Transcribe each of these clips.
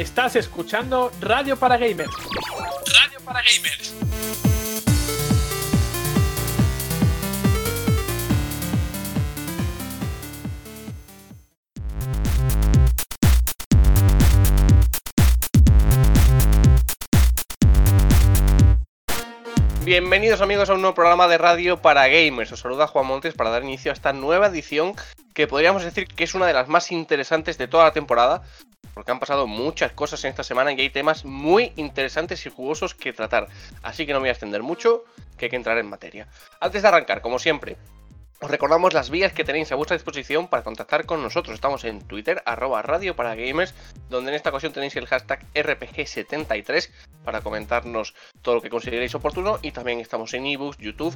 Estás escuchando Radio para Gamers. Radio para Gamers. Bienvenidos amigos a un nuevo programa de radio para gamers. Os saluda Juan Montes para dar inicio a esta nueva edición que podríamos decir que es una de las más interesantes de toda la temporada, porque han pasado muchas cosas en esta semana y hay temas muy interesantes y jugosos que tratar. Así que no me voy a extender mucho, que hay que entrar en materia. Antes de arrancar, como siempre, os recordamos las vías que tenéis a vuestra disposición para contactar con nosotros. Estamos en Twitter, arroba radio para gamers, donde en esta ocasión tenéis el hashtag RPG73 para comentarnos todo lo que consideréis oportuno. Y también estamos en ebooks, YouTube,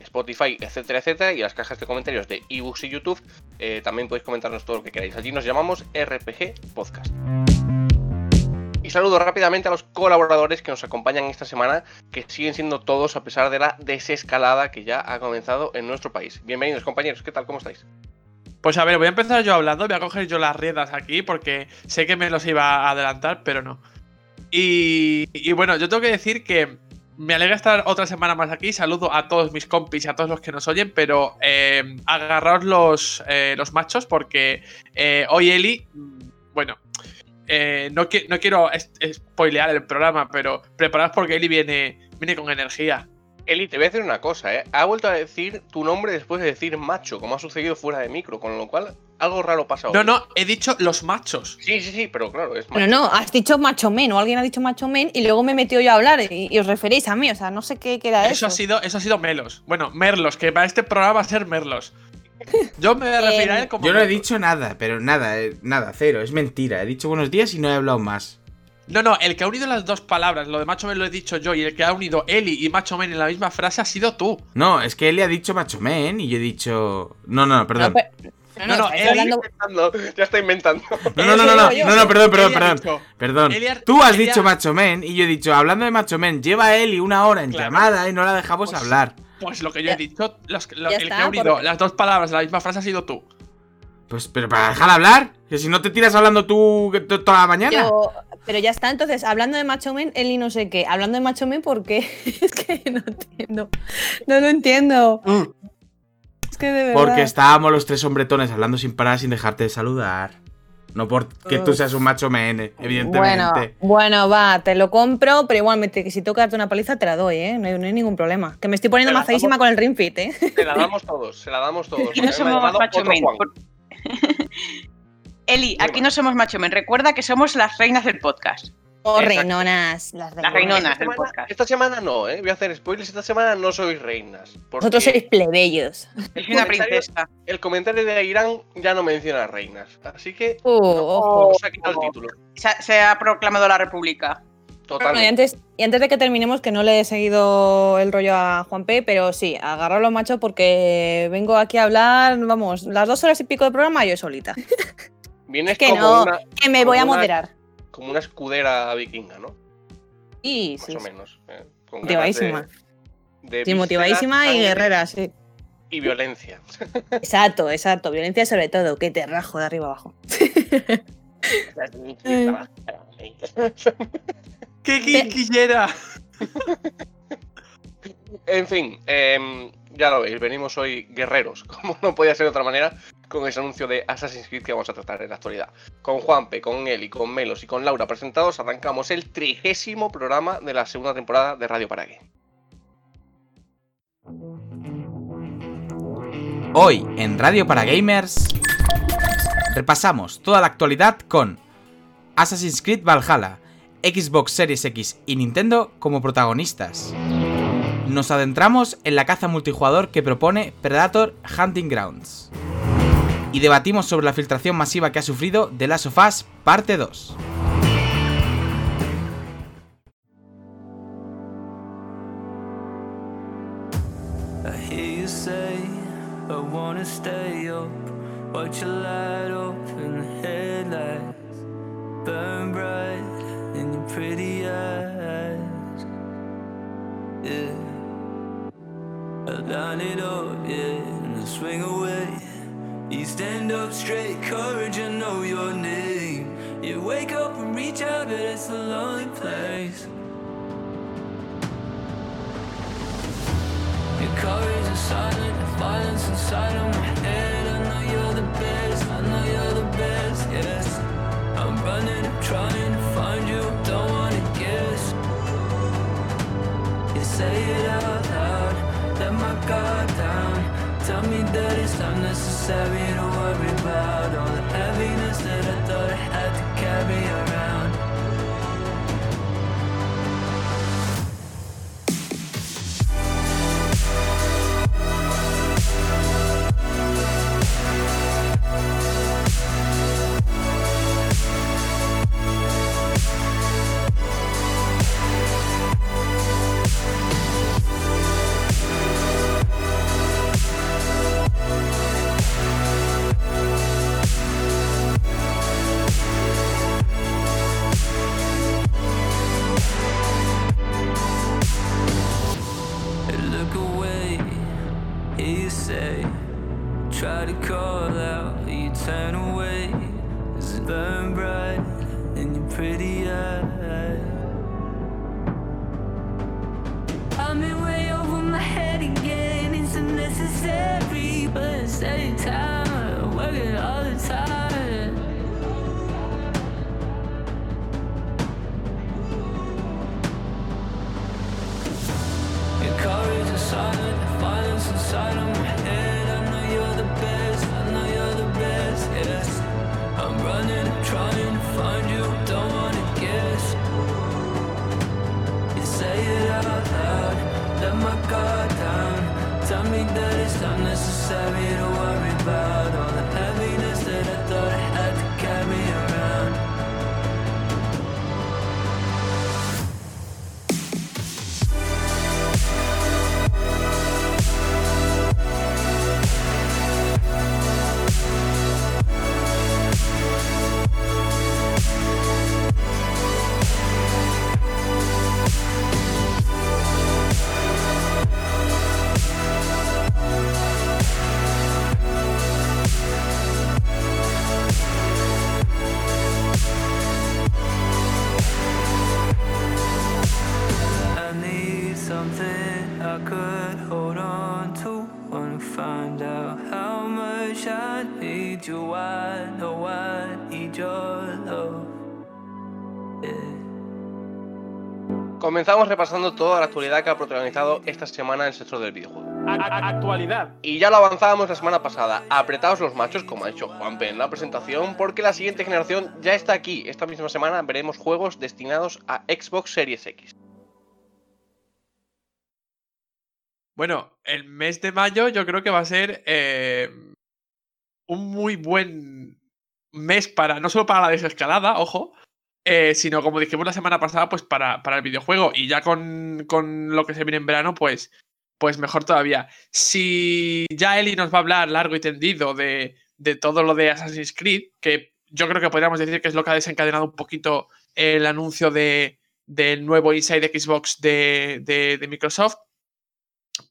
Spotify, etcétera, etcétera. Y las cajas de comentarios de ebooks y YouTube eh, también podéis comentarnos todo lo que queráis. Allí nos llamamos RPG Podcast. Y saludo rápidamente a los colaboradores que nos acompañan esta semana, que siguen siendo todos a pesar de la desescalada que ya ha comenzado en nuestro país. Bienvenidos compañeros, ¿qué tal? ¿Cómo estáis? Pues a ver, voy a empezar yo hablando, voy a coger yo las riendas aquí porque sé que me los iba a adelantar, pero no. Y, bueno, yo tengo que decir que me alegra estar otra semana más aquí. Saludo a todos mis compis y a todos los que nos oyen, pero eh, agarraos los, eh, los machos porque eh, hoy Eli, mm, bueno, eh, no, no, quiero spoilear el programa, pero preparaos porque Eli viene, viene con energía. Eli, te voy a decir una cosa, ¿eh? Ha vuelto a decir tu nombre después de decir macho, como ha sucedido fuera de micro, con lo cual algo raro pasa No, no, he dicho los machos. Sí, sí, sí, pero claro, es macho. Pero no, has dicho macho men, o alguien ha dicho macho men, y luego me he metido yo a hablar y, os referéis a mí, o sea, no sé qué, era eso. Eso ha sido, eso ha sido Melos. Bueno, Merlos, que para este programa va a ser Merlos. Yo me voy a referir a él como. Yo no he dicho nada, pero nada, eh, nada, cero, es mentira. He dicho buenos días y no he hablado más. No, no, el que ha unido las dos palabras, lo de macho men lo he dicho yo, y el que ha unido Eli y macho men en la misma frase ha sido tú. No, es que Eli ha dicho macho men y yo he dicho. No, no, perdón. No, no, no, Eli... ya está inventando. No, no, no, no, no, no, perdón, perdón, perdón. Perdón. Tú has dicho macho men y yo he dicho, hablando de macho men, lleva Eli una hora en llamada y no la dejamos pues hablar. Pues lo que yo he dicho, el que ha unido las dos palabras de la misma frase ha sido tú. Pues, pero para dejar hablar, que si no te tiras hablando tú toda la mañana. Pero, ya está, entonces, hablando de Macho Men, Eli no sé qué. Hablando de Macho Men, ¿por qué? es que no entiendo. No lo entiendo. Mm. Es que de verdad. Porque estábamos los tres hombretones hablando sin parar, sin dejarte de saludar. No porque tú seas un macho men, evidentemente. Bueno, bueno, va, te lo compro, pero igualmente que si tengo que darte una paliza te la doy, ¿eh? No hay, ningún problema. Que me estoy poniendo mazadísima con el ring fit, ¿eh? Se la damos todos, se la damos todos. Aquí no somos macho men. Eli, aquí no somos macho men. Recuerda que somos las reinas del podcast. O reinonas. Las, reinonas del podcast. Esta semana no, ¿eh? Voy a hacer spoilers. Esta semana no sois reinas. Vosotros sois plebeyos. Es una princesa. El comentario de Irán ya no menciona reinas. Así que. Uh, ojo. Ha quitado el título. Se ha, proclamado la república. Totalmente. y, antes, y antes de que terminemos, que no le he seguido el rollo a Juan P, pero sí, agarrarlo macho porque vengo aquí a hablar, vamos, las dos horas y pico de programa yo solita. Vienes que como no, una, que me voy a moderar como una escudera vikinga, ¿no? Sí, Más o menos. Eh, motivadísima. sí, motivadísima y guerrera, sí. Y violencia. Exacto, exacto. Violencia sobre todo, que te rajo de arriba abajo. ¡Qué quinquillera! en fin, eh, ya lo veis, venimos hoy guerreros, como no podía ser de otra manera, con ese anuncio de Assassin's Creed que vamos a tratar en la actualidad. Con Juanpe, con Eli, con Melos y con Laura presentados, arrancamos el trigésimo programa de la segunda temporada de Radio Paraguay. Hoy en Radio para Gamers repasamos toda la actualidad con Assassin's Creed Valhalla, Xbox Series X y Nintendo como protagonistas nos adentramos en la caza multijugador que propone Predator Hunting Grounds. Y debatimos sobre la filtración masiva que ha sufrido The Last of Us Parte 2. I line it up, yeah, and I swing away. You stand up straight, courage, I know your name. You wake up and reach out, but it's a lonely place. Your courage is silent, the violence inside of my head. I know you're the best, I know you're the best, yes. I'm running, I'm trying to find you, don't wanna guess. You say it out loud, let my guard down. Tell me that it's unnecessary to worry about all the heaviness that I thought I had to carry around. Comenzamos repasando toda la actualidad que ha protagonizado esta semana en el sector del videojuego. Actualidad. Y ya lo avanzábamos la semana pasada, apretados los machos, como ha dicho Juanpe en la presentación, porque la siguiente generación ya está aquí. Esta misma semana veremos juegos destinados a Xbox Series X. Bueno, el mes de mayo yo creo que va a ser eh, un muy buen mes para, no solo para la desescalada, ojo, eh, sino como dijimos la semana pasada, pues para, para el videojuego. Y ya con, con lo que se viene en verano, pues, pues mejor todavía. Si ya Eli nos va a hablar largo y tendido de, de todo lo de Assassin's Creed, que yo creo que podríamos decir que es lo que ha desencadenado un poquito el anuncio de, del nuevo Inside Xbox de, de, Microsoft,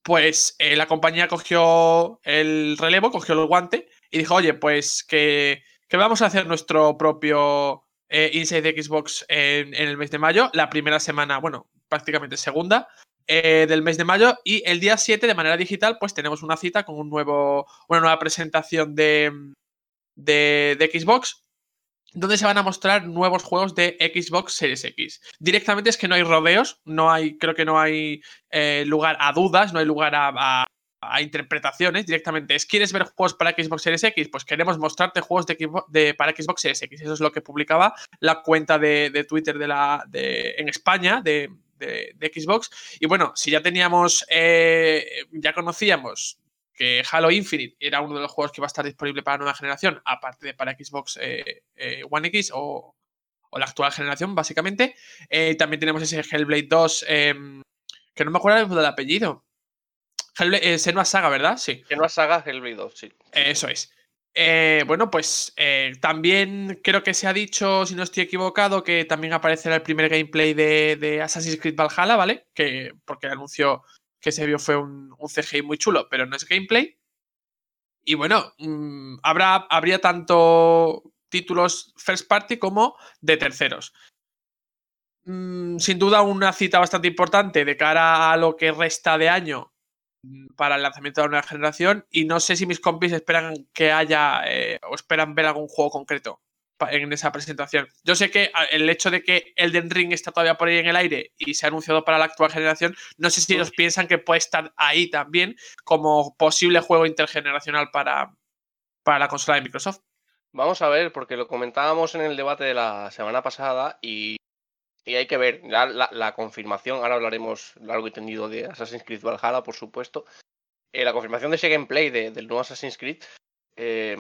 pues eh, la compañía cogió el relevo, cogió el guante y dijo, oye, pues que, que vamos a hacer nuestro propio eh, Inside Xbox en, el mes de mayo, la primera semana, bueno, prácticamente segunda eh, del mes de mayo y el día 7 de manera digital pues tenemos una cita con un nuevo, una nueva presentación de, de, de Xbox donde se van a mostrar nuevos juegos de Xbox Series X. Directamente es que no hay rodeos, no hay, creo que no hay eh, lugar a dudas, no hay lugar a, a, interpretaciones. Directamente es, ¿quieres ver juegos para Xbox Series X? Pues queremos mostrarte juegos de, de para Xbox Series X. Eso es lo que publicaba la cuenta de, Twitter de la, de, en España de, Xbox. Y bueno, si ya teníamos, eh, ya conocíamos que Halo Infinite era uno de los juegos que va a estar disponible para nueva generación, aparte de para Xbox eh, eh, One X o, o, la actual generación, básicamente. También tenemos ese Hellblade 2, em, que no me acuerdo del apellido. Hellblade, Senua Saga, ¿verdad? Sí. Senua Saga Hellblade 2, sí. Eso es. Eh, bueno, pues eh, también creo que se ha dicho, si no estoy equivocado, que también aparecerá el primer gameplay de, de Assassin's Creed Valhalla, ¿vale? Que, porque el anuncio que se vio fue un, un CGI muy chulo, pero no es gameplay. Y bueno, mmm, habrá, habría tanto, títulos first party como de terceros. Mm, sin duda una cita bastante importante de cara a lo que resta de año mm, para el lanzamiento de la nueva generación y no sé si mis compis esperan que haya eh, o esperan ver algún juego concreto en esa presentación. Yo sé que el hecho de que Elden Ring está todavía por ahí en el aire y se ha anunciado para la actual generación, no sé si ellos piensan que puede estar ahí también como posible juego intergeneracional para, para la consola de Microsoft. Vamos a ver, porque lo comentábamos en el debate de la semana pasada y, y hay que ver ya la, la confirmación. Ahora hablaremos largo y tendido de Assassin's Creed Valhalla, por supuesto. Eh, la confirmación de ese gameplay de- del nuevo Assassin's Creed eh,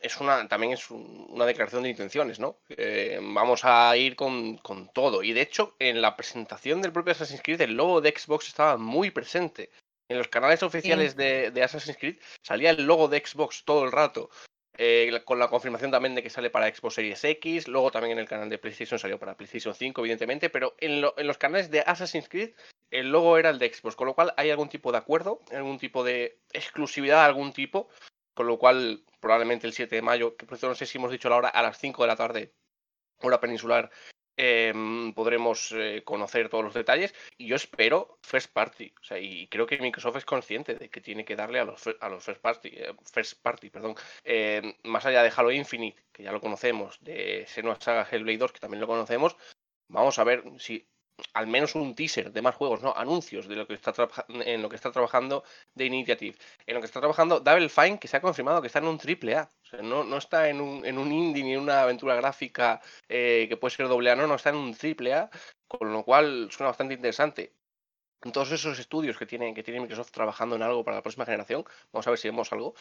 es una también es un- una declaración de intenciones, ¿no? Eh, vamos a ir con, con todo. Y de hecho, en la presentación del propio Assassin's Creed, el logo de Xbox estaba muy presente. En los canales oficiales de, de Assassin's Creed salía el logo de Xbox todo el rato. Eh, con la confirmación también de que sale para Xbox Series X, luego también en el canal de PlayStation salió para PlayStation 5, evidentemente, pero en, lo- en los canales de Assassin's Creed el logo era el de Xbox, con lo cual hay algún tipo de acuerdo, algún tipo de exclusividad algún tipo, con lo cual probablemente el 7 de mayo, que por cierto no sé si hemos dicho la hora, a las 5 de la tarde, hora peninsular, em, podremos eh, conocer todos los detalles y yo espero first party, o sea, y creo que Microsoft es consciente de que tiene que darle a los, first party, eh, first party, perdón, eh, más allá de Halo Infinite, que ya lo conocemos, de Senua Saga Hellblade 2, que también lo conocemos, vamos a ver si al menos un teaser de más juegos, ¿no? Anuncios de lo que está en lo que está trabajando de Initiative. En lo que está trabajando Double Fine, que se ha confirmado que está en un triple A. No, no está en un, en un indie ni en una aventura gráfica eh, que puede ser doble A, no, no, está en un triple A, con lo cual suena bastante interesante. Todos esos estudios que tiene, que Microsoft trabajando en algo para la próxima generación, vamos a ver si vemos algo.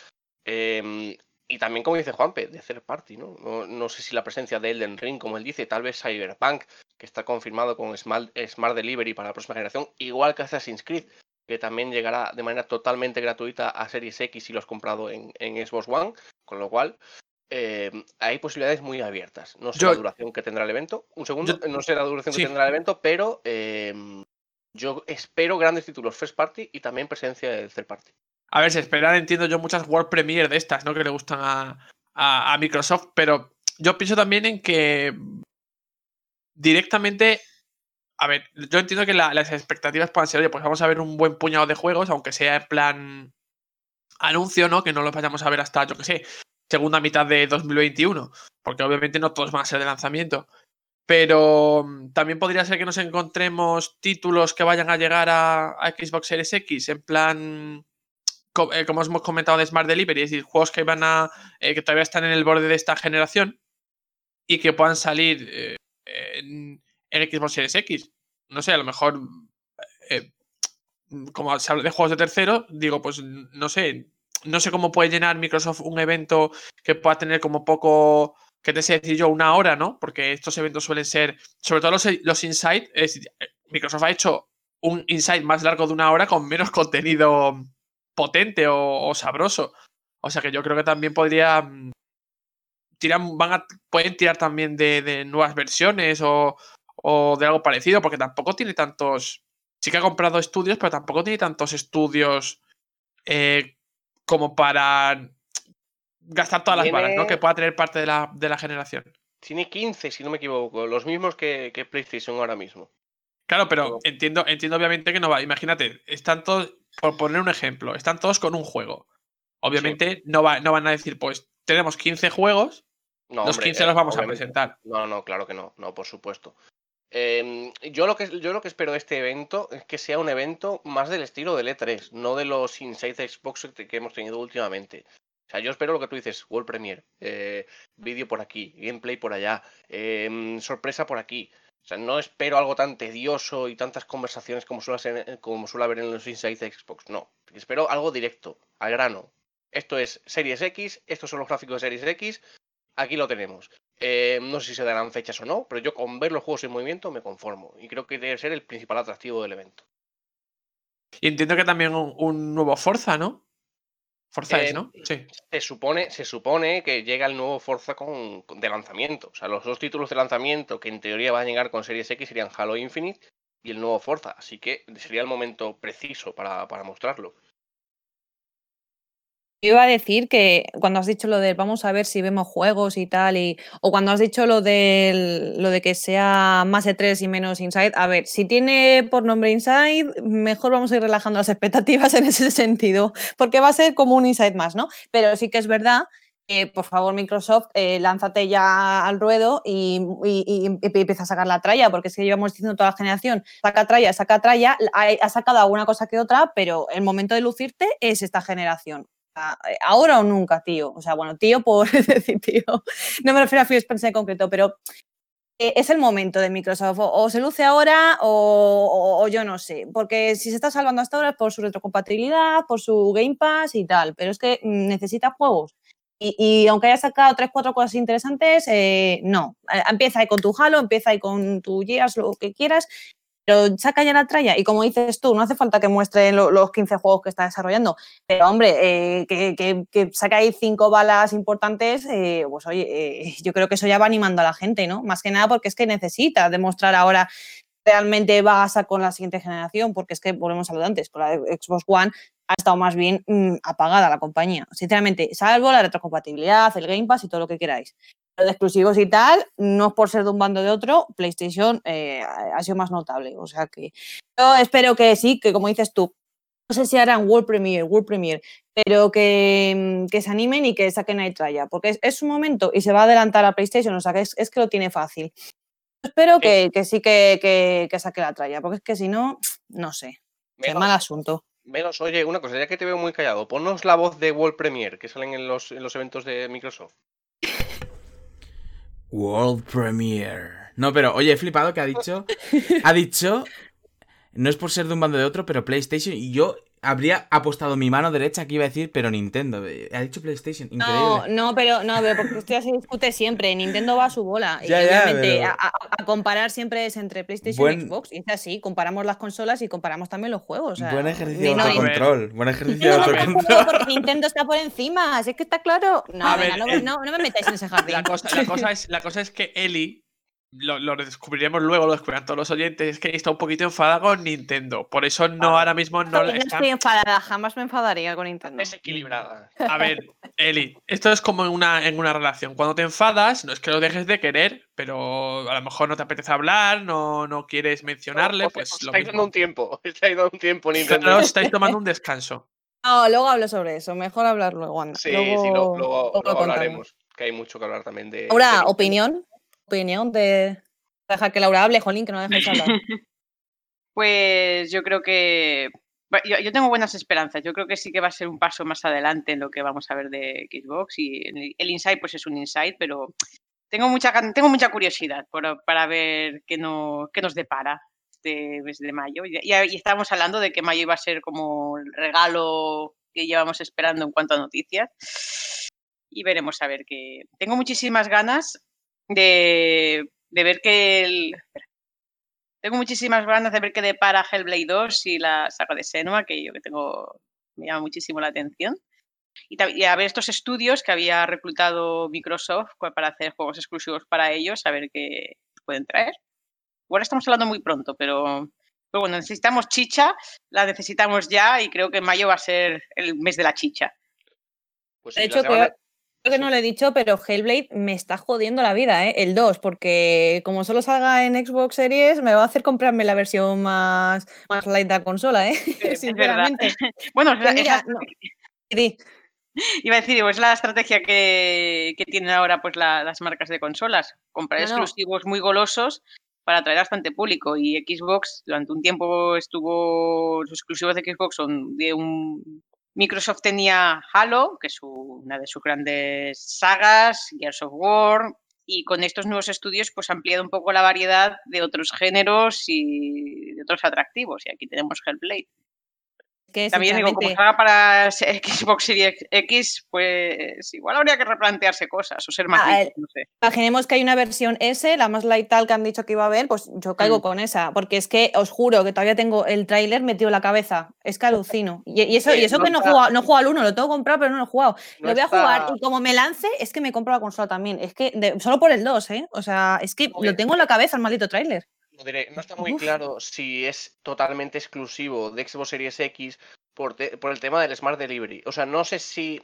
Em, y también, como dice Juanpe, de third party, ¿no? ¿no? no sé si la presencia de Elden Ring, como él dice, tal vez Cyberpunk, que está confirmado con Smart, Smart Delivery para la próxima generación, igual que Assassin's Creed, que también llegará de manera totalmente gratuita a Series X si lo has comprado en, en Xbox One, con lo cual eh, hay posibilidades muy abiertas. No sé Yo- la duración que tendrá el evento, un segundo, Yo- no sé la duración Sí. que tendrá el evento, pero em, yo espero grandes títulos first party y también presencia del third party. A ver, se esperan, entiendo yo, muchas World Premiere de estas, ¿no? Que le gustan a, a- a Microsoft, pero yo pienso también en que directamente. A ver, yo entiendo que la- las expectativas puedan ser, oye, pues vamos a ver un buen puñado de juegos, aunque sea en plan anuncio, ¿no? Que no los vayamos a ver hasta, yo que sé, segunda mitad de 2021, porque obviamente no todos van a ser de lanzamiento. Pero mm, también podría ser que nos encontremos títulos que vayan a llegar a, Xbox Series X, en plan eh, como hemos comentado de Smart Delivery, es decir, juegos que van a. eh, que todavía están en el borde de esta generación y que puedan salir eh, en Xbox Series X. No sé, a lo mejor. eh, como se habla de juegos de tercero, digo, pues no sé. No sé cómo puede llenar Microsoft un evento que pueda tener como poco. Que te sé decir yo, una hora, ¿no? Porque estos eventos suelen ser. Sobre todo los, los Insight. es decir, eh, Microsoft ha hecho un Insight más largo de una hora con menos contenido potente o, sabroso. O sea que yo creo que también podría. mm, Tiran, van a, pueden tirar también de, de nuevas versiones o, o de algo parecido, porque tampoco tiene tantos. Sí que ha comprado estudios, pero tampoco tiene tantos estudios eh, como para gastar todas las balas, ¿no? Que pueda tener parte de la, de la generación. Tiene 15, si no me equivoco, los mismos que, que PlayStation ahora mismo. Claro, pero entiendo, entiendo obviamente que no va. Imagínate, están todos, por poner un ejemplo, están todos con un juego. Obviamente no, va, no van a decir, pues tenemos 15 juegos, No, los hombre, 15 eh, los vamos a presentar. No, no, claro que no, no, por supuesto. Em, yo, lo que, yo lo que espero de este evento es que sea un evento más del estilo del E3, no de los Inside Xbox que hemos tenido últimamente. O sea, yo espero lo que tú dices, World Premiere, eh, vídeo por aquí, gameplay por allá, em, sorpresa por aquí. O sea, no espero algo tan tedioso y tantas conversaciones como suele, como suele haber en los Inside Xbox, no. Espero algo directo, al grano. Esto es Series X, estos son los gráficos de Series X, aquí lo tenemos. Eh, no sé si se darán fechas o no, pero yo con ver los juegos en movimiento me conformo. Y creo que debe ser el principal atractivo del evento. Y entiendo que también un, un nuevo Forza, ¿no? Forza es, Eh, ¿no? Sí. Se supone, se supone que llega el nuevo Forza con, con- de lanzamiento. O sea, los dos títulos de lanzamiento que en teoría van a llegar con Series X serían Halo Infinite y el nuevo Forza. Así que sería el momento preciso para, para mostrarlo. Iba a decir que cuando has dicho lo de vamos a ver si vemos juegos y tal, y, o cuando has dicho lo, del, lo de que sea más de 3 y menos Inside, a ver, si tiene por nombre Inside, mejor vamos a ir relajando las expectativas en ese sentido, porque va a ser como un Inside más, ¿no? Pero sí que es verdad que, por favor, Microsoft, eh, lánzate ya al ruedo y- y empieza a sacar la tralla, porque es que llevamos diciendo toda la generación, saca tralla, saca tralla, ha, ha sacado alguna cosa que otra, pero el momento de lucirte es esta generación. Sea, eh, Ahora o nunca, tío. O sea, bueno, tío por decir tío. No me refiero a Phil Spencer en concreto, pero eh, es el momento de Microsoft. O, se luce ahora o, yo no sé. Porque si se está salvando hasta ahora es por su retrocompatibilidad, por su Game Pass y tal. Pero es que mm, necesita juegos. Y, aunque haya sacado tres, cuatro cosas interesantes, eh, no. Empieza ahí con tu Halo, empieza ahí con tu Gears, lo que quieras, pero saca ya la tralla. Y como dices tú, no hace falta que muestre lo- los 15 juegos que está desarrollando. Pero hombre, eh, que, que, que saque ahí cinco balas importantes, eh, pues oye, eh, yo creo que eso ya va animando a la gente, ¿no? Más que nada porque es que necesita demostrar ahora realmente va a con la siguiente generación, porque es que volvemos a lo de antes, con la Xbox One ha estado más bien mm, apagada la compañía. Sinceramente, salvo la retrocompatibilidad, el Game Pass y todo lo que queráis. De exclusivos y tal, no es por ser de un bando de otro, PlayStation eh, ha sido más notable. O sea que yo espero que sí, que como dices tú, no sé si harán World Premiere, World Premiere, pero que, mm, que se animen y que saquen ahí tralla, porque es, es su momento y se va a adelantar a PlayStation, o sea que es, es que lo tiene fácil. Espero que, que sí que, que- que saque la tralla, porque es que si no, no sé, qué Menos, mal asunto. menos, oye, una cosa, ya que te veo muy callado, ponnos la voz de World Premiere que salen en los, en los eventos de Microsoft. World Premiere. No, pero oye, he flipado que ha dicho. Ha dicho. No es por ser de un bando de otro, pero PlayStation. Y yo habría apostado mi mano derecha que iba a decir, pero Nintendo. Eh, Ha dicho PlayStation. No, Increíble. no, pero no, pero porque esto ya se discute siempre. Nintendo va a su bola. Ya, y ya, obviamente pero- a, a- comparar siempre es entre PlayStation Buen- y Xbox. Y es así, comparamos las consolas y comparamos también los juegos. o sea, Buen ejercicio de no, autocontrol. Buen ejercicio de autocontrol. porque Nintendo está por encima, es que está claro. No, A venga, ver, no, eh, no- no me metáis en ese jardín. La cosa, la cosa es, la cosa es que Eli, lo, lo descubriremos luego, lo descubrirán todos los oyentes, es que está un poquito enfadada con Nintendo. Por eso no, ahora mismo no le Yo está. estoy enfadada, jamás me enfadaría con Nintendo. Desequilibrada. A ver, Eli, esto es como en una, en una relación. Cuando te enfadas, no es que lo dejes de querer, pero a lo mejor no te apetece hablar, no, no quieres mencionarle, pues os lo estáis dando mismo. un tiempo, estáis dando un tiempo Nintendo. Claro, estáis tomando un descanso. No, luego hablo sobre eso, mejor hablar luego, anda. Sí, luego, sí, lo- luego, luego hablaremos, que hay mucho que hablar también de... Nintendo. opinión. Opinión de. Dejar que Laura hable, Jolín, que no dejáis hablar. Pues yo creo que. Yo, tengo buenas esperanzas. Yo creo que sí que va a ser un paso más adelante en lo que vamos a ver de Xbox. Y el, Inside, pues es un Inside, pero tengo mucha, tengo mucha curiosidad por- para ver qué, no, qué nos depara este mes de mayo. Y, y estábamos hablando de que mayo iba a ser como el regalo que llevamos esperando en cuanto a noticias. Y veremos a ver qué. Tengo muchísimas ganas de, de ver que el. Tengo muchísimas ganas de ver qué depara Hellblade 2 y la saga de Senua, que yo que tengo me llama muchísimo la atención. Y, y a ver estos estudios que había reclutado Microsoft para hacer juegos exclusivos para ellos, a ver qué pueden traer. Igual estamos hablando muy pronto, pero, pero bueno, necesitamos chicha, la necesitamos ya y creo que mayo va a ser el mes de la chicha. Pues De la hecho, semana- que no lo he dicho, pero Hellblade me está jodiendo la vida, ¿eh? El 2, porque como solo salga en Xbox Series, me va a hacer comprarme la versión más, más light de la consola, ¿eh? Sinceramente. Bueno, es Que la- mira, esa- no. Di. Iba a decir, es la estrategia que, que tienen ahora pues la- las marcas de consolas, comprar No, no. exclusivos muy golosos para atraer bastante público. Y Xbox durante un tiempo estuvo, sus exclusivos de Xbox son de un... Microsoft tenía Halo, que es una de sus grandes sagas, Gears of War, y con estos nuevos estudios pues ha ampliado un poco la variedad de otros géneros y de otros atractivos. Y aquí tenemos Hellblade. Que También digo, como salga para Xbox Series X, pues igual habría que replantearse cosas o ser más Ah, no sé. Imaginemos que hay una versión S, la más light tal que han dicho que iba a haber, pues yo caigo Mm. con esa, porque es que os juro que todavía tengo el tráiler metido en la cabeza, es que alucino. Y, y eso, y Eh, eso no que no he jugado, no al 1, lo tengo comprado, pero no lo he jugado. no lo voy a jugar y como me lance, es que me compro la consola también. Es que de- solo por el 2, ¿eh? O sea, es que lo tengo en la cabeza el maldito tráiler. Diré, no está muy Uf. claro si es totalmente exclusivo de Xbox Series X por, te- por el tema del Smart Delivery. O sea, no sé si...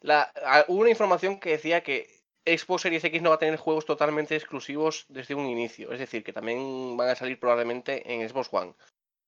La, hubo una información que decía que Xbox Series X no va a tener juegos totalmente exclusivos desde un inicio. Es decir, que también van a salir probablemente en Xbox One.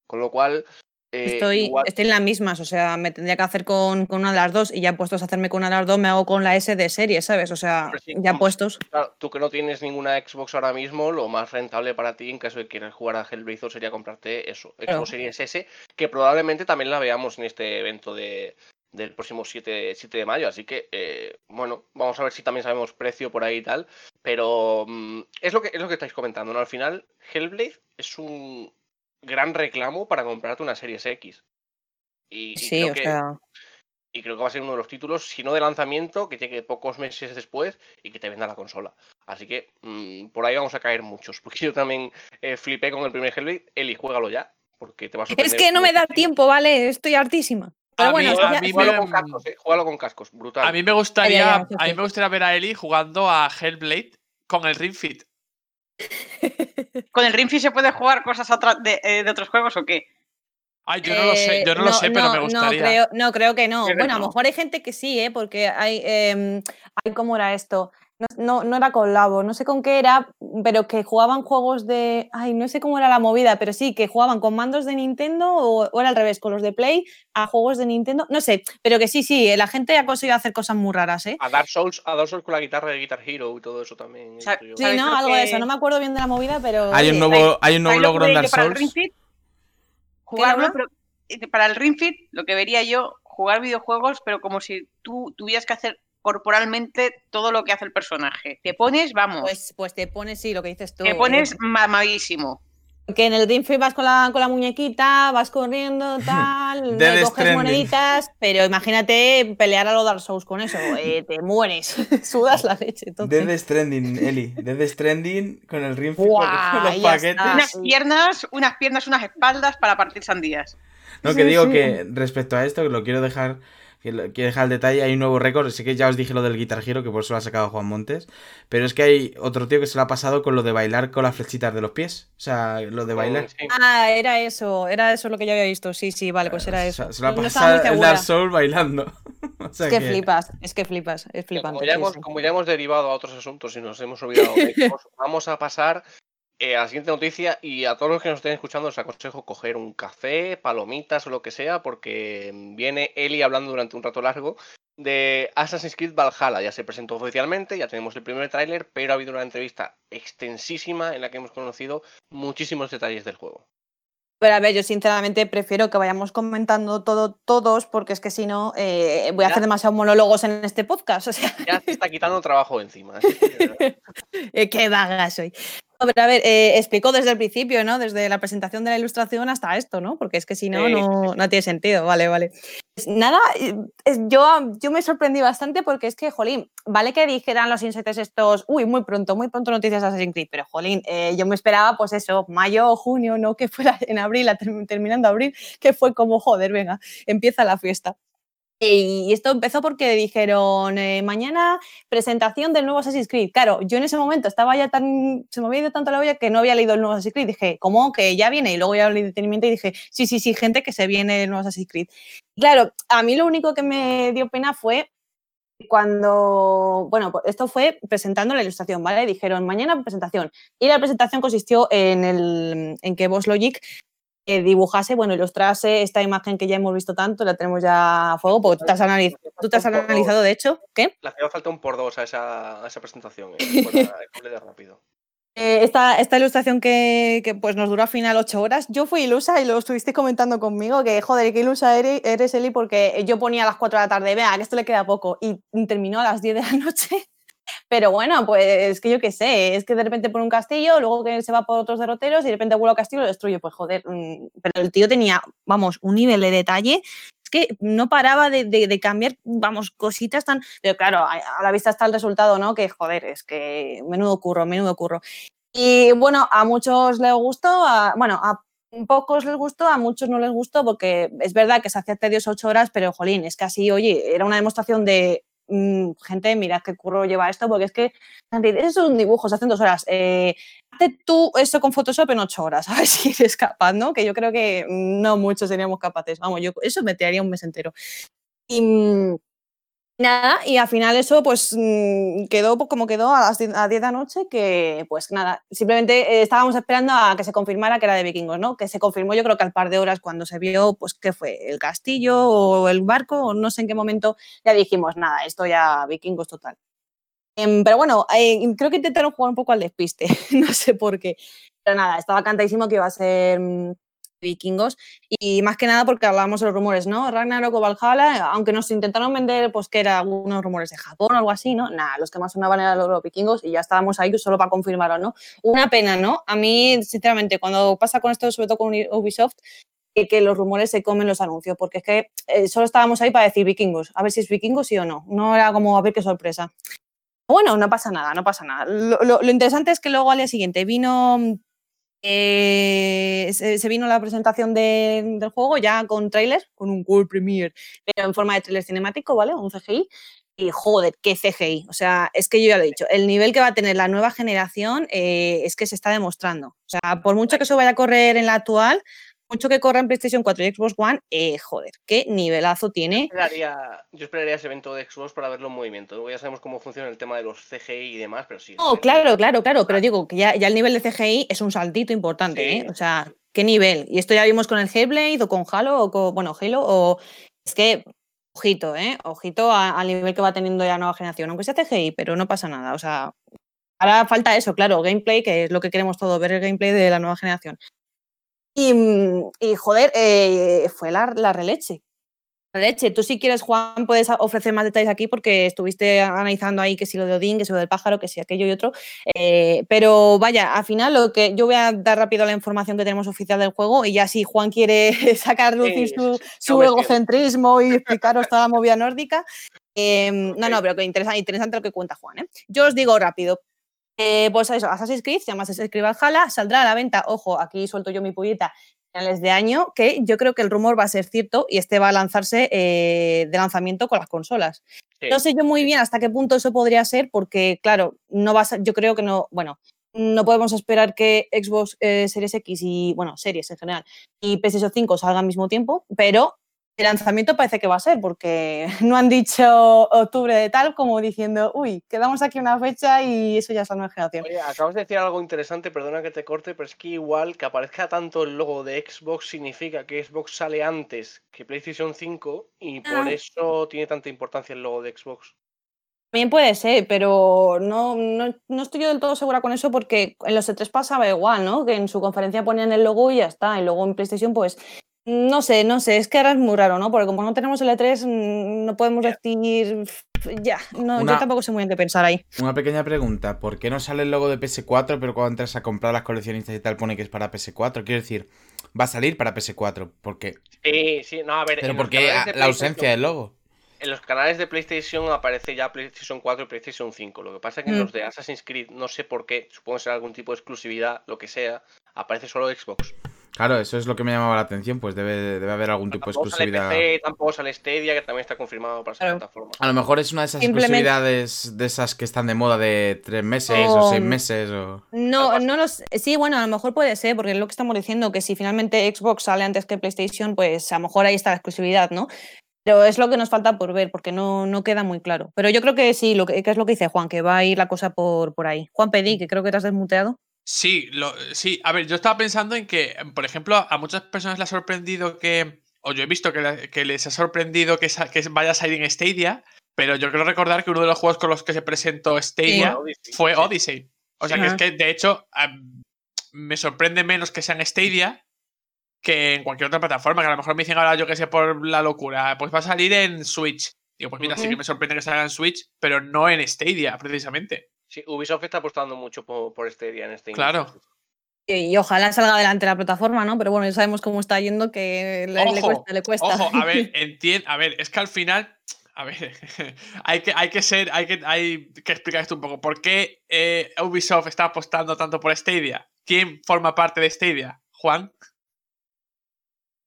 Con lo cual... eh, Estoy, igual- estoy en las mismas, o sea, me tendría que hacer con, con una de las dos y ya puestos a hacerme con una de las dos me hago con la S de serie, ¿sabes? O sea, sí, ya como- puestos. Claro, tú que no tienes ninguna Xbox ahora mismo, lo más rentable para ti en caso de que quieras jugar a Hellblade sería comprarte eso, Xbox Claro. Series S, que probablemente también la veamos en este evento de, del próximo 7, 7 de mayo. Así que, eh, bueno, vamos a ver si también sabemos precio por ahí y tal. Pero mm, es, lo que, es lo que estáis comentando, ¿no? Al final, Hellblade es un gran reclamo para comprarte una Series X. Y, y Sí, creo o que- sea, y creo que va a ser uno de los títulos, si no de lanzamiento, que llegue pocos meses después y que te venda la consola. Así que mm, por ahí vamos a caer muchos. Porque yo también eh, flipé con el primer Hellblade. Eli, juégalo ya. Porque te va a es que no me da tiempo, ¿vale? Estoy hartísima. Pero A bueno, mí- esto a ya- mí Júgalo me- con cascos, eh, con cascos. Brutal. A mí me gustaría, a mí me gustaría ver a Eli jugando a Hellblade con el Ring Fit. ¿Con el Ring Fit se puede jugar cosas de, eh, de otros juegos o qué? Ay, yo no lo sé, Eh, yo no, lo sé, pero me No, gustaría. creo, no, creo que no. Creo que Bueno, a no. lo mejor hay gente que sí, ¿eh? Porque hay, em, hay ¿cómo era esto? No, no, era con Labo, no sé con qué era, pero que jugaban juegos de. Ay, no sé cómo era la movida, pero sí, que jugaban con mandos de Nintendo o, o era al revés, con los de Play a juegos de Nintendo. No sé, pero que sí, sí, la gente ha conseguido hacer cosas muy raras, ¿eh? A Dark Souls, a Dark Souls con la guitarra de Guitar Hero y todo eso también. Sí, ¿Sabéis no, algo de eso. No me acuerdo bien de la movida, pero. Hay un nuevo, hay un nuevo ¿Sabes lo que logro en Dark Souls. Fit? Jugarlo, logro? pero eh, para el Ring Fit lo que vería yo, jugar videojuegos, pero como si tú tuvieras que hacer corporalmente todo lo que hace el personaje. Te pones, vamos, Pues, pues te pones, sí, lo que dices tú. te eh, pones mamadísimo. Que en el Ring Fit vas con la, con la muñequita, vas corriendo, tal, le coges moneditas, pero imagínate pelear a los Dark Souls con eso, eh, te mueres, sudas la leche. Entonces. Death Stranding, Eli. Death Stranding con el Ring Fit, Buah, con los paquetes. está. unas sí. piernas, unas piernas, unas espaldas para partir sandías. No, que Sí, digo sí. que respecto a esto, que lo quiero dejar, que quiero dejar el detalle, hay un nuevo récord, sé que ya os dije lo del Guitar Hero, que por eso lo ha sacado Juan Montes, pero es que hay otro tío que se lo ha pasado con lo de bailar con las flechitas de los pies, o sea, lo de bailar. Sí. Ah, era eso, era eso lo que yo había visto. Sí, sí, vale, pues era eso. se lo ha No pasado el segura. Dark Souls bailando. O sea Es que flipas, es que flipas, es flipante. Como ya, hemos, sí. como ya hemos derivado a otros asuntos y nos hemos olvidado de vamos a pasar eh, a la siguiente noticia y a todos los que nos estén escuchando os aconsejo coger un café, palomitas o lo que sea porque viene Eli hablando durante un rato largo de Assassin's Creed Valhalla. Ya se presentó oficialmente, ya tenemos el primer tráiler, pero ha habido una entrevista extensísima en la que hemos conocido muchísimos detalles del juego. Pero a ver, yo sinceramente prefiero que vayamos comentando todo todos, porque es que si no, eh, voy a Ya. hacer demasiados monólogos en este podcast. O sea, Ya te está quitando trabajo encima. Eh, qué vaga soy. Pero a ver, eh, explicó desde el principio, ¿no? Desde la presentación de la ilustración hasta esto, ¿no? Porque es que si no, Sí, no, no tiene sentido. Vale, vale. Pues nada, eh, es- yo, yo me sorprendí bastante porque es que, jolín, vale que dijeran los insights estos, uy, muy pronto, muy pronto noticias de Assassin's Creed, pero jolín, eh, yo me esperaba, pues eso, mayo o junio, no que fuera en abril, terminando abril, que fue como, joder, venga, empieza la fiesta. Y esto empezó porque dijeron, eh, mañana presentación del nuevo Assassin's Creed. Claro, yo en ese momento estaba ya tan. Se me había ido tanto la olla que no había leído el nuevo Assassin's Creed. Dije, ¿cómo? Que ya viene. Y luego ya leí detenimiento y dije, sí, sí, sí, gente que se viene el nuevo Assassin's Creed. Claro, a mí lo único que me dio pena fue cuando. Bueno, pues esto fue presentando la ilustración, ¿vale? Dijeron, mañana presentación. Y la presentación consistió en, el, en que Boss Logic eh, dibujase, bueno, ilustrase esta imagen que ya hemos visto tanto, la tenemos ya a fuego, porque tú te has, analiz- tú te has analizado, de hecho, ¿qué? Le hacía falta un por dos a esa, a esa presentación. eh, de rápido. Eh, esta, esta ilustración que, que, pues nos duró al final ocho horas, yo fui ilusa y lo estuviste comentando conmigo, que joder, qué ilusa eres, eres Eli, porque yo ponía a las 4 de la tarde, vea, que esto le queda poco, y terminó a las 10 de la noche. Pero bueno, pues es que yo qué sé, es que de repente pone un castillo, luego que se va por otros derroteros y de repente vuelve al castillo y lo destruye. Pues joder, mm, pero el tío tenía, vamos, un nivel de detalle. Es que no paraba de, de- cambiar, vamos, cositas tan. Pero claro, a, la vista está el resultado, ¿no? Que joder, es que menudo curro, menudo curro. Y bueno, a muchos les gustó, a- bueno, a pocos les gustó, a muchos no les gustó, porque es verdad que se hacía tedioso ocho horas, pero jolín, es que así, oye, era una demostración de mm, gente, mirad qué curro lleva esto, porque es que es un dibujo, se hacen dos horas. Eh, hazte tú eso con Photoshop en ocho horas, a ver si eres capaz, ¿no? Que yo creo que no muchos seríamos capaces. Vamos, yo eso me tiraría un mes entero. Y mm, nada, y al final eso pues mm, quedó como quedó a las 10 a 10 de la noche, que pues nada, simplemente eh, estábamos esperando a que se confirmara que era de vikingos, ¿no? Que se confirmó yo creo que al par de horas cuando se vio pues que fue el castillo o el barco o no sé en qué momento ya dijimos, nada, esto ya vikingos total. Em, pero bueno, eh, creo que intentaron jugar un poco al despiste, no sé por qué. Pero nada, estaba cantadísimo que iba a ser mm, vikingos y más que nada porque hablábamos de los rumores, ¿no? Ragnarok o Valhalla, aunque nos intentaron vender pues que eran algunos rumores de Japón o algo así, ¿no? Nada, los que más sonaban eran los vikingos y ya estábamos ahí solo para confirmarlo, ¿no? Una pena, ¿no? A mí, sinceramente, cuando pasa con esto, sobre todo con Ubisoft, que, que los rumores se comen los anuncios, porque es que eh, solo estábamos ahí para decir vikingos, a ver si es vikingos sí o no. No era como a ver qué sorpresa. Bueno, no pasa nada, no pasa nada. Lo, lo- lo interesante es que luego al día siguiente vino eh, se, vino la presentación de- del juego ya con trailer, con un World Premiere, pero en forma de trailer cinemático, ¿vale? Un CGI. Y joder, qué CGI. O sea, es que yo ya lo he dicho, el nivel que va a tener la nueva generación eh, es que se está demostrando. O sea, por mucho que eso vaya a correr en la actual, mucho que corra en PlayStation 4 y Xbox One, eh, joder, qué nivelazo tiene. Esperaría- yo esperaría ese evento de Xbox para verlo en movimiento. Ya sabemos cómo funciona el tema de los CGI y demás, pero sí. No, sí. claro, claro, claro, pero digo que ya, ya el nivel de CGI es un saltito importante, Sí. ¿eh? O sea, ¿qué nivel? Y esto ya vimos con el Hellblade o con Halo o con, bueno, Halo o... Es que, ojito, ¿eh? Ojito al nivel que va teniendo ya la nueva generación, aunque sea CGI, pero no pasa nada, o sea... Ahora falta eso, claro, gameplay, que es lo que queremos todos, ver el gameplay de la nueva generación. Y, mm, y, joder, eh, fue la, la releche. La leche. Tú si quieres, Juan, puedes ofrecer más detalles aquí porque estuviste analizando ahí que si lo de Odín, que si lo del pájaro, que si aquello y otro. Eh, pero vaya, al final lo que yo voy a dar rápido la información que tenemos oficial del juego y ya si Juan quiere sacar lucir Sí, su, su No egocentrismo y explicaros toda la movida nórdica. eh, No, no, pero que interesante, interesante lo que cuenta Juan. ¿eh? Yo os digo rápido. Eh, pues eso, Assassin's Creed, se llama Assassin's Creed Valhalla, saldrá a la venta, ojo, aquí suelto yo mi pullita, finales de año, que yo creo que el rumor va a ser cierto y este va a lanzarse eh, de lanzamiento con las consolas. Sí. No sé yo muy bien hasta qué punto eso podría ser, porque claro, no va a ser- yo creo que no, bueno, no podemos esperar que Xbox eh, Series X y, bueno, series en general, y PlayStation 5 salgan al mismo tiempo, pero el lanzamiento parece que va a ser, porque no han dicho octubre de tal como diciendo, uy, quedamos aquí una fecha y eso ya es la nueva generación. Oye, acabas de decir algo interesante, perdona que te corte, pero es que igual que aparezca tanto el logo de Xbox significa que Xbox sale antes que PlayStation 5 y por Ah. eso tiene tanta importancia el logo de Xbox. También puede ser, pero no, no, no estoy yo del todo segura con eso porque en los E3 pasaba igual, ¿no? Que en su conferencia ponían el logo y ya está. Y luego en PlayStation, pues, no sé, no sé, es que ahora es muy raro, ¿no? Porque como no tenemos el E3, mm, no podemos decir. Ya, no, Una- yo tampoco sé muy bien qué pensar ahí. Una pequeña pregunta, ¿por qué no sale el logo de PS4 pero cuando entras a comprar las coleccionistas y tal pone que es para PS4? Quiero decir, va a salir para PS4, porque Sí, sí, no, a ver. pero ¿por qué la ausencia del logo? En los canales de PlayStation aparece ya PlayStation 4 y PlayStation 5. Lo que pasa es que en Mm. los de Assassin's Creed, no sé por qué, supongo que será algún tipo de exclusividad, lo que sea, aparece solo Xbox. Claro, eso es lo que me llamaba la atención, pues debe, debe haber algún tipo de Tampoco sale exclusividad. PC, tampoco sale Stadia, que también está confirmado para esa Claro. plataforma. A lo mejor es una de esas exclusividades de esas que están de moda de tres meses O- o seis meses o... No, no lo sé. Sí, bueno, a lo mejor puede ser, porque es lo que estamos diciendo, que si finalmente Xbox sale antes que PlayStation, pues a lo mejor ahí está la exclusividad, ¿no? Pero es lo que nos falta por ver, porque no, no queda muy claro. Pero yo creo que sí, lo que, que es lo que dice Juan, que va a ir la cosa por, por ahí. Juan Pedí, que creo que te has desmuteado. Sí, lo, sí, a ver, yo estaba pensando en que, por ejemplo, a muchas personas les ha sorprendido que, o yo he visto que, la- que les ha sorprendido que, sa- que vaya a salir en Stadia, pero yo quiero recordar que uno de los juegos con los que se presentó Stadia Odyssey, fue sí. Odyssey. O sea que es que, de hecho, me sorprende menos que sea en Stadia que en cualquier otra plataforma, que a lo mejor me dicen ahora, yo que sé, por la locura, pues va a salir en Switch. Digo, pues mira, sí que me sorprende que salga en Switch, pero no en Stadia, precisamente. Sí, Ubisoft está apostando mucho por, por Stadia en este Claro. inicio. Y, y ojalá salga adelante la plataforma, ¿no? Pero bueno, ya sabemos cómo está yendo, que le, cuesta, le cuesta. Ojo, a ver, entiendo. A ver, es que al final. A ver, hay que, hay que ser. Hay que, hay que explicar esto un poco. ¿Por qué eh, Ubisoft está apostando tanto por Stadia? ¿Quién forma parte de Stadia? ¿Juan?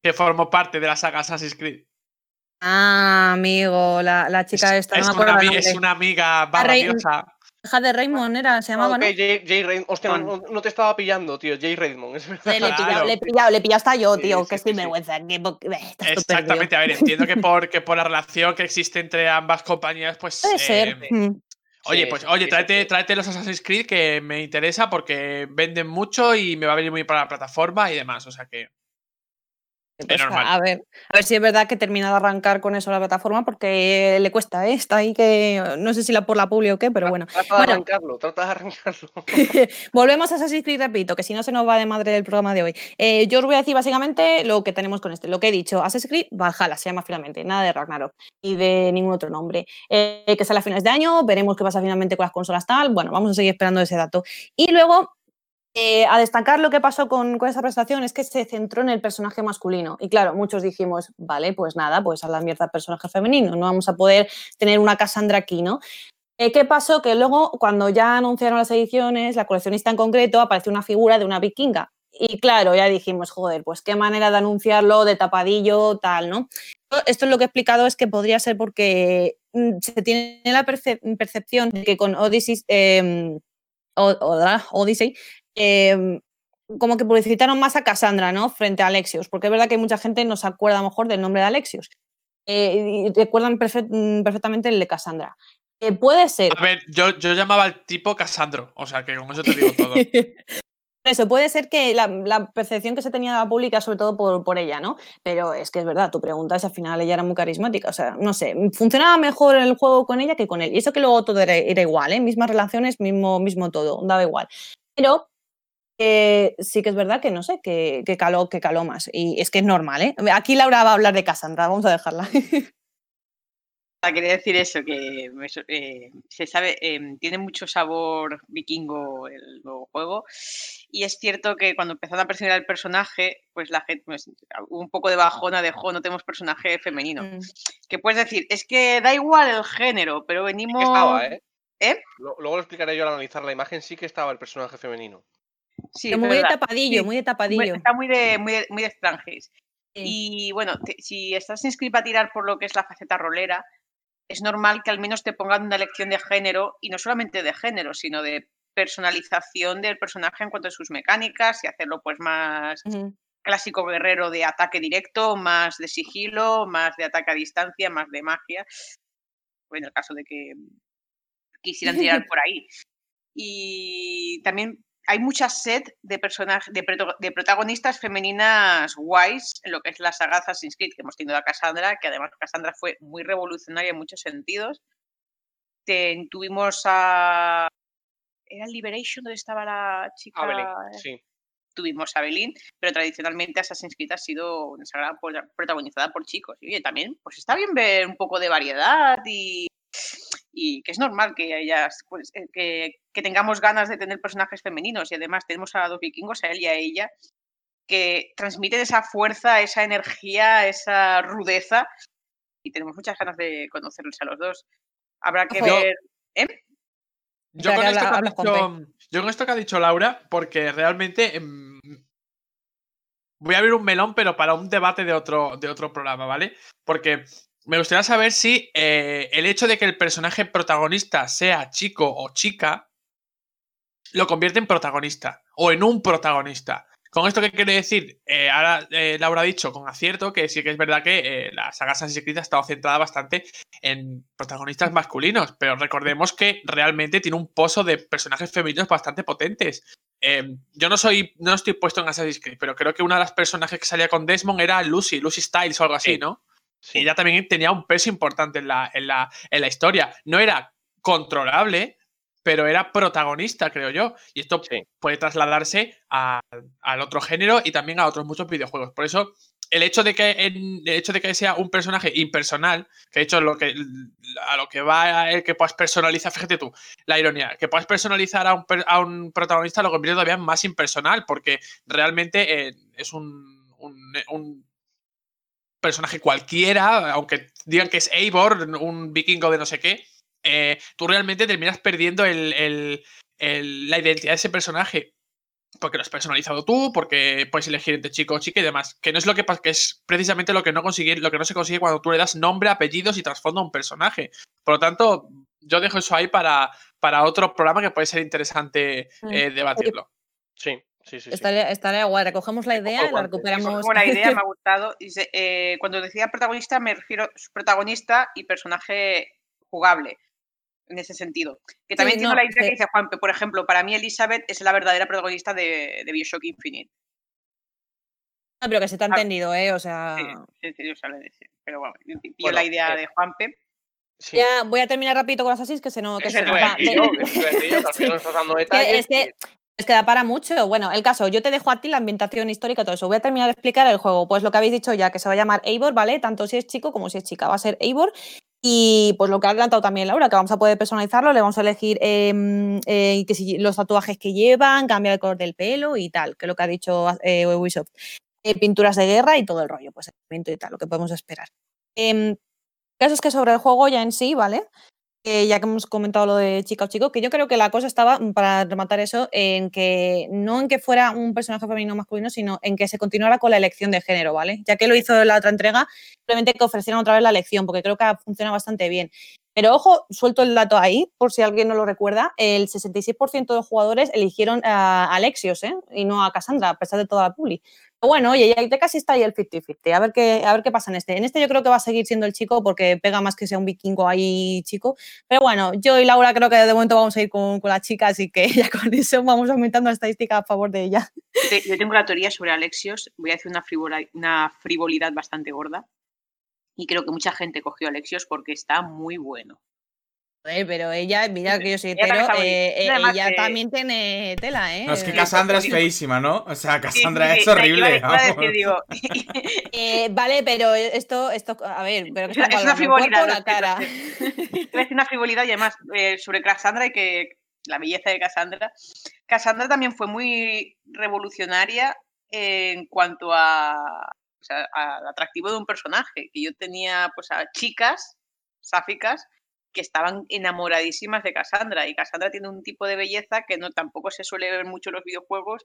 Que formó parte de la saga Assassin's Creed. Ah, amigo, la, la chica esta, es, no me una, acuerdo es una amiga barra diosa. Hija de Raymond era, se llamaba, ok, ¿no? Jay, Jay Raymond. Hostia, no, te estaba pillando, tío. Jay Raymond, es verdad. Le, le he pillado, Claro. le he pillado, le he pillado hasta yo, tío, sí, que sí, estoy sí. vergüenza. Que, eh, Exactamente, a ver, entiendo que por, que por la relación que existe entre ambas compañías, pues. Puede eh, ser. mm. Oye, Sí, pues, oye, tráete, tráete los Assassin's Creed que me interesa porque venden mucho y me va a venir muy bien para la plataforma y demás. O sea que. Pues, a ver, a ver si es verdad que termina de arrancar con eso la plataforma porque le cuesta, ¿eh? Está ahí que no sé si la por la publi o qué, pero bueno. Trata de Bueno. arrancarlo, trata de arrancarlo. Volvemos a Assassin's Creed, repito, que si no se nos va de madre el programa de hoy. Eh, yo os voy a decir básicamente lo que tenemos con este. Lo que he dicho, Assassin's Creed Valhalla se llama finalmente, nada de Ragnarok y de ningún otro nombre. Eh, que sale a finales de año, veremos qué pasa finalmente con las consolas tal. Bueno, vamos a seguir esperando ese dato. Y luego, eh, a destacar lo que pasó con, con esa presentación es que se centró en el personaje masculino. Y claro, muchos dijimos, vale, pues nada, pues a la mierda personaje femenino, no vamos a poder tener una Cassandra aquí, ¿no? Eh, ¿Qué pasó? Que luego, cuando ya anunciaron las ediciones, la coleccionista en concreto, apareció una figura de una vikinga. Y claro, ya dijimos, joder, pues qué manera de anunciarlo, de tapadillo, tal, ¿no? Esto es lo que he explicado es que podría ser porque mm, se tiene la perce- percepción de que con Odyssey, eh, o- o- Odyssey eh, como que publicitaron más a Cassandra, ¿no? Frente a Alexios, porque es verdad que mucha gente no se acuerda a lo mejor del nombre de Alexios. Eh, y recuerdan mm, perfectamente el de Cassandra. Eh, puede ser. A ver, yo, yo llamaba al tipo Casandro. O sea que con eso te digo todo. Eso puede ser que la, la percepción que se tenía de la pública, sobre todo por, por ella, ¿no? Pero es que es verdad, tu pregunta es al final ella era muy carismática. O sea, no sé, funcionaba mejor el juego con ella que con él. Y eso que luego todo era, era igual, ¿eh? Mismas relaciones, mismo, mismo todo, daba igual. Pero eh, sí que es verdad que no sé, que, que caló, que caló más. Y es que es normal, ¿eh? Aquí Laura va a hablar de Cassandra, vamos a dejarla. Ah, Quería decir eso, que eh, se sabe, em, tiene mucho sabor vikingo el nuevo juego. Y es cierto que cuando empezaron a presentar el personaje, pues la gente, pues, hubo un poco de bajona de juego, no tenemos personaje femenino. Mm. Que puedes decir, es que da igual el género, pero Sí venimos. que estaba, ¿eh? ¿Eh? Luego lo explicaré yo al analizar la imagen. Sí que estaba el personaje femenino. Sí, muy de tapadillo, Sí, muy de tapadillo. Está muy de, muy de, muy de extranjers. Sí. Y bueno, te- si estás inscrito a tirar por lo que es la faceta rolera, es normal que al menos te pongan una lección de género, y no solamente de género, sino de personalización del personaje en cuanto a sus mecánicas y hacerlo pues más clásico guerrero de ataque directo, más de sigilo, más de ataque a distancia, más de magia. En el caso de que quisieran tirar por ahí. Y también hay mucha sed de personajes, de, de protagonistas femeninas guays en lo que es la saga Assassin's Creed, que hemos tenido a Cassandra, que además Cassandra fue muy revolucionaria en muchos sentidos. Ten- tuvimos a. ¿Era Liberation donde estaba la chica? Belén, sí. tuvimos a Belín, pero tradicionalmente Assassin's Creed ha sido una saga protagonizada por chicos. Y oye, también, pues está bien ver un poco de variedad y, y que es normal que ellas, pues, eh, que, que tengamos ganas de tener personajes femeninos y además tenemos a dos vikingos, a él y a ella, que transmiten esa fuerza, esa energía, esa rudeza y tenemos muchas ganas de conocerlos a los dos. Habrá que Ojo. ver. Yo Espera, con, que esto que habla- ha habla dicho, yo con esto que ha dicho Laura, porque realmente em, voy a abrir un melón, pero para un debate de otro, de otro programa, ¿vale? Porque me gustaría saber si eh, el hecho de que el personaje protagonista sea chico o chica lo convierte en protagonista o en un protagonista. ¿Con esto qué quiere decir? Eh, ahora eh, Laura ha dicho con acierto que sí que es verdad que eh, la saga Assassin's Creed ha estado centrada bastante en protagonistas masculinos, pero recordemos que realmente tiene un pozo de personajes femeninos bastante potentes. Eh, yo no soy, no estoy puesto en Assassin's Creed, pero creo que una de las personajes que salía con Desmond era Lucy, Lucy Styles o algo así, Sí. ¿no? Sí. Ella también tenía un peso importante en la, en la, en la historia. No era controlable, pero era protagonista, creo yo. Y esto Sí. puede trasladarse a- al otro género y también a otros muchos videojuegos. Por eso, el hecho de que, el hecho de que sea un personaje impersonal, que de hecho lo que, a lo que va el que puedas personalizar, fíjate tú, la ironía, que puedas personalizar a un, a un protagonista lo convierte todavía más impersonal, porque realmente eh, es un, un- un personaje cualquiera, aunque digan que es Eivor, un vikingo de no sé qué, eh, tú realmente terminas perdiendo el- el- el- la identidad de ese personaje. porque lo has personalizado tú, porque puedes elegir entre chico o chica y demás. Que no es lo que pasa, que es precisamente lo que no consigue, lo que no se consigue cuando tú le das nombre, apellidos y trasfondo a un personaje. Por lo tanto, yo dejo eso ahí para, para otro programa que puede ser interesante Mm. eh, debatirlo. Sí, sí, sí. sí. Estaría, estaría guay. Recogemos la idea la recuperamos. Buena idea, me ha gustado. Se- eh, cuando decía protagonista, me refiero a protagonista y personaje jugable. En ese sentido. Que también entiendo no, la idea que dice Juanpe. Por ejemplo, para mí Elizabeth es la verdadera protagonista de, de Bioshock Infinite. No, pero que se te ha Ah, entendido, ¿eh? O sea. Sí, sí, yo. Pero bueno, yo Bueno, la idea eh, de Juanpe. Sí. Ya, voy a terminar rapidito con las Assassin's, que se no. Que se nos va. yo, que que Que. Es que da para mucho. Bueno, el caso, yo te dejo a ti la ambientación histórica, todo eso. Voy a terminar de explicar el juego. Pues lo que habéis dicho ya, que se va a llamar Eivor, ¿vale? Tanto si es chico como si es chica. Va a ser Eivor. Y pues lo que ha adelantado también Laura, que vamos a poder personalizarlo, le vamos a elegir em, eh, que si, los tatuajes que llevan, cambiar el color del pelo y tal, que es lo que ha dicho eh, Ubisoft. Eh, pinturas de guerra y todo el rollo, pues equipamiento y tal, lo que podemos esperar. Em, el caso es que sobre el juego ya en sí, ¿vale? Eh, ya que hemos comentado lo de chica o chico, que yo creo que la cosa estaba, mm, para rematar eso, en que no en que fuera un personaje femenino o masculino, sino en que se continuara con la elección de género, ¿vale? Ya que lo hizo la otra entrega, simplemente que ofrecieran otra vez la elección, porque creo que funciona bastante bien. Pero ojo, suelto el dato ahí, por si alguien no lo recuerda, el 66% de jugadores eligieron a Alexios, ¿eh? Y no a Cassandra, a pesar de toda la publi. Bueno, oye, ya casi está ahí el 50-50. A ver qué, a ver qué pasa en este. En este yo creo que va a seguir siendo el chico porque pega más que sea un vikingo ahí chico. Pero bueno, yo y Laura creo que de momento vamos a ir con, con la chica, así que ya con eso vamos aumentando la estadística a favor de ella. Yo tengo la teoría sobre Alexios. Voy a decir una, frivola- una frivolidad bastante gorda. Y creo que mucha gente cogió Alexios porque está muy bueno. Joder, pero ella, mira que yo soy hetero, eh, eh, ella que- también tiene tela, ¿eh? No, es que Cassandra es feísima, ¿no? O sea, Sí, Cassandra sí, es horrible. iba a- iba a decir, vamos. digo, Eh, vale, pero esto, esto, a ver, pero que Es una- es una hablando, ¿el cuerpo o frivolidad, la cara. Decir una frivolidad y además eh, sobre Cassandra y que la belleza de Cassandra. Cassandra también fue muy revolucionaria en cuanto a, o sea, al atractivo de un personaje. Que yo tenía pues a chicas sáficas que estaban enamoradísimas de Cassandra. Y Cassandra tiene un tipo de belleza que no tampoco se suele ver mucho en los videojuegos,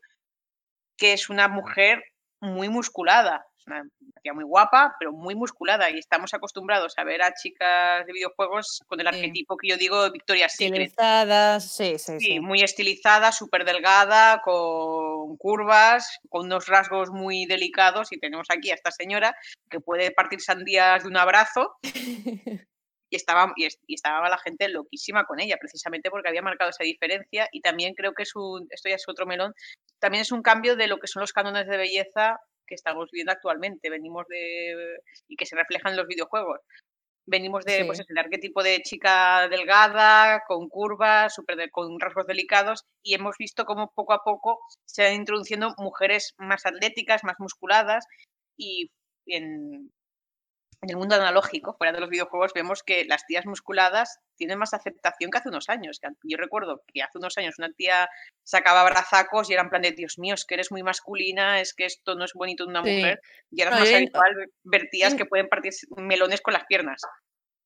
que es una mujer muy musculada. Es una tía muy guapa, pero muy musculada. Y estamos acostumbrados a ver a chicas de videojuegos con el Sí. arquetipo que yo digo Victoria's Secret. Estilizadas, sí, sí, Sí, sí. muy estilizada, súper delgada, con curvas, con unos rasgos muy delicados. Y tenemos aquí a esta señora que puede partir sandías de un abrazo. Y estaba, y, es- y estaba la gente loquísima con ella, precisamente porque había marcado esa diferencia. Y también creo que es un, esto ya es otro melón, también es un cambio de lo que son los cánones de belleza que estamos viendo actualmente. Venimos de. y que se reflejan en los videojuegos. Venimos de pues, Sí. eso, el arquetipo de chica delgada, con curvas, super de- con rasgos delicados, y hemos visto cómo poco a poco se van introduciendo mujeres más atléticas, más musculadas, y en, en el mundo analógico, fuera de los videojuegos, vemos que las tías musculadas tienen más aceptación que hace unos años. Yo recuerdo que hace unos años una tía sacaba brazacos y era en plan de, Dios mío, es que eres muy masculina, es que esto no es bonito de una Sí. mujer. Y ahora No, es más habitual ver- tías que pueden partir melones con las piernas.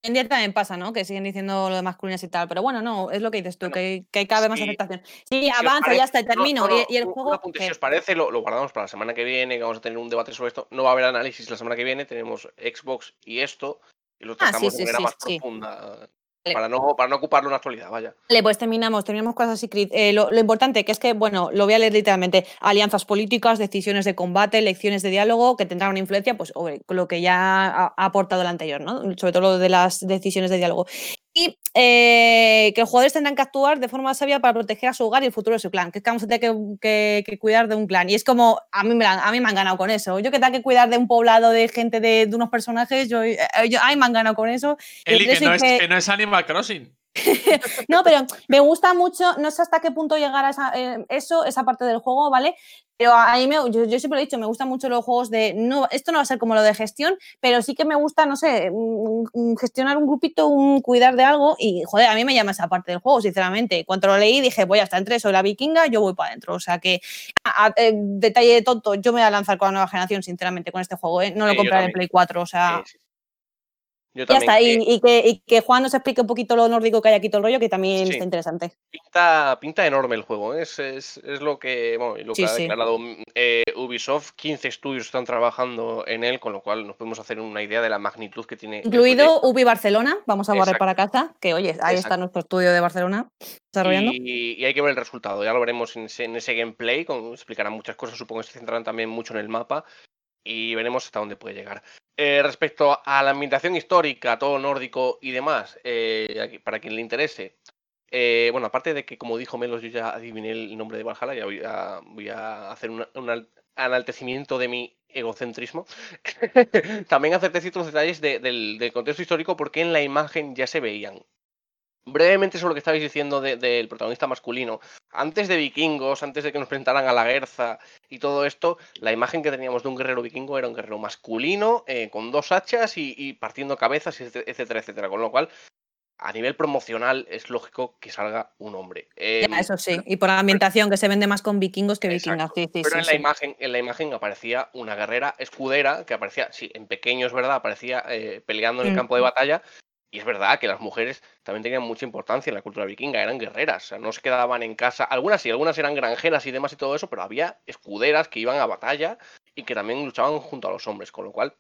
En día también pasa, ¿no? Que siguen diciendo lo de masculinas y tal, pero bueno, no, es lo que dices tú, Bueno, que, que cada vez más sí. aceptación. Sí, avanza, parece- ya está, termino. no, no, y, y el un- juego. apunte, si os parece, lo, lo guardamos para la semana que viene, que vamos a tener un debate sobre esto. No va a haber análisis la semana que viene, tenemos Xbox y esto, y lo Ah, sí, tratamos de manera sí, más profunda. Vale. Para no, para no ocuparlo en la actualidad, vaya. Vale, pues terminamos, terminamos con Assassin's Creed. Eh, lo, lo importante que es que, bueno, lo voy a leer literalmente, alianzas políticas, decisiones de combate, lecciones de diálogo que tendrán una influencia, pues, sobre lo que ya ha, ha aportado el anterior, ¿no? Sobre todo lo de las decisiones de diálogo. Y eh, que los jugadores tendrán que actuar de forma sabia para proteger a su hogar y el futuro de su clan, que es que vamos a tener que, que- que cuidar de un clan. Y es como, a mí, me la- a mí me han ganado con eso. Yo que tengo que cuidar de un poblado de gente, de, de unos personajes, yo, eh, yo, ay, me han ganado con eso. Eli, que no, es, que- que no es Animal Crossing. no, pero me gusta mucho, no sé hasta qué punto llegar a esa, eh, eso, esa parte del juego, ¿vale? Pero a mí me, yo, yo siempre lo he dicho, me gustan mucho los juegos de, no, esto no va a ser como lo de gestión, pero sí que me gusta, no sé, mm, mm, gestionar un grupito, un cuidar de algo y, joder, a mí me llama esa parte del juego, sinceramente. Cuando lo leí dije, voy hasta entre, soy la vikinga, yo voy para adentro. O sea que, a- a- eh, detalle tonto, yo me voy a lanzar con la nueva generación, sinceramente, con este juego, ¿eh? No lo Sí, compraré en. Play 4, o sea, Sí, sí. Yo Ya está, y, y que, y que Juan nos explique un poquito lo nórdico que hay aquí todo el rollo, que también Sí. está interesante. pinta, pinta enorme el juego. ¿eh? Es, es, es lo que, bueno, lo que Sí, ha declarado mm, eh, Ubisoft. 15 estudios están trabajando en él, con lo cual nos podemos hacer una idea de la magnitud que tiene. Incluido Ubi Barcelona, vamos a barrer Exacto. para casa, que oye, ahí está nuestro estudio de Barcelona desarrollando. Y, y hay que ver el resultado, ya lo veremos en ese, en ese gameplay, con, explicarán muchas cosas, supongo que se centrarán también mucho en el mapa y veremos hasta dónde puede llegar. Eh, respecto a la ambientación histórica, todo nórdico y demás, eh, para quien le interese, eh, bueno, aparte de que como dijo Melos, yo ya adiviné el nombre de Valhalla, ya voy a, hacer un, un al- enaltecimiento de mi egocentrismo, también hacerte ciertos detalles de- del, del contexto histórico porque en la imagen ya se veían. Brevemente sobre lo que estabais diciendo de- del protagonista masculino. Antes de vikingos, antes de que nos presentaran a la Guerza y todo esto, la imagen que teníamos de un guerrero vikingo era un guerrero masculino, eh, con dos hachas y, y partiendo cabezas, etc- etcétera, etcétera. Con lo cual, a nivel promocional, es lógico que salga un hombre. Ya, Em, eso sí, y por la ambientación que se vende más con vikingos que vikingas. Exacto. Sí, sí, Pero sí, en la imagen, en la imagen aparecía una guerrera escudera que aparecía, sí, en pequeño es verdad, aparecía eh, peleando en el Mm. campo de batalla. Y es verdad que las mujeres también tenían mucha importancia en la cultura vikinga, eran guerreras, o sea, no se quedaban en casa. Algunas sí, algunas eran granjeras y demás y todo eso, pero había escuderas que iban a batalla y que también luchaban junto a los hombres, con lo cual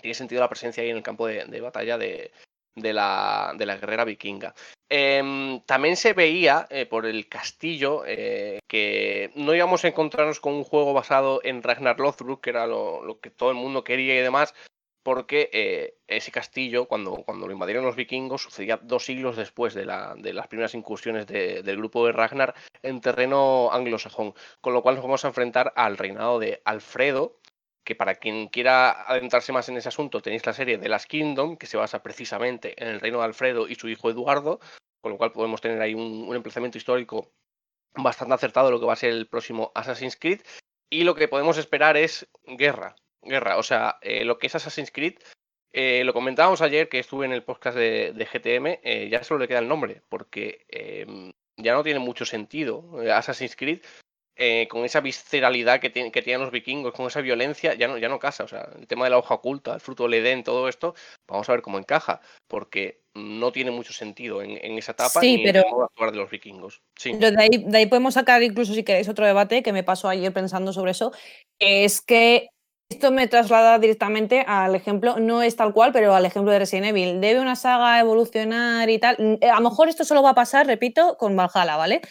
tiene sentido la presencia ahí en el campo de, batalla de, de la, de la guerrera vikinga. Em, también se veía eh, por el castillo eh, que no íbamos a encontrarnos con un juego basado en Ragnar Lothbrok, que era lo, lo que todo el mundo quería y demás, porque eh, ese castillo, cuando, cuando lo invadieron los vikingos, sucedía dos siglos después de, la, de las primeras incursiones de- del grupo de Ragnar en terreno anglosajón, con lo cual nos vamos a enfrentar al reinado de Alfredo, que para quien quiera adentrarse más en ese asunto, tenéis la serie de Last Kingdom, que se basa precisamente en el reino de Alfredo y su hijo Eduardo, con lo cual podemos tener ahí un, un emplazamiento histórico bastante acertado de lo que va a ser el próximo Assassin's Creed. Y lo que podemos esperar es guerra. Guerra. O sea, eh, lo que es Assassin's Creed, eh, lo comentábamos ayer que estuve en el podcast de, de GTM, eh, ya solo le queda el nombre, porque eh, ya no tiene mucho sentido. Assassin's Creed eh, con esa visceralidad que, tienen- que tienen los vikingos, con esa violencia, ya no, ya no casa. O sea, el tema de la hoja oculta, el fruto del Edén, todo esto, vamos a ver cómo encaja, porque no tiene mucho sentido en, en esa etapa Sí, ni en pero- el modo de actuar de los vikingos. Sí, Pero de ahí, de ahí podemos sacar incluso si queréis otro debate que me pasó ayer pensando sobre eso, que es que esto me traslada directamente al ejemplo, no es tal cual, pero al ejemplo de Resident Evil. ¿Debe una saga evolucionar y tal? Mm, A lo mejor esto solo va a pasar, repito, con Valhalla, ¿vale?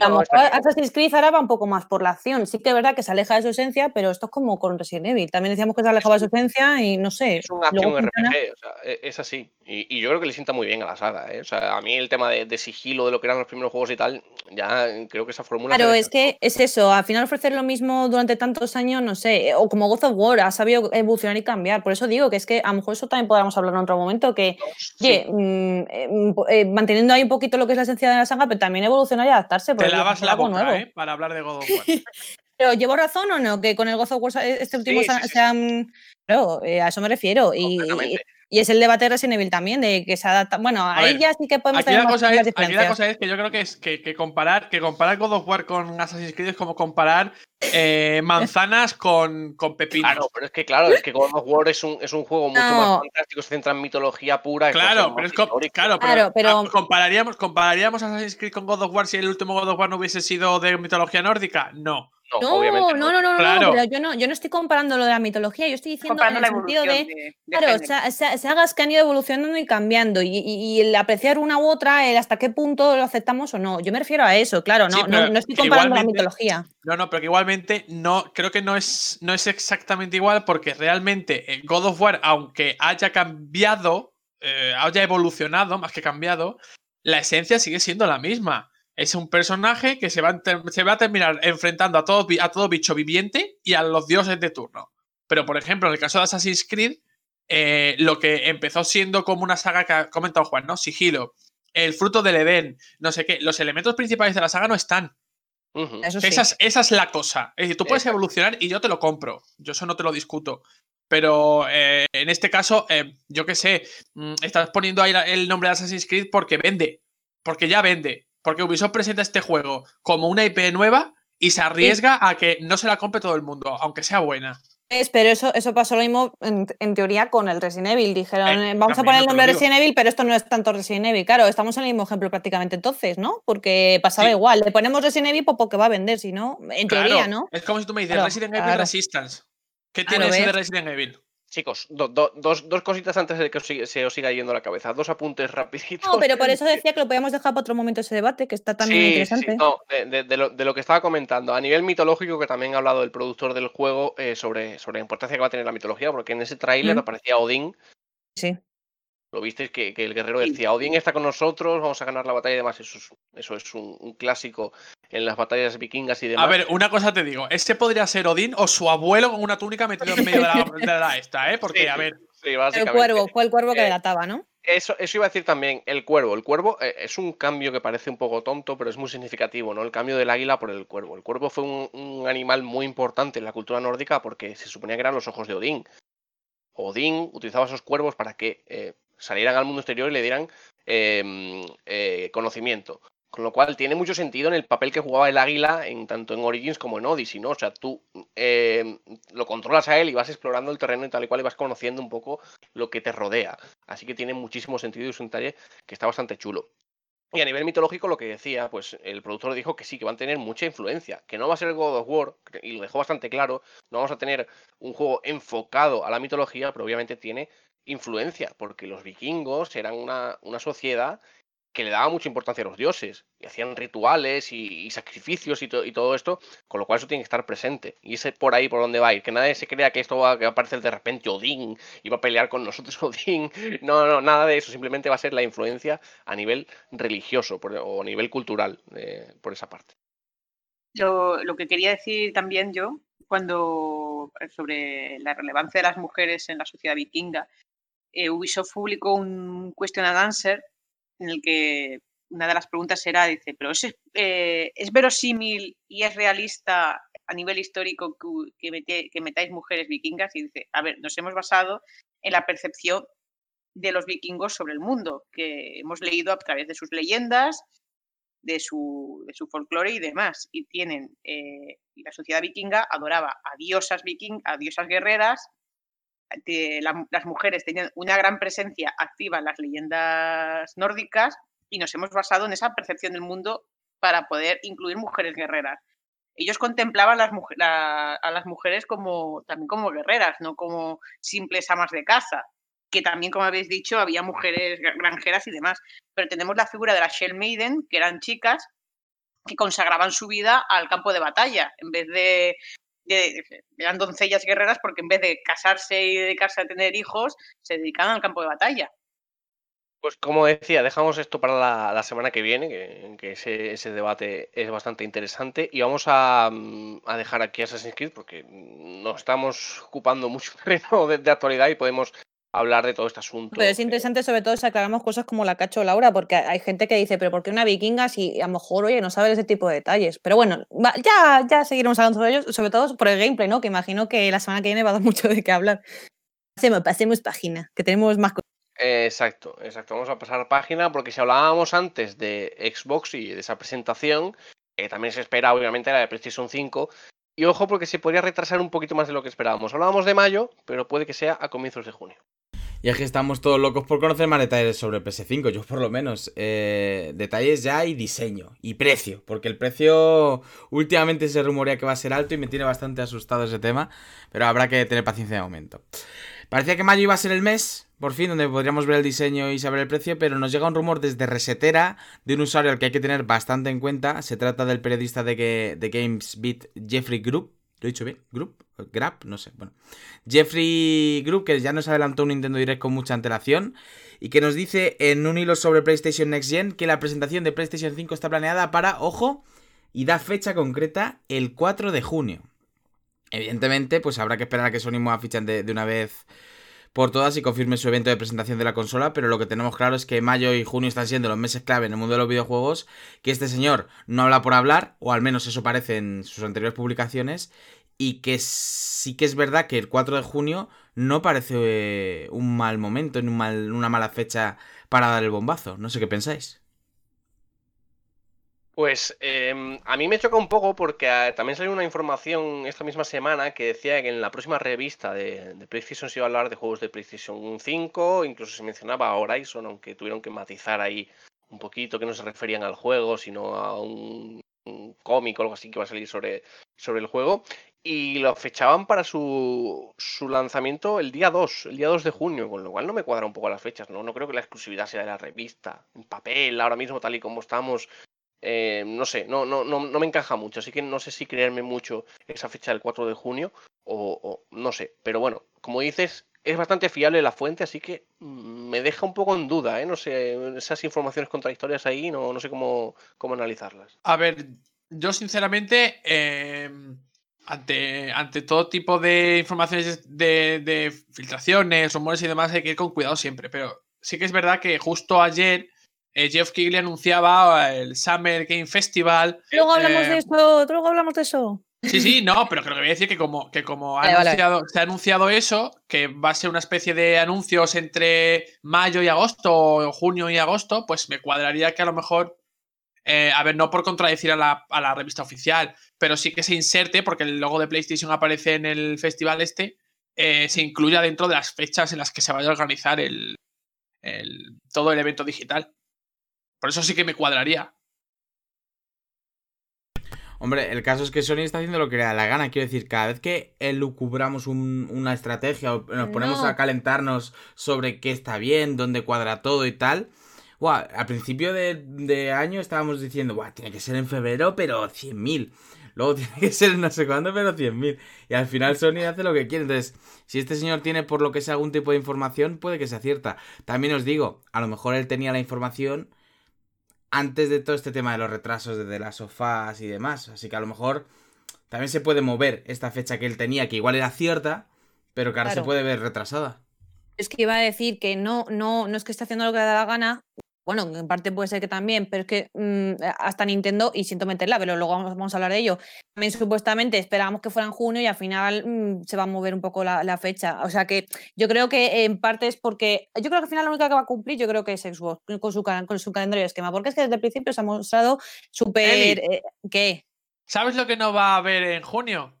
A lo No. Assassin's Creed ahora va un poco más por la acción. Sí que es verdad que se aleja de su esencia, pero esto es como con Resident Evil. También decíamos que se alejaba de su esencia y no sé. Es una acción funciona. RPG, o sea, e- es así. Y, y yo creo que le sienta muy bien a la saga, ¿eh? O sea, a mí el tema de, de sigilo de lo que eran los primeros juegos y tal, ya creo que esa fórmula. Claro, es que es eso, al final ofrecer lo mismo durante tantos años, no sé, o como God of War, ha sabido evolucionar y cambiar. Por eso digo que es que a lo mejor eso también podríamos hablar en otro momento, que, Sí. oye, mm, eh, mm, eh, manteniendo ahí un poquito lo que es la esencia de la saga, pero también evolucionar y adaptarse. Te lavas la boca, nuevo. ¿eh? Para hablar de God of War. Pero ¿llevo razón o no? Que con el God of War sa- este último Sí, se, sí, se han... Claro, eh, a eso me refiero. Y, y, es el debate de Resident Evil también, de que se adapta... Bueno, ahí ver, ya sí que podemos Aquí la, tener más- cosa más es, aquí la cosa es que yo creo que es que, que comparar que comparar God of War con Assassin's Creed es como comparar eh, manzanas con, con pepinos. Claro, pero es que claro, es que God of War es un, es un juego mucho No. más fantástico, se centra en mitología pura. Claro, pero es claro, pero, Claro, pero- ah, compararíamos compararíamos Assassin's Creed con God of War si el último God of War no hubiese sido de mitología nórdica. No. No, No, obviamente. no, no, no, no, Claro. pero yo no, yo no estoy comparando lo de la mitología, yo estoy diciendo en el sentido de, de, de claro, género. sa- sa- sagas que han ido evolucionando y cambiando, y, y- y el apreciar una u otra, el hasta qué punto lo aceptamos o no. Yo me refiero a eso, claro, no, Sí, no, no estoy comparando la mitología. No, no, pero que igualmente no, creo que no es, no es exactamente igual porque realmente eh, God of War, aunque haya cambiado, eh, haya evolucionado más que cambiado, la esencia sigue siendo la misma. Es un personaje que se va, a ter- se va a terminar enfrentando a todo, a todo bicho viviente y a los dioses de turno. Pero, por ejemplo, en el caso de Assassin's Creed, eh, lo que empezó siendo como una saga que ha comentado Juan, ¿no? Sigilo, el fruto del Edén, no sé qué, los elementos principales de la saga no están. Ujú. Eso sí. Esa es, esa es la cosa. Es decir, tú puedes Exacto. evolucionar y yo te lo compro. Yo eso no te lo discuto. Pero eh, en este caso, eh, yo qué sé, mm, estás poniendo ahí el nombre de Assassin's Creed porque vende. Porque ya vende. Porque Ubisoft presenta este juego como una IP nueva y se arriesga a que no se la compre todo el mundo, aunque sea buena. Es, pero eso, eso pasó lo mismo en, en teoría con el Resident Evil. Dijeron, Eh, vamos a poner el nombre de. Resident Evil, pero esto no es tanto Resident Evil. Claro, estamos en el mismo ejemplo prácticamente entonces, ¿no? Porque pasaba Sí. igual. Le ponemos Resident Evil pues, porque va a vender, si no, en Claro, teoría, ¿no? Es como si tú me dices Claro, Resident Evil claro. Resistance. ¿Qué tiene eso de. Resident Evil? Chicos, do- do- dos, dos cositas antes de que os se os siga yendo la cabeza. Dos apuntes rapiditos. No, pero por eso decía que lo podíamos dejar para otro momento ese debate, que está también Sí, interesante. sí, no, de, de- de lo, de lo que estaba comentando. A nivel mitológico, que también ha hablado el productor del juego eh, sobre, sobre la importancia que va a tener la mitología, porque en ese tráiler Mm. aparecía Odín. Sí. Lo visteis que, que el guerrero decía, Odín está con nosotros, vamos a ganar la batalla y demás. Eso es, eso es un, un clásico en las batallas vikingas y demás. A ver, una cosa te digo. Este podría ser Odín o su abuelo con una túnica metido en medio de la, de la esta, ¿eh? Porque, Sí, a ver, sí, El cuervo, fue el cuervo que Eh, delataba, ¿no? Eso, eso iba a decir también, el cuervo. El cuervo eh, es un cambio que parece un poco tonto, pero es muy significativo, ¿no? El cambio del águila por el cuervo. El cuervo fue un, un animal muy importante en la cultura nórdica porque se suponía que eran los ojos de Odín. Odín utilizaba esos cuervos para que eh, salieran al mundo exterior y le dieran em, eh, conocimiento. Con lo cual tiene mucho sentido en el papel que jugaba el águila en tanto en Origins como en Odyssey, ¿no? O sea, tú em, lo controlas a él y vas explorando el terreno y tal y cual y vas conociendo un poco lo que te rodea. Así que tiene muchísimo sentido y es un detalle que está bastante chulo. Y a nivel mitológico, lo que decía, pues el productor dijo que sí, que van a tener mucha influencia, que no va a ser el God of War, y lo dejó bastante claro, no vamos a tener un juego enfocado a la mitología, pero obviamente tiene influencia, porque los vikingos eran una, una sociedad que le daba mucha importancia a los dioses, y hacían rituales y, sacrificios y, to- y todo esto, con lo cual eso tiene que estar presente. Y ese por ahí por donde va a ir, que nadie se crea que esto va, que va a aparecer de repente Odín y va a pelear con nosotros Odín. No, no, nada de eso, simplemente va a ser la influencia a nivel religioso por- o a nivel cultural eh, por esa parte. Lo, lo que quería decir también yo, cuando sobre la relevancia de las mujeres en la sociedad vikinga, eh, Ubisoft publicó un question and answer en el que una de las preguntas era, dice, pero es, eh, ¿es verosímil y es realista a nivel histórico que, que, metáis mujeres vikingas? Y dice, a ver, nos hemos basado en la percepción de los vikingos sobre el mundo, que hemos leído a través de sus leyendas, de su, de su folclore y demás. Y tienen, eh, la sociedad vikinga adoraba a diosas viking, a diosas guerreras. De- la- las mujeres tenían una gran presencia activa en las leyendas nórdicas y nos hemos basado en esa percepción del mundo para poder incluir mujeres guerreras. Ellos contemplaban a las mujeres como, también como guerreras, no como simples amas de casa, que también, como habéis dicho, había mujeres gra- granjeras y demás pero tenemos la figura de las Shell Maiden, que eran chicas que consagraban su vida al campo de batalla, en vez de, eran doncellas guerreras porque en vez de casarse y dedicarse a tener hijos, se dedicaban al campo de batalla. Pues como decía, dejamos esto para la, semana que viene, que, ese, debate es bastante interesante. Y vamos a, mm, a dejar aquí Assassin's Creed porque nos estamos ocupando mucho terreno de actualidad y podemos hablar de todo este asunto. Pero es interesante sobre todo si aclaramos cosas como la cacho Laura, porque hay gente que dice, pero ¿por qué una vikinga si a lo mejor, oye, no sabe ese tipo de detalles? Pero bueno, va- ya, ya seguiremos hablando sobre ellos, sobre todo por el gameplay, ¿no? Que imagino que la semana que viene va a dar mucho de qué hablar. Pasemos, pasemos página, que tenemos más cosas. Eh, Exacto, exacto. Vamos a pasar página porque si hablábamos antes de Xbox y de esa presentación, eh, también se espera obviamente la de PlayStation 5. Y ojo porque se podría retrasar un poquito más de lo que esperábamos. Hablábamos de mayo, pero puede que sea a comienzos de junio. Y es que estamos todos locos por conocer más detalles sobre PS5, yo por lo menos. Eh, detalles ya y diseño. Y precio, porque el precio últimamente se rumorea que va a ser alto y me tiene bastante asustado ese tema. Pero habrá que tener paciencia de momento. Parecía que mayo iba a ser el mes, por fin, donde podríamos ver el diseño y saber el precio, pero nos llega un rumor desde Resetera de un usuario al que hay que tener bastante en cuenta. Se trata del periodista de, que- de GamesBeat, Jeffrey Group. ¿Lo he dicho bien? ¿Group? ¿Grab? No sé. Bueno. Jeffrey Group, que ya nos adelantó un Nintendo Direct con mucha antelación. Y que nos dice en un hilo sobre PlayStation Next Gen que la presentación de PlayStation 5 está planeada para, ojo, y da fecha concreta el 4 de junio. Evidentemente, pues habrá que esperar a que Sony mueva fichas de, de una vez por todas y confirme su evento de presentación de la consola, pero lo que tenemos claro es que mayo y junio están siendo los meses clave en el mundo de los videojuegos, que este señor no habla por hablar, o al menos eso parece en sus anteriores publicaciones, y que sí que es verdad que el 4 de junio no parece eh, un mal momento, ni un mal- una mala fecha para dar el bombazo. No sé qué pensáis. Pues em, a mí me choca un poco porque ah, también salió una información esta misma semana que decía que en la próxima revista de, de PlayStation se iba a hablar de juegos de PlayStation 5, incluso se mencionaba Horizon, aunque tuvieron que matizar ahí un poquito que no se referían al juego, sino a un, un cómic o algo así que va a salir sobre, sobre el juego. Y lo fechaban para su, su lanzamiento el día 2, el día 2 de junio, con lo cual no me cuadra un poco las fechas, ¿no? No creo que la exclusividad sea de la revista, en papel, ahora mismo tal y como estamos, eh, no sé, no, no, no, no me encaja mucho, así que no sé si creerme mucho esa fecha del 4 de junio o, no sé, pero bueno, como dices, es bastante fiable la fuente, así que mm, me deja un poco en duda, ¿eh? No sé, esas informaciones contradictorias ahí, no, no sé cómo, cómo analizarlas. A ver, yo sinceramente, eh, ante, ante todo tipo de informaciones de, de filtraciones, rumores y demás, hay que ir con cuidado siempre. Pero sí que es verdad que justo ayer eh, Jeff Keighley anunciaba el Summer Game Festival. Luego hablamos eh, de eso, luego hablamos de eso. Sí, sí, no, pero creo que voy a decir que como, que como ha Vale, vale. anunciado- se ha anunciado eso, que va a ser una especie de anuncios entre mayo y agosto, o junio y agosto, pues me cuadraría que a lo mejor, eh, a ver, no por contradecir a la, a la revista oficial, pero sí que se inserte, porque el logo de PlayStation aparece en el festival este, eh, se incluya dentro de las fechas en las que se vaya a organizar el, el- todo el evento digital. Por eso sí que me cuadraría. Hombre, el caso es que Sony está haciendo lo que le da la gana. Quiero decir, cada vez que elucubramos un- una estrategia o nos ponemos No. a calentarnos sobre qué está bien, dónde cuadra todo y tal. Buah, al principio de, de año estábamos diciendo, Buah, tiene que ser en febrero, pero 100.000. Luego tiene que ser en no sé cuándo, pero 100.000. Y al final Sony hace lo que quiere. Entonces, si este señor tiene por lo que sea algún tipo de información, puede que sea cierta. También os digo, a lo mejor él tenía la información antes de todo este tema de los retrasos de, las sofás y demás. Así que a lo mejor también se puede mover esta fecha que él tenía, que igual era cierta, pero que ahora se puede ver retrasada. Es que iba a decir que no, no, no es que esté haciendo lo que le da la gana. Bueno, en parte puede ser que también, pero es que mm, hasta Nintendo, y siento meterla, pero luego vamos, vamos a hablar de ello. También supuestamente esperábamos que fuera en junio y al final mm, se va a mover un poco la, la fecha. O sea que yo creo que en parte es porque. Yo creo que al final la única que va a cumplir, yo creo que es Xbox con su, cal- con su calendario de esquema. Porque es que desde el principio se ha mostrado súper. eh, ¿Qué? ¿Sabes lo que no va a haber en junio?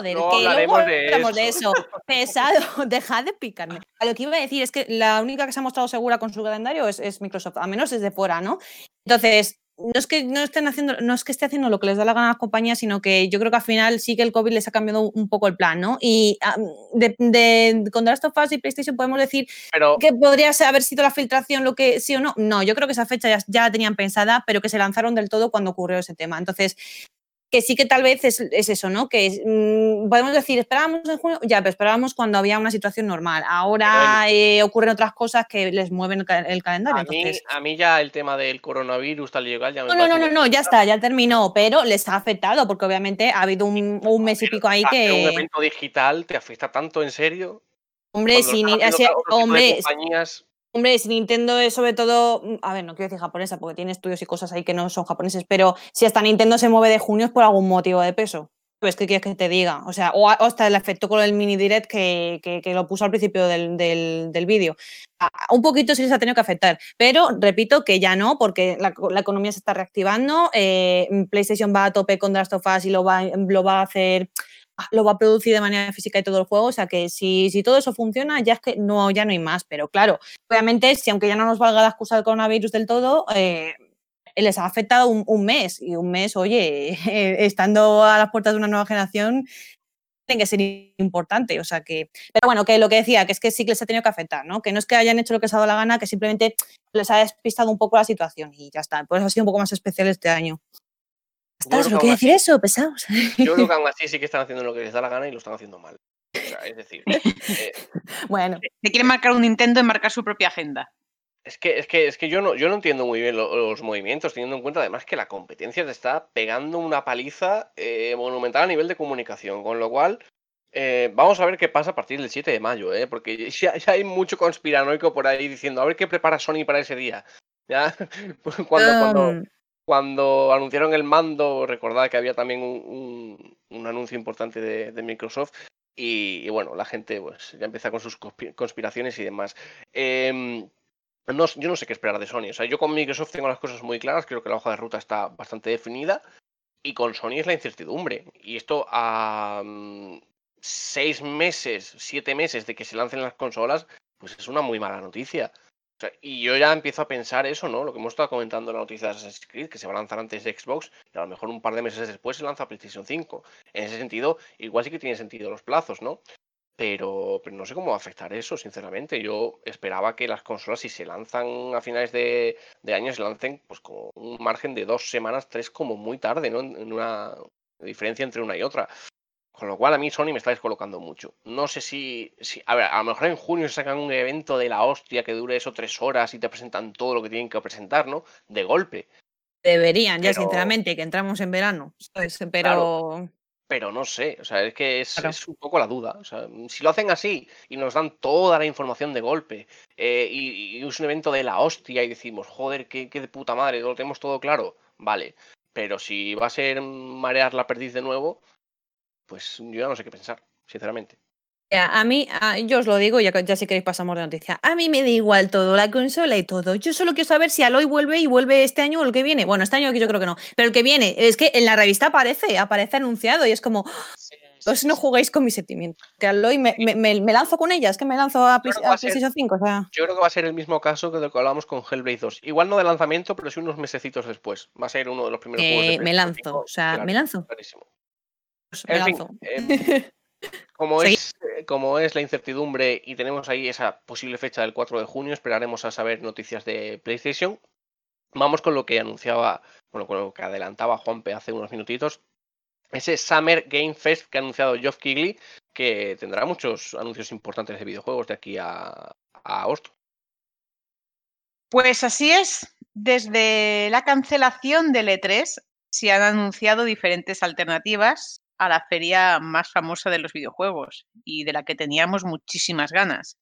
Joder, No que hablaremos luego de hablamos de eso. Pesado, dejad de picarme. A lo que iba a decir es que la única que se ha mostrado segura con su calendario es, es Microsoft, a menos desde fuera, ¿no? Entonces, no es que no estén haciendo, no es que esté haciendo lo que les da la gana a las compañías, sino que yo creo que al final sí que el COVID les ha cambiado un poco el plan, ¿no? Y ah, de, de, con The Last of Us y PlayStation podemos decir Pero que podría haber sido la filtración lo que sí o no. No, yo creo que esa fecha ya, ya la tenían pensada, pero que se lanzaron del todo cuando ocurrió ese tema. Entonces, que sí que tal vez es, es eso, ¿no? Que es, mm, podemos decir, esperábamos en junio, ya, pero esperábamos cuando había una situación normal. Ahora eh, ocurren otras cosas que les mueven el, ca- el calendario. a mí, a mí ya el tema del coronavirus tal y igual ya me no, no, no, no, no, ya está, ya terminó, pero les ha afectado porque obviamente ha habido un, un mes y pico ahí hacer un que, evento digital te afecta tanto en serio. hombre, Cuando si, están ni- haciendo así- otro tipo de hombre, compañías, Hombre, si Nintendo es sobre todo, mm, a ver, no quiero decir japonesa porque tiene estudios y cosas ahí que no son japoneses, pero si hasta Nintendo se mueve de junio es por algún motivo de peso. ¿Sabes qué quieres que te diga? O sea, o, hasta el efecto con el mini direct que, que- lo puso al principio del, del- del vídeo. Un poquito sí les ha tenido que afectar, pero repito que ya no, porque la economía se está reactivando. eh, PlayStation va a tope con The Last of Us y lo va, lo va a hacer lo va a producir de manera física y todo el juego, o sea que si, si todo eso funciona, ya es que no, ya no hay más, pero claro, obviamente, si aunque ya no nos valga la excusa del coronavirus del todo, eh, les ha afectado un, un mes, y un mes, oye, estando a las puertas de una nueva generación, tiene que ser importante, o sea que, pero bueno, que lo que decía, que es que sí que les ha tenido que afectar, ¿no? Que no es que hayan hecho lo que les ha dado la gana, que simplemente les ha despistado un poco la situación y ya está, por eso ha sido un poco más especial este año. ¿Estás? que ¿Lo aún quiere así- decir eso? Pesados. yo creo que aún así sí que están haciendo lo que les da la gana y lo están haciendo mal. O sea, es decir, eh, bueno, Se quiere marcar un Nintendo y marcar su propia agenda. Es que, es que, es que yo no, yo no entiendo muy bien lo- los movimientos, teniendo en cuenta además que la competencia te está pegando una paliza eh, monumental a nivel de comunicación. Con lo cual, eh, vamos a ver qué pasa a partir del 7 de mayo, ¿eh? porque ya, ya hay mucho conspiranoico por ahí diciendo, a ver qué prepara Sony para ese día. Ya, cuando, cuando, um, cuando anunciaron el mando, recordad que había también un, un- un anuncio importante de, Microsoft. Y, bueno, la gente pues ya empieza con sus conspi- conspiraciones y demás. Em, no, yo no sé qué esperar de Sony. O sea, yo con Microsoft tengo las cosas muy claras, creo que la hoja de ruta está bastante definida. Y con Sony es la incertidumbre. Y esto a mm, seis meses, siete meses de que se lancen las consolas, pues es una muy mala noticia. O sea, y yo ya empiezo a pensar eso, ¿no? Lo que hemos estado comentando en la noticia de Assassin's Creed, que se va a lanzar antes de Xbox y a lo mejor un par de meses después se lanza PlayStation 5. En ese sentido, igual sí que tiene sentido los plazos, ¿no? Pero, pero no sé cómo va a afectar eso, sinceramente. Yo esperaba que las consolas, si se lanzan a finales de, de año, se lancen pues con un margen de dos semanas, tres como muy tarde, ¿no? En una diferencia entre una y otra. Con lo cual a mí Sony me está descolocando mucho. No sé si, si- A ver, a lo mejor en junio se sacan un evento de la hostia que dure eso tres horas y te presentan todo lo que tienen que presentar, ¿no? De golpe. Deberían, ya sinceramente, que entramos en verano. ¿sabes? Pero Pero no sé, o sea, es que es, Claro. es un poco la duda. O sea, si lo hacen así y nos dan toda la información de golpe eh, y, y es un evento de la hostia y decimos, joder, qué, qué de puta madre, lo tenemos todo claro, vale. Pero si va a ser marear la perdiz de nuevo, pues yo ya no sé qué pensar, sinceramente. Ya, a mí, a- yo os lo digo, ya, si queréis pasamos de noticia. A mí me da igual todo, la consola y todo. Yo solo quiero saber si Aloy vuelve y vuelve este año o el que viene. Bueno, este año yo creo que no, pero el que viene. Es que en la revista aparece, aparece anunciado y es como, pues no jugáis con mis sentimientos. Que Aloy me, me- me- me lanzo con ella, es que me lanzo a, a PlayStation 5. O sea, Yo creo que va a ser el mismo caso que de lo que hablábamos con Hellblade 2. Igual no de lanzamiento, pero sí unos mesecitos después. Va a ser uno de los primeros juegos de me lanzo, 5, o sea, claro, me lanzo. clarísimo. Pues En fin, eh, como, es, eh, como es la incertidumbre y tenemos ahí esa posible fecha del 4 de junio, esperaremos a saber noticias de PlayStation. Vamos con lo que anunciaba, bueno, con lo que adelantaba Juanpe hace unos minutitos. Ese Summer Game Fest que ha anunciado Geoff Keighley, que tendrá muchos anuncios importantes de videojuegos de aquí a, a agosto. Pues así es. Desde la cancelación del E3 se han anunciado diferentes alternativas a la feria más famosa de los videojuegos y de la que teníamos muchísimas ganas.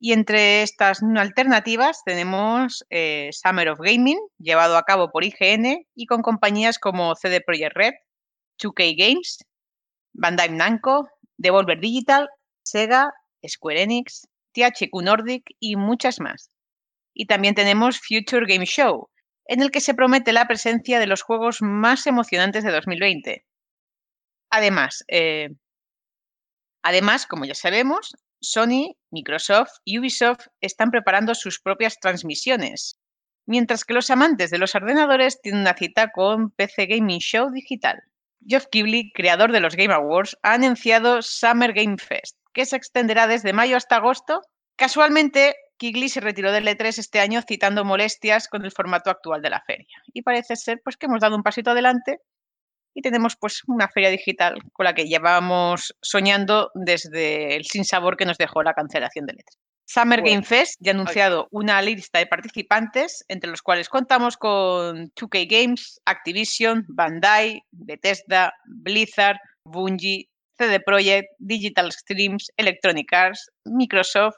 Y entre estas alternativas tenemos eh, Summer of Gaming, llevado a cabo por IGN y con compañías como CD Projekt Red, 2K Games, Bandai Namco, Devolver Digital, Sega, Square Enix, THQ Nordic y muchas más. Y también tenemos Future Game Show, en el que se promete la presencia de los juegos más emocionantes de 2020. Además, eh, además, como ya sabemos, Sony, Microsoft y Ubisoft están preparando sus propias transmisiones, mientras que los amantes de los ordenadores tienen una cita con PC Gaming Show Digital. Geoff Keighley, creador de los Game Awards, ha anunciado Summer Game Fest, que se extenderá desde mayo hasta agosto. Casualmente, Keighley se retiró del E3 este año citando molestias con el formato actual de la feria. Y parece ser pues, que hemos dado un pasito adelante y tenemos pues, una feria digital con la que llevamos soñando desde el sinsabor que nos dejó la cancelación del E3. Summer Game Fest ya ha anunciado una lista de participantes, entre los cuales contamos con 2K Games, Activision, Bandai, Bethesda, Blizzard, Bungie, CD Projekt, Digital Streams, Electronic Arts, Microsoft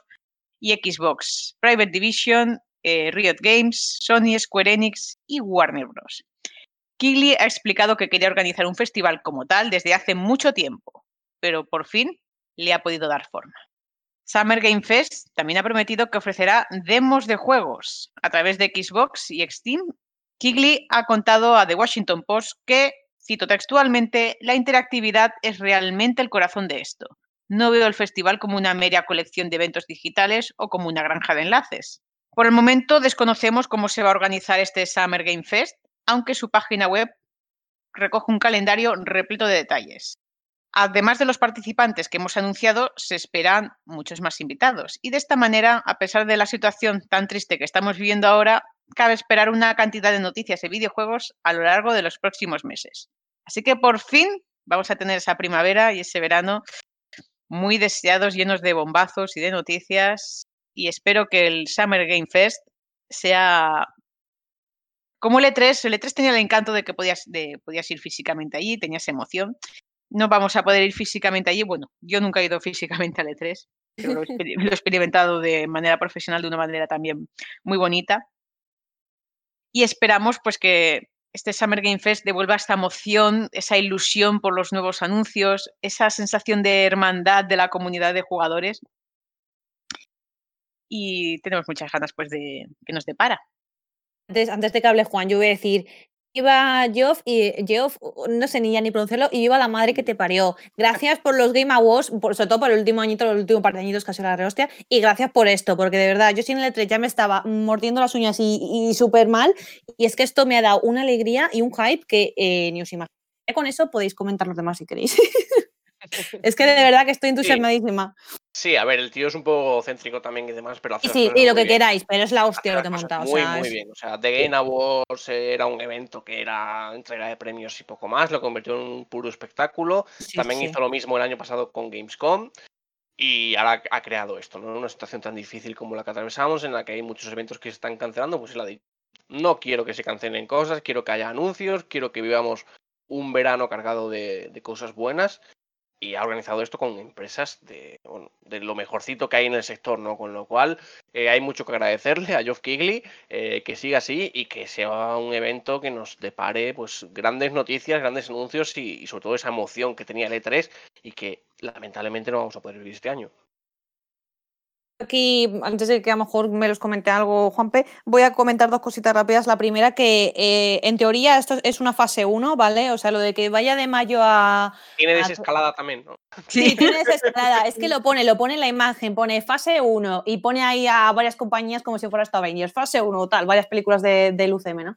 y Xbox, Private Division, eh, Riot Games, Sony, Square Enix y Warner Bros. Keighley ha explicado que quería organizar un festival como tal desde hace mucho tiempo, pero por fin le ha podido dar forma. Summer Game Fest también ha prometido que ofrecerá demos de juegos a través de Xbox y Steam. Keighley ha contado a The Washington Post que, cito textualmente, la interactividad es realmente el corazón de esto. No veo el festival como una mera colección de eventos digitales o como una granja de enlaces. Por el momento desconocemos cómo se va a organizar este Summer Game Fest, aunque su página web recoge un calendario repleto de detalles. Además de los participantes que hemos anunciado, se esperan muchos más invitados. Y de esta manera, a pesar de la situación tan triste que estamos viviendo ahora, cabe esperar una cantidad de noticias de videojuegos a lo largo de los próximos meses. Así que por fin vamos a tener esa primavera y ese verano muy deseados, llenos de bombazos y de noticias. Y espero que el Summer Game Fest sea como el E3. El E3 tenía el encanto de que podías, de, podías ir físicamente allí, tenías emoción. No vamos a poder ir físicamente allí. Bueno, yo nunca he ido físicamente al E3, pero lo, he exper- lo he experimentado de manera profesional, de una manera también muy bonita. Y esperamos pues que este Summer Game Fest devuelva esta emoción, esa ilusión por los nuevos anuncios, esa sensación de hermandad de la comunidad de jugadores. y tenemos muchas ganas pues de que nos depara. Antes, antes de que hable Juan, yo voy a decir, viva Geoff y Geoff, no sé ni ya ni pronunciarlo, y viva la madre que te parió. Gracias por los Game Awards, por- sobre todo por el último añito, los últimos par de añitos sido la rehostia, y gracias por esto, porque de verdad, yo sin el E3 ya me estaba mordiendo las uñas y, y súper mal, y es que esto me ha dado una alegría y un hype que eh, ni os imagináis. Con eso podéis comentar los demás si queréis. es que de verdad que estoy entusiasmadísima. Sí, a ver, el tío es un poco céntrico también y demás, pero hace sí, y lo que queráis, pero es la hostia lo que he montado. o Muy, sea, muy es- bien. O sea, The Game Awards era un evento que era entrega de premios y poco más, lo convirtió en un puro espectáculo. sí, También sí. hizo lo mismo el año pasado con Gamescom. Y ahora ha creado esto, ¿no? Una situación tan difícil como la que atravesamos, en la que hay muchos eventos que se están cancelando, pues él ha dicho, no quiero que se cancelen cosas, quiero que haya anuncios, quiero que vivamos un verano cargado de, de cosas buenas. Y ha organizado esto con empresas de, bueno, de lo mejorcito que hay en el sector, ¿no? Con lo cual eh, hay mucho que agradecerle a Geoff Keighley, eh, que siga así y que sea un evento que nos depare pues grandes noticias, grandes anuncios y, y sobre todo esa emoción que tenía el E3 y que lamentablemente no vamos a poder vivir este año. Aquí, antes de que a lo mejor me los comente algo, Juanpe, voy a comentar dos cositas rápidas. La primera, que eh, en teoría esto es una fase 1, ¿vale? O sea, lo de que vaya de mayo a. Tiene desescalada también, ¿no? Sí, tiene desesperada. Es que lo pone, lo pone en la imagen, pone fase 1 y pone ahí a varias compañías como si fuera esto Avengers, fase 1 tal, varias películas de, del UCM, ¿no?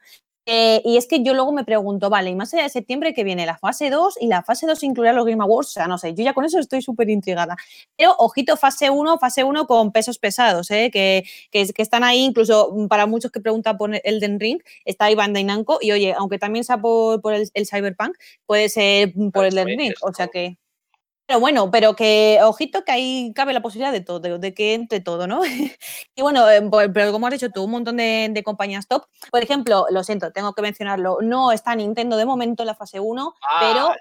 Eh, y es que yo luego me pregunto, vale, y más allá de septiembre que viene la fase 2 y la fase 2 incluirá los Game Awards, o sea, no sé, yo ya con eso estoy súper intrigada. Pero ojito, fase 1, fase 1 con pesos pesados, ¿eh? que, que, que están ahí, incluso mm, para muchos que preguntan por Elden Ring, está ahí Bandai Namco, y oye, aunque también sea por, por el, el Cyberpunk, puede ser mm, por Elden Ring, o sea que... Pero bueno, pero que, ojito, que ahí cabe la posibilidad de todo, de, de que entre todo, ¿no? y bueno, eh, pues, pero como has dicho tú, un montón de, de compañías top. Por ejemplo, lo siento, tengo que mencionarlo, no está Nintendo de momento en la fase 1, pero Ah,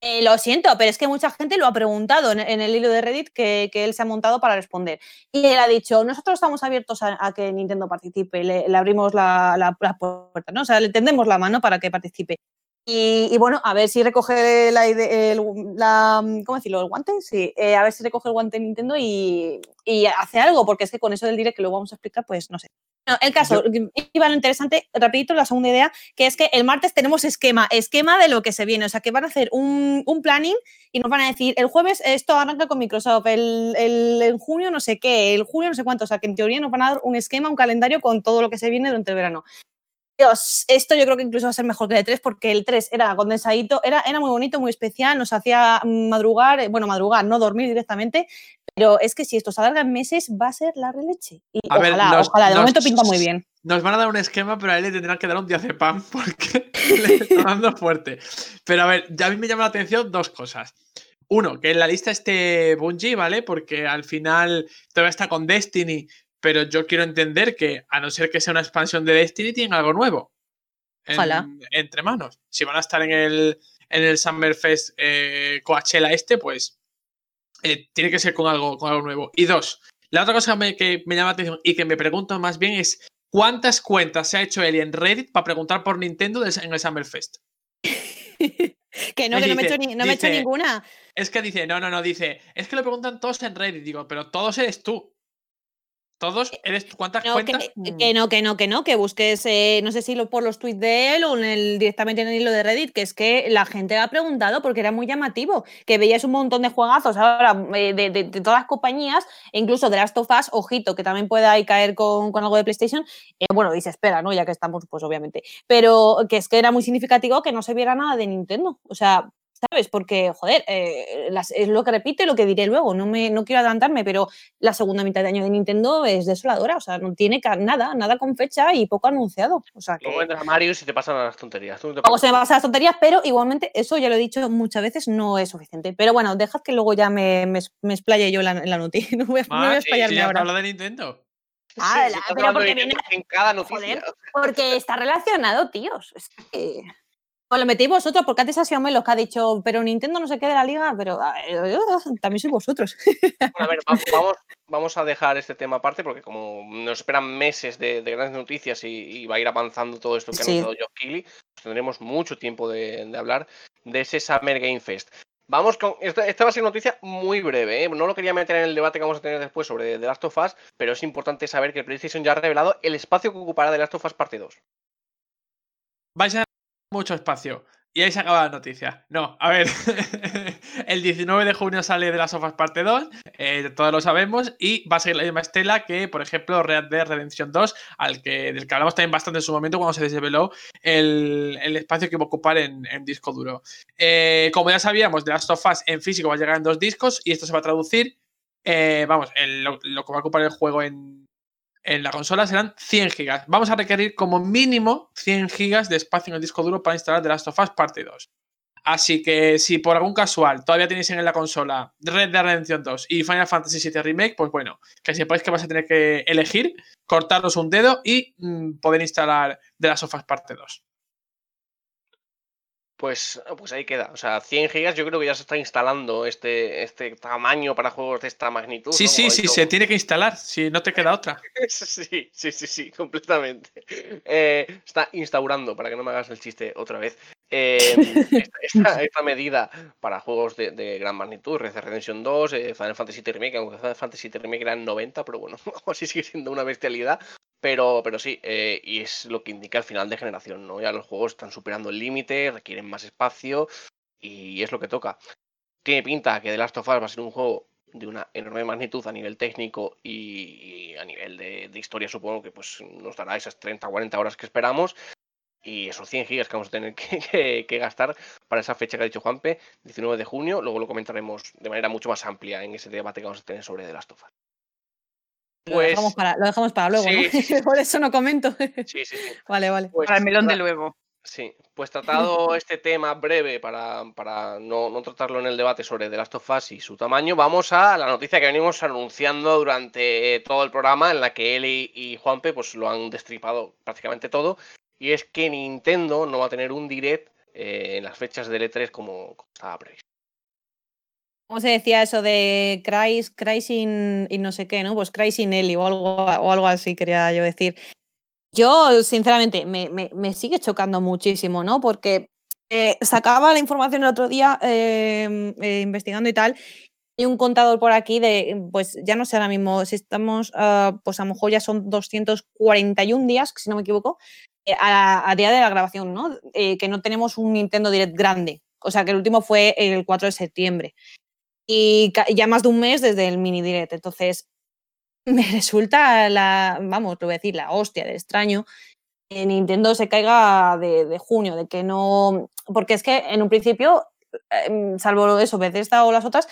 eh, lo siento, pero es que mucha gente lo ha preguntado en, en el hilo de Reddit que, que él se ha montado para responder. Y él ha dicho, nosotros estamos abiertos a, a que Nintendo participe, le, le abrimos la, la- la puerta, ¿no? O sea, le tendemos la mano para que participe. Y, y bueno, a ver si recoge la, el, la- ¿cómo decirlo? ¿El guante? Sí, eh, a ver si recoge el guante Nintendo y, y hace algo, porque es que con eso del direct que luego vamos a explicar, pues no sé. No, el caso, iba lo interesante, rapidito, la segunda idea, que es que el martes tenemos esquema, esquema de lo que se viene, o sea, que van a hacer un, un planning y nos van a decir, el jueves esto arranca con Microsoft, el, el- en junio no sé qué, el julio no sé cuánto, o sea, que en teoría nos van a dar un esquema, un calendario con todo lo que se viene durante el verano. Dios, esto yo creo que incluso va a ser mejor que el 3 porque el 3 era condensadito, era, era muy bonito, muy especial, nos hacía madrugar, eh, bueno, madrugar, no dormir directamente, pero es que si esto se alarga en meses va a ser la releche. Y A ver, ojalá, nos- ojalá, de nos- momento pinta muy bien. Nos van a dar un esquema, pero a él le tendrán que dar un diazepam porque le está dando fuerte. Pero a ver, ya a mí me llama la atención dos cosas. Uno, que en la lista esté Bungie, ¿vale? Porque al final todavía está con Destiny, pero yo quiero entender que, a no ser que sea una expansión de Destiny, tienen algo nuevo. en- Ojalá. entre manos. Si van a estar en el, en el Summerfest eh, Coachella este, pues eh, tiene que ser con algo, con algo nuevo. Y dos, la otra cosa me- que me llama la atención y que me pregunto más bien es ¿cuántas cuentas se ha hecho Eli en Reddit para preguntar por Nintendo en el Summerfest? que no, que no me he hecho, ni- no me he hecho ninguna. Es que dice, no, no, no, dice, es que lo preguntan todos en Reddit. Digo, pero todos eres tú. Todos eres tú. ¿Cuántas No, cuentas? que no, que no, que no, que busques, eh, no sé si lo, por los tweets de él o en el, directamente en el hilo de Reddit, que es que la gente ha preguntado porque era muy llamativo, que veías un montón de juegazos ahora eh, de, de- de todas las compañías, e incluso de Last of Us, ojito, que también puede ahí caer con, con algo de PlayStation. Eh, bueno, y se espera, ¿no? Ya que estamos, pues obviamente. Pero que es que era muy significativo que no se viera nada de Nintendo. O sea, ¿sabes? Porque, joder, eh, las- es lo que repito y lo que diré luego. No, me, no quiero adelantarme, pero la segunda mitad de año de Nintendo es desoladora. O sea, no tiene nada, nada con fecha y poco anunciado. O sea, que Luego vendrá Marius y te pasan a las tonterías. No te luego se me pasan las tonterías, pero igualmente, eso ya lo he dicho muchas veces, no es suficiente. Pero bueno, dejad que luego ya me, me, me explaye yo la, la noti. No voy a, no voy a Ah, explayarme ya te ahora. de Nintendo. Ah, Sí, la- pero porque viene- en cada noticia. Joder. Porque está relacionado, tíos. Es que... Os lo metéis vosotros, porque antes ha sido Melo que ha dicho, pero Nintendo no se quede de la liga, pero a ver, también sois vosotros. Bueno, a ver, va- vamos, vamos a dejar este tema aparte porque como nos esperan meses de, de grandes noticias y, y va a ir avanzando todo esto que ha Sí. anunciado Keighley, pues tendremos mucho tiempo de, de hablar de ese Summer Game Fest. Vamos con. Esta, esta va a ser una noticia muy breve, ¿eh? No lo quería meter en el debate que vamos a tener después sobre The Last of Us, pero es importante saber que PlayStation ya ha revelado el espacio que ocupará The Last of Us parte 2. Vais a mucho espacio. Y ahí se acaba la noticia. No, a ver. el 19 de junio sale de las Sofas parte 2. eh, todos lo sabemos. Y va a ser la misma estela que, por ejemplo, Red Dead Redemption 2, al que, del que hablamos también bastante en su momento cuando se desveló el, espacio que va a ocupar en, disco duro. Eh, como ya sabíamos, The Last of en físico va a llegar en dos discos y esto se va a traducir. eh, vamos, lo, lo que va a ocupar el juego en, en la consola serán 100 gigas. Vamos a requerir como mínimo 100 gigas de espacio en el disco duro para instalar The Last of Us parte 2. Así que si por algún casual todavía tenéis en la consola Red Dead Redemption 2 y Final Fantasy VII Remake, pues bueno, que sepáis que vais a tener que elegir, cortaros un dedo y mm, poder instalar The Last of Us parte 2. Pues, pues ahí queda. O sea, 100 gigas yo creo que ya se está instalando este, este tamaño para juegos de esta magnitud. Sí, ¿no? sí, sí, se tiene que instalar, si no te queda otra. Sí, sí, sí, sí, completamente. Eh, está instaurando, para que no me hagas el chiste otra vez, eh, esta, esta- esta medida para juegos de, de gran magnitud, Red Dead Redemption 2, eh, Final Fantasy VII Remake, aunque Final Fantasy VII Remake era en 90, pero bueno, así sigue siendo una bestialidad. Pero, pero sí, eh, y es lo que indica el final de generación, ¿no? Ya los juegos están superando el límite, requieren más espacio y es lo que toca. Tiene pinta que The Last of Us va a ser un juego de una enorme magnitud a nivel técnico y, a nivel de, de historia supongo que pues nos dará esas 30 o 40 horas que esperamos y esos 100 gigas que vamos a tener que, que- que gastar para esa fecha que ha dicho Juanpe, 19 de junio, luego lo comentaremos de manera mucho más amplia en ese debate que vamos a tener sobre The Last of Us. Lo, Pues dejamos para, lo dejamos para luego, sí, ¿no? sí, sí. Por eso no comento. sí, sí, sí. vale, vale. Pues, Para el melón de luego. Sí, pues tratado este tema breve para, para no, no tratarlo en el debate sobre The Last of Us y su tamaño, vamos a la noticia que venimos anunciando durante todo el programa, en la que él y, y Juanpe pues lo han destripado prácticamente todo, y es que Nintendo no va a tener un direct eh, en las fechas del E3 como, como estaba previsto. ¿Cómo se decía eso de Cry, cry sin y no sé qué, ¿no? Pues Cry sin Ellie o algo, o algo así quería yo decir. Yo, sinceramente, me, me- sigue chocando muchísimo, ¿no? Porque eh, sacaba la información el otro día eh, eh, investigando y tal. Hay un contador por aquí de, pues ya no sé ahora mismo, si estamos, ah, pues a lo mejor ya son 241 días, si no me equivoco, eh, a, día de la grabación, ¿no? Que no tenemos un Nintendo Direct grande. O sea, que el último fue el 4 de septiembre y ya más de un mes desde el mini direct. Entonces, me resulta la, vamos, a decir, la hostia de extraño que Nintendo se caiga de, junio, de que no. Porque es que en un principio, em, salvo eso, Bethesda o las otras,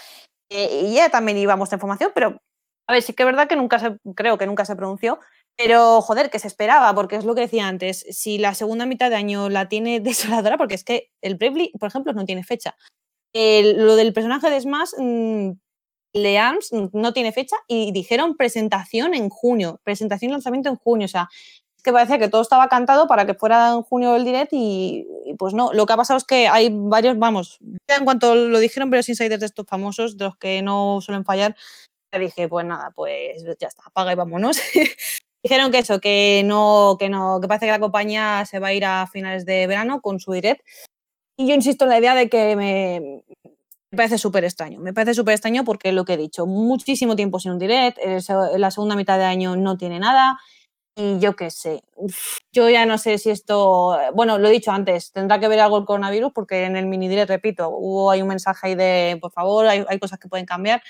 eh, ya también iba a información, pero a ver, sí que es verdad que nunca se, creo que nunca se pronunció, pero joder, que se esperaba, porque es lo que decía antes, si la segunda mitad de año la tiene desoladora, porque es que el Bravely, por ejemplo, no tiene fecha. Lo del personaje de Smash, mm, Leams mm, no tiene fecha y dijeron presentación en junio, presentación y lanzamiento en junio, o sea, es que parecía que todo estaba cantado para que fuera en junio el direct y, pues no, lo que ha pasado es que hay varios, vamos, en cuanto lo dijeron varios insiders de estos famosos, de los que no suelen fallar, dije, pues nada, pues ya está, apaga y vámonos. Dijeron que eso, que no, que no, que parece que la compañía se va a ir a finales de verano con su direct. Y yo insisto en la idea de que me, parece súper extraño. Me parece súper extraño porque lo que he dicho, muchísimo tiempo sin un direct, la segunda mitad de año no tiene nada. Y yo qué sé, yo ya no sé si esto, bueno, lo he dicho antes, tendrá que ver algo el coronavirus porque en el mini direct, repito, hubo hay un mensaje ahí de, por favor, hay, hay cosas que pueden cambiar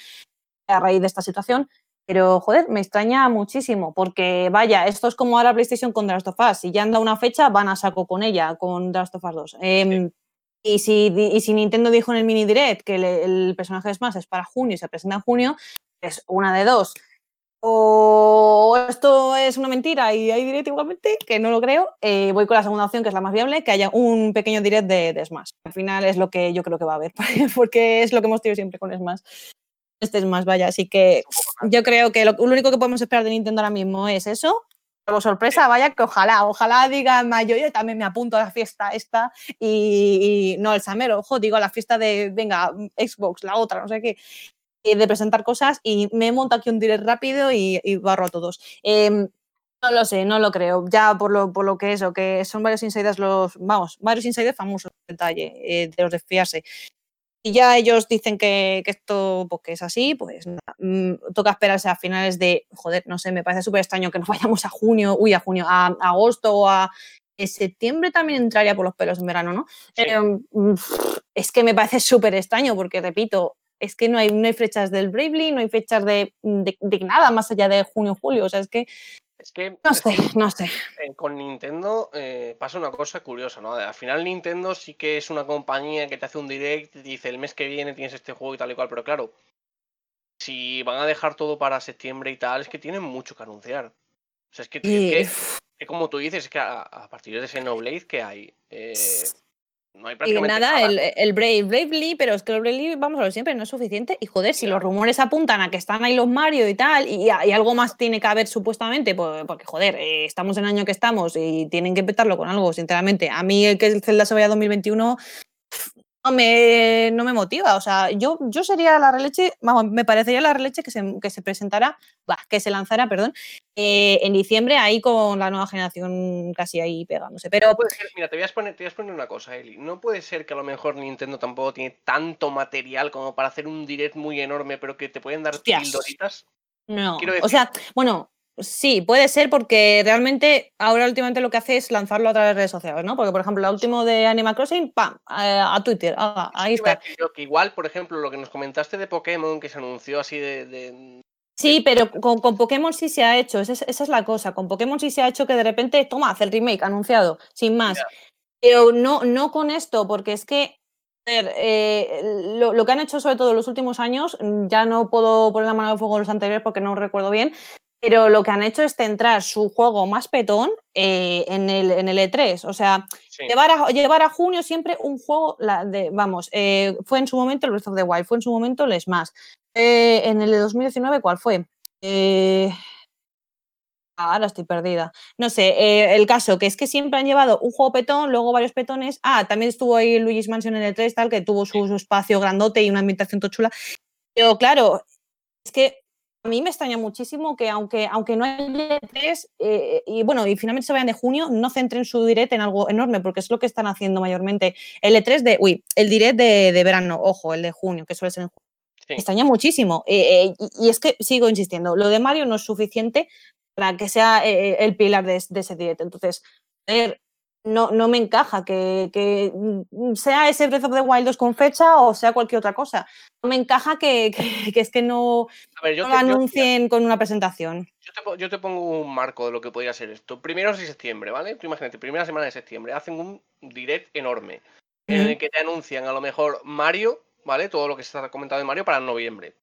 a raíz de esta situación. Pero, joder, me extraña muchísimo, porque vaya, esto es como ahora PlayStation con The Last of Us. Si ya han dado una fecha, van a saco con ella, con The Last of Us 2. Em, y, si, di- y si Nintendo dijo en el mini direct que le- el personaje de Smash es para junio y se presenta en junio, es una de dos. O esto es una mentira y hay direct igualmente, que no lo creo. eh, voy con la segunda opción, que es la más viable, que haya un pequeño direct de, de Smash. Al final es lo que yo creo que va a haber, porque es lo que hemos tenido siempre con Smash. Este es más, vaya. Así que yo creo que lo, lo único que podemos esperar de Nintendo ahora mismo es eso. Sorpresa, vaya, que ojalá, ojalá diga mayo, yo también me apunto a la fiesta esta y, no el Summer, ojo, digo a la fiesta de, venga, Xbox, la otra, no sé qué, y de presentar cosas y me monto aquí un direct rápido y, barro a todos. Em, no lo sé, no lo creo. Ya por lo, por lo que eso, que son varios insiders los, vamos, varios insiders famosos, detalle, eh, de los de fiarse. Si ya ellos dicen que, que esto pues, que es así, pues nada, mm, toca esperarse a finales de, joder, no sé, me parece súper extraño que nos vayamos a junio, uy, a junio, a, a agosto o a en septiembre también entraría por los pelos en verano, ¿no? Sí. Eh, mm, es que me parece súper extraño porque, repito, es que no hay, no hay fechas del Bravely, no hay fechas de, de- de nada más allá de junio, julio, o sea, es que Es que, no es sé, que, no sé. eh, con Nintendo eh, pasa una cosa curiosa, ¿no? Al final Nintendo sí que es una compañía que te hace un direct y te dice el mes que viene tienes este juego y tal y cual, pero claro, si van a dejar todo para septiembre y tal, es que tienen mucho que anunciar. O sea, es que, es Y, que, que como tú dices, es que a, a partir de Xenoblade, ¿qué hay? Eh, no hay Y prácticamente nada, nada. el, el Brave, Bravely, pero es que el Bravely, vamos a ver siempre, no es suficiente. Y joder, si los rumores apuntan a que están ahí los Mario y tal, y, y algo más tiene que haber supuestamente, pues, porque joder, eh, estamos en el año que estamos y tienen que petarlo con algo, sinceramente. A mí el que el Zelda se vaya 2021 no me, no me motiva. O sea, yo, yo sería la releche, vamos, me parecería la releche que se, que se presentara, bah, que se lanzara, perdón, eh, en diciembre ahí con la nueva generación casi ahí pegándose. Pero No puede ser- mira, te voy, a exponer, te voy a exponer una cosa, Eli. No puede ser que a lo mejor Nintendo tampoco tiene tanto material como para hacer un direct muy enorme, pero que te pueden dar Hostias. pildoritas. No, o sea, bueno, sí, puede ser porque realmente ahora últimamente lo que hace es lanzarlo a través de redes sociales, ¿no? Porque, por ejemplo, el último de Animal Crossing, ¡pam! eh, a Twitter, ah, ahí está. decir yo que igual, por ejemplo, lo que nos comentaste de Pokémon, que se anunció así de. de- Sí, pero con, con Pokémon sí se ha hecho, esa es, esa es la cosa. Con Pokémon sí se ha hecho que de repente, toma, hace el remake anunciado, sin más. Pero no, no con esto, porque es que a ver, eh, lo, lo que han hecho sobre todo en los últimos años, ya no puedo poner la mano al fuego en los anteriores porque no recuerdo bien, pero lo que han hecho es centrar su juego más petón eh, en, el, en el E3. O sea, sí. llevar, a, llevar a junio siempre un juego la de, vamos, eh, fue en su momento el Breath of the Wild, fue en su momento el Smash. Eh, en el de 2019, ¿cuál fue? Ahora estoy perdida. No sé, el caso que es que siempre han llevado un juego petón, luego varios petones. Ah, también estuvo ahí Luigi's Mansion en el 3, tal, que tuvo su, su espacio grandote y una ambientación todo chula. Pero claro, es que a mí me extraña muchísimo que aunque, aunque no haya E3, eh, y bueno, y finalmente se vayan de junio, no centren su direct en algo enorme, porque es lo que están haciendo mayormente. El E3 de, uy, el direct de, de verano, ojo, el de junio, que suele ser en junio. Sí. Extraña muchísimo. eh, eh, y, es que sigo insistiendo, lo de Mario no es suficiente para que sea eh, el pilar de, de ese direct. Entonces, no, no me encaja que, que, mm, sea ese Breath of the Wild 2 con fecha o sea cualquier otra cosa. No me encaja que, que- que es que no, A ver, yo no te, lo yo- anuncien con una presentación. yo te yo te pongo un marco de lo que podría ser esto. Primeros de septiembre, ¿vale? Tú imagínate, primera semana de septiembre, hacen un direct enorme en el que te anuncian a lo mejor Mario, ¿vale? Todo lo que se está comentado de Mario para noviembre.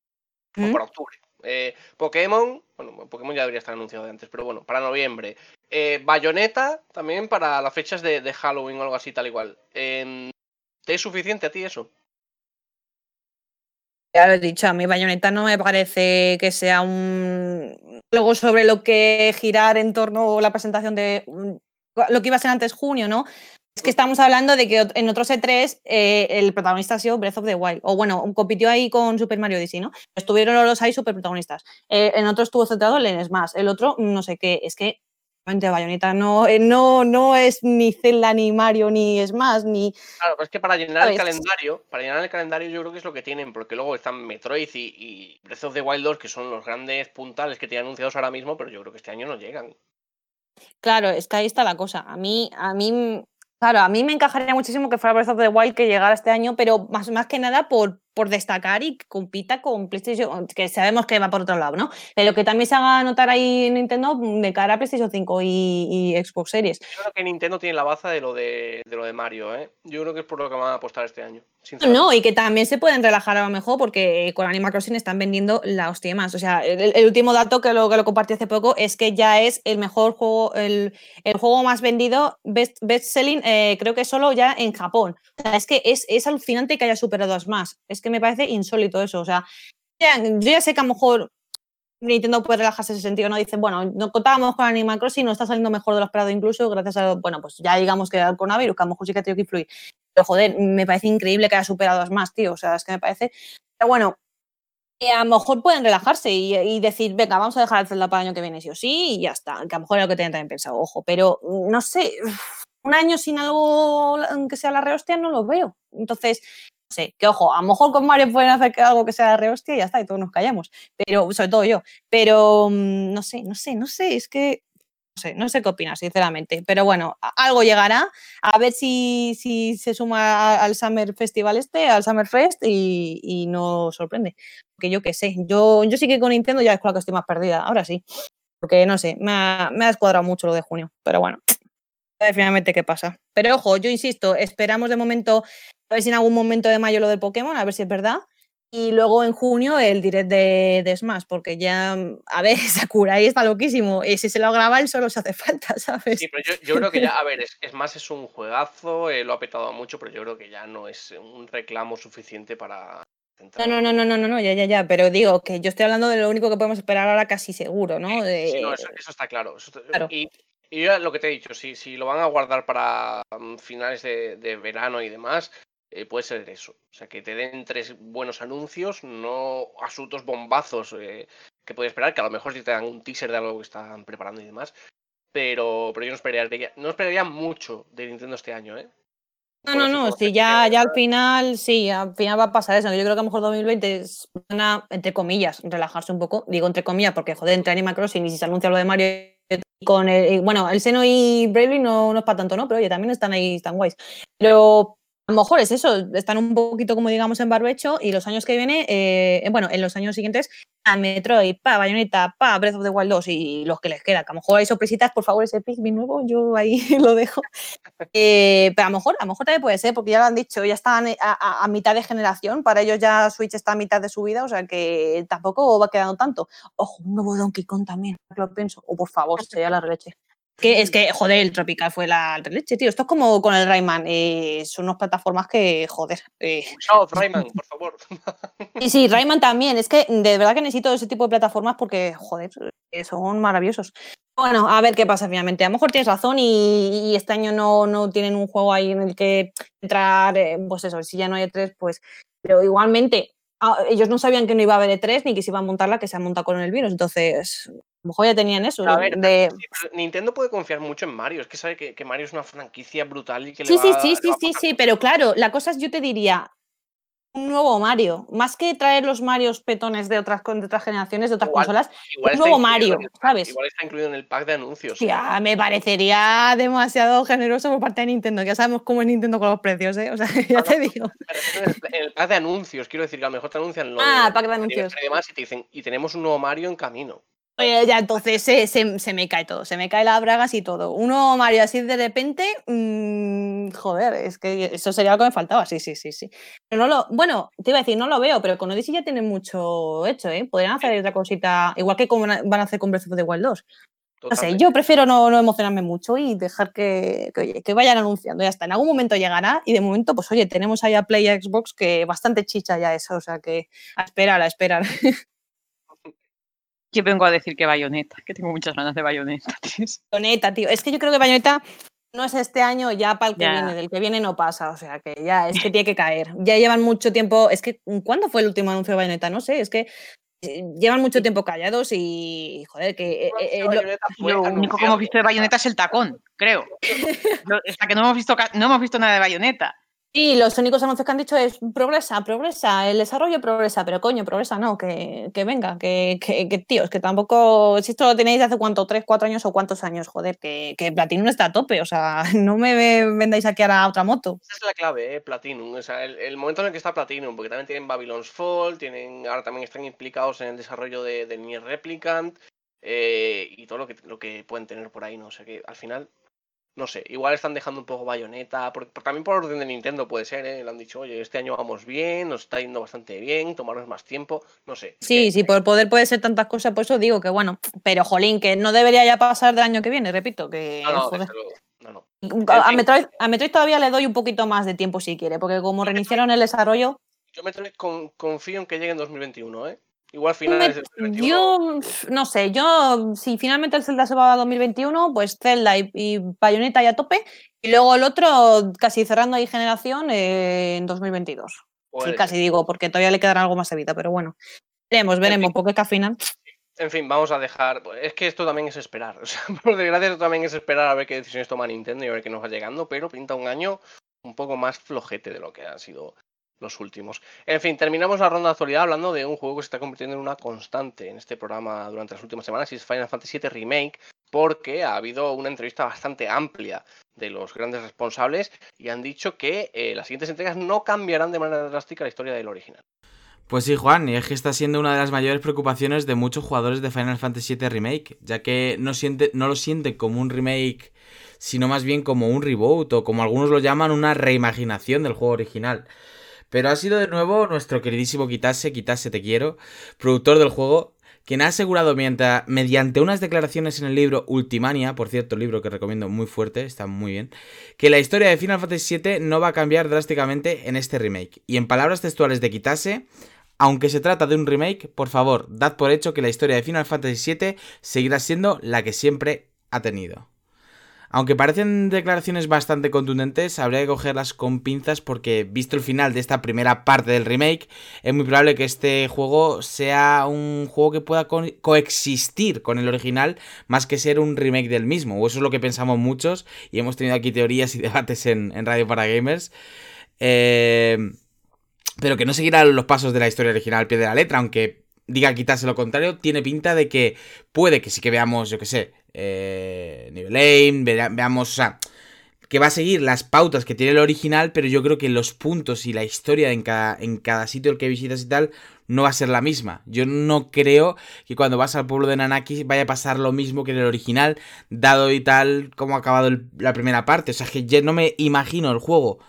o Ujú. para octubre. Eh, Pokémon, bueno, Pokémon ya debería estar anunciado de antes, pero bueno, para noviembre. Eh, Bayonetta también para las fechas de, de Halloween o algo así, tal igual. ¿Te es suficiente a ti eso? Ya lo he dicho, a mí Bayonetta no me parece que sea un algo sobre lo que girar en torno a la presentación de mm, lo que iba a ser antes junio, ¿no? Es que estamos hablando de que en otros E3 eh, el protagonista ha sido Breath of the Wild. O bueno, compitió ahí con Super Mario Odyssey, ¿no? Estuvieron los ahí super protagonistas. Eh, en otro estuvo centrado en Smash. El otro, no sé qué. Es que realmente Bayonetta no, eh, no, no es ni Zelda, ni Mario, ni Smash, ni. Claro, pero es que para llenar el calendario, para llenar el calendario yo creo que es lo que tienen, porque luego están Metroid y, y Breath of the Wild 2, que son los grandes puntales que tienen anunciados ahora mismo, pero yo creo que este año no llegan. Claro, es que ahí está la cosa. A mí, a mí, claro, a mí me encajaría muchísimo que fuera Breath of the Wild que llegara este año, pero más, más que nada por, por destacar y que compita con PlayStation, que sabemos que va por otro lado, ¿no? Pero que también se haga notar ahí Nintendo de cara a PlayStation 5 y, Xbox Series. Yo creo que Nintendo tiene la baza de lo de lo de Mario, ¿eh? Yo creo que es por lo que van a apostar este año. No, y que también se pueden relajar a lo mejor porque con Animal Crossing están vendiendo la hostia más. O sea, el, último dato que lo, que lo compartí hace poco es que ya es el mejor juego, el, el juego más vendido, best, best selling, eh, creo que solo ya en Japón. O sea, es que es, es alucinante que haya superado a Smash. Es que me parece insólito eso. O sea, yo ya sé que a lo mejor Nintendo puede relajarse en ese sentido, ¿no? Dicen, bueno, no contábamos con Animal Crossing, no está saliendo mejor de lo esperado incluso, gracias a, bueno, pues ya digamos que al coronavirus, que a lo mejor sí que ha tenido que influir. Pero joder, me parece increíble que haya superado a Smash, tío. O sea, es que me parece. Pero bueno, a lo mejor pueden relajarse y, decir, venga, vamos a dejar el Zelda para el año que viene, sí o sí, y ya está. Que a lo mejor es lo que tenían también pensado, ojo. Pero no sé, un año sin algo que sea la rehostia no lo veo. Entonces, no sé, que ojo, a lo mejor con Mario pueden hacer algo que sea re hostia y ya está, y todos nos callamos. Pero, sobre todo yo. Pero mm, no sé, no sé, no sé, es que sé, no sé qué opinas, sinceramente. Pero bueno, algo llegará. A ver si, si se suma al Summer Festival este, al Summer Fest, y, y nos sorprende. Porque yo qué sé, yo, yo sí que con Nintendo ya es claro que estoy más perdida, ahora sí. Porque no sé, me ha, me ha descuadrado mucho lo de junio. Pero bueno, a ver finalmente qué pasa. Pero ojo, yo insisto, esperamos de momento, a ver si en algún momento de mayo lo del Pokémon, a ver si es verdad. Y luego en junio el direct de, de Smash, porque ya, a ver, Sakurai está loquísimo. Y si se lo graba él solo se hace falta, ¿sabes? Sí, pero yo, yo creo que ya, a ver, es, es más, es un juegazo, eh, lo ha petado mucho, pero yo creo que ya no es un reclamo suficiente para. No, no, no, no, no, no, ya, ya, ya. Pero digo que yo estoy hablando de lo único que podemos esperar ahora casi seguro, ¿no? Sí, no, eso, eso está claro. eso está- Claro. Y, y yo lo que te he dicho, si, si lo van a guardar para mm, finales de, de verano y demás, eh, puede ser eso. O sea, que te den tres buenos anuncios, no asuntos bombazos eh, que puedes esperar, que a lo mejor sí te dan un teaser de algo que están preparando y demás. Pero, pero yo no esperaría, no esperaría mucho de Nintendo este año, ¿eh? No, Por no, no, que ya, ya al final, sí, al final va a pasar eso. Yo creo que a lo mejor 2020 es van a, entre comillas, relajarse un poco. Digo entre comillas porque, joder, entre Animal Crossing y si se anuncia lo de Mario con el, bueno, el Seno y Bravely no, no es para tanto, ¿no? Pero oye, también están ahí, están guays. Pero a lo mejor es eso, están un poquito como digamos en barbecho y los años que viene, eh, bueno, en los años siguientes, a Metroid, pa, Bayonetta, pa, Breath of the Wild 2 y los que les queda. Que a lo mejor hay sorpresitas, por favor, ese Pikmin nuevo, yo ahí lo dejo. Eh, pero a lo mejor, a lo mejor también puede ser, porque ya lo han dicho, ya están a, a- a mitad de generación, para ellos ya Switch está a mitad de su vida, o sea que tampoco va quedando tanto. Ojo, un nuevo Donkey Kong también, lo pienso. O por favor, sería la leche. Que es que, joder, el Tropical fue la leche, tío. Esto es como con el Rayman. eh, son unas plataformas que, joder. eh, Rayman, por favor. y sí, Rayman también. Es que de verdad que necesito ese tipo de plataformas porque, joder, eh, son maravillosos. Bueno, a ver qué pasa finalmente. A lo mejor tienes razón y, y este año no, no tienen un juego ahí en el que entrar, eh, pues eso, si ya no hay E3, pues. Pero igualmente, ah, ellos no sabían que no iba a haber E3 ni que se iba a montar la que se ha montado con el virus. Entonces, a lo mejor ya tenían eso. A ver, de... Sí, pero Nintendo puede confiar mucho en Mario. Es que sabe que, que Mario es una franquicia brutal y que Sí, le sí, va, sí, le sí, a sí, sí, cosas. pero claro, la cosa es, yo te diría, un nuevo Mario, más que traer los Marios petones de otras, de otras generaciones, de otras Igual, consolas, Igual un nuevo Mario, pack, ¿sabes? Igual está incluido en el pack de anuncios. ¿eh? Hostia, me parecería demasiado generoso por parte de Nintendo. Ya sabemos cómo es Nintendo con los precios, ¿eh? O sea, ya te digo. En el, en el pack de anuncios, quiero decir que a lo mejor te anuncian lo Ah, de pack de anuncios. y demás y te dicen, y tenemos un nuevo Mario en camino. Oye, ya entonces se, se- se me cae todo, se me cae las bragas y todo. Uno Mario así de repente, mm, joder, es que eso sería lo que me faltaba, sí, sí, sí, sí. Pero no lo, bueno, te iba a decir, no lo veo, pero con Odyssey ya tienen mucho hecho, ¿eh? Podrían hacer otra cosita, igual que como van a hacer con Breath of the Wild 2. No sé, yo prefiero no, no emocionarme mucho y dejar que, que, oye, que vayan anunciando, ya está. En algún momento llegará y de momento, pues oye, tenemos ahí a Play y a Xbox que bastante chicha ya eso, o sea que a esperar, a esperar. Yo vengo a decir que Bayonetta, que tengo muchas ganas de Bayonetta. tío. Bayonetta, tío. Es que yo creo que Bayonetta no es este año, ya para el que Ya. viene, del que viene no pasa, o sea que ya es que tiene que caer. Ya llevan mucho tiempo, es que ¿cuándo fue el último anuncio de Bayonetta? No sé, es que eh, llevan mucho tiempo callados y joder, que eh, eh, eh, lo- único que hemos visto de Bayonetta es el tacón, creo. Hasta que no hemos visto, no hemos visto nada de Bayonetta. Sí, los únicos anuncios que han dicho es progresa, progresa, el desarrollo progresa, pero coño, progresa no, que, que venga, que, que, que, tíos, que tampoco, si esto lo tenéis hace cuánto, tres, cuatro años o cuántos años, joder, que, que Platinum está a tope, o sea, no me ve- vendáis aquí ahora otra moto. Esa es la clave, ¿eh? Platinum. O sea, el, el momento en el que está Platinum, porque también tienen Babylon's Fall, tienen, ahora también están implicados en el desarrollo de, de Nier Replicant eh, y todo lo que, lo que pueden tener por ahí, ¿no? O sea que al final, no sé, igual están dejando un poco bayoneta, por- por- también por orden de Nintendo puede ser, ¿eh? Le han dicho, oye, este año vamos bien, nos está yendo bastante bien, tomaros más tiempo, no sé. Sí, que- sí, por poder puede ser tantas cosas, por eso digo que bueno, pero jolín, que no debería ya pasar del año que viene, repito, que No, no, joder. no, no. A. Metroid, a Metroid todavía le doy un poquito más de tiempo si quiere, porque como reiniciaron el desarrollo, Yo me con- confío en que llegue en 2021, ¿eh? Igual Me- finales de 2021. Yo no sé, yo si finalmente el Zelda se va a 2021, pues Zelda y, y Bayonetta ya a tope, y luego el otro casi cerrando ahí generación eh, en 2022. puede Sí, ser. casi digo, porque todavía le quedará algo más de vida, pero bueno. Veremos, veremos, porque es que al final. En fin, vamos a dejar. pues, Es que esto también es esperar. O sea, por desgracia, esto también es esperar a ver qué decisiones toma Nintendo y a ver qué nos va llegando. Pero pinta un año un poco más flojete de lo que ha sido los últimos. En fin, terminamos la ronda de actualidad hablando de un juego que se está convirtiendo en una constante en este programa durante las últimas semanas y es Final Fantasy VII Remake, porque ha habido una entrevista bastante amplia de los grandes responsables y han dicho que eh, las siguientes entregas no cambiarán de manera drástica la historia del original. Pues sí, Juan, y es que está siendo una de las mayores preocupaciones de muchos jugadores de Final Fantasy VII Remake, ya que no, siente, no lo sienten como un remake, sino más bien como un reboot o como algunos lo llaman una reimaginación del juego original. Pero ha sido de nuevo nuestro queridísimo Kitase, Kitase te quiero, productor del juego, quien ha asegurado mediante unas declaraciones en el libro Ultimania, por cierto, libro que recomiendo muy fuerte, está muy bien, que la historia de Final Fantasy VII no va a cambiar drásticamente en este remake. Y en palabras textuales de Kitase, aunque se trata de un remake, por favor, dad por hecho que la historia de Final Fantasy VII seguirá siendo la que siempre ha tenido. Aunque parecen declaraciones bastante contundentes, habría que cogerlas con pinzas porque, visto el final de esta primera parte del remake, es muy probable que este juego sea un juego que pueda co coexistir con el original más que ser un remake del mismo. O eso es lo que pensamos muchos y hemos tenido aquí teorías y debates en, en Radio para Gamers. Eh, pero que no seguirá los pasos de la historia original al pie de la letra, aunque diga quitarse lo contrario, tiene pinta de que puede que sí que veamos, yo que sé, eh, aim, ve veamos, o sea, que va a seguir las pautas que tiene el original, pero yo creo que los puntos y la historia en cada, en cada sitio el que visitas y tal no va a ser la misma. Yo no creo que cuando vas al pueblo de Nanaki vaya a pasar lo mismo que en el original, dado y tal como ha acabado la primera parte. O sea, que yo no me imagino el juego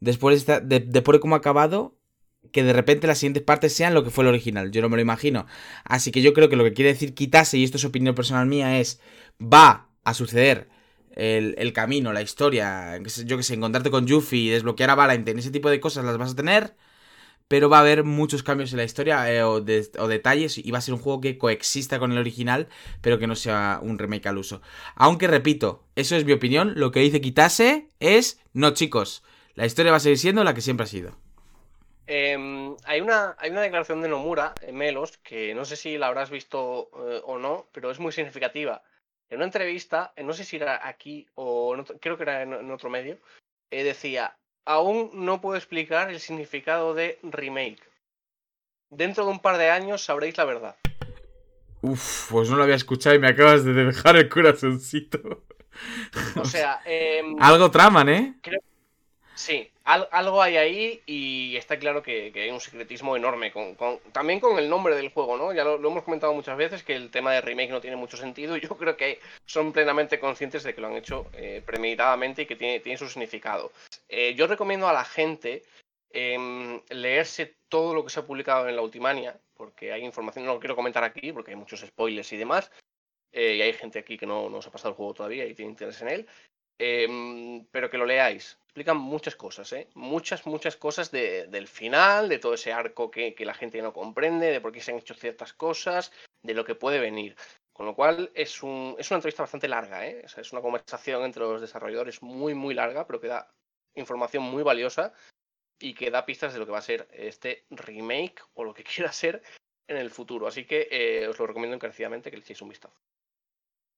después de, de, después de cómo ha acabado que de repente las siguientes partes sean lo que fue el original. Yo no me lo imagino. Así que yo creo que lo que quiere decir quitarse, y esto es opinión personal mía, es va a suceder el, camino, la historia, yo que sé, encontrarte con Yuffie, desbloquear a Valentine, ese tipo de cosas las vas a tener. Pero va a haber muchos cambios en la historia eh, o, detalles y va a ser un juego que coexista con el original, pero que no sea un remake al uso. Aunque repito, eso es mi opinión. Lo que dice Kitase es, no chicos, la historia va a seguir siendo la que siempre ha sido. Eh, hay, una, hay una declaración de Nomura en Melos que no sé si la habrás visto eh, o no, pero es muy significativa. En una entrevista, eh, no sé si era aquí o otro, creo que era en, en otro medio, eh, decía: Aún no puedo explicar el significado de remake. Dentro de un par de años sabréis la verdad. Uf, pues no lo había escuchado y me acabas de dejar el corazoncito. O sea, eh, algo traman, ¿eh? Creo, sí, al, algo hay ahí y está claro que, que hay un secretismo enorme, con, con, también con el nombre del juego, ¿no? Ya lo, lo, hemos comentado muchas veces que el tema de remake no tiene mucho sentido y yo creo que son plenamente conscientes de que lo han hecho eh, premeditadamente y que tiene, tiene su significado. Eh, yo recomiendo a la gente eh, leerse todo lo que se ha publicado en la Ultimania, porque hay información, no lo quiero comentar aquí porque hay muchos spoilers y demás, eh, y hay gente aquí que no, no se ha pasado el juego todavía y tiene interés en él. Eh, pero que lo leáis. Explican muchas cosas, ¿eh? Muchas, muchas cosas de, del final, de todo ese arco que, que, la gente no comprende, de por qué se han hecho ciertas cosas, de lo que puede venir. Con lo cual es, un, es una entrevista bastante larga, ¿eh? Es una conversación entre los desarrolladores muy, muy larga, pero que da información muy valiosa y que da pistas de lo que va a ser este remake o lo que quiera ser en el futuro. Así que eh, os lo recomiendo encarecidamente que le echéis un vistazo.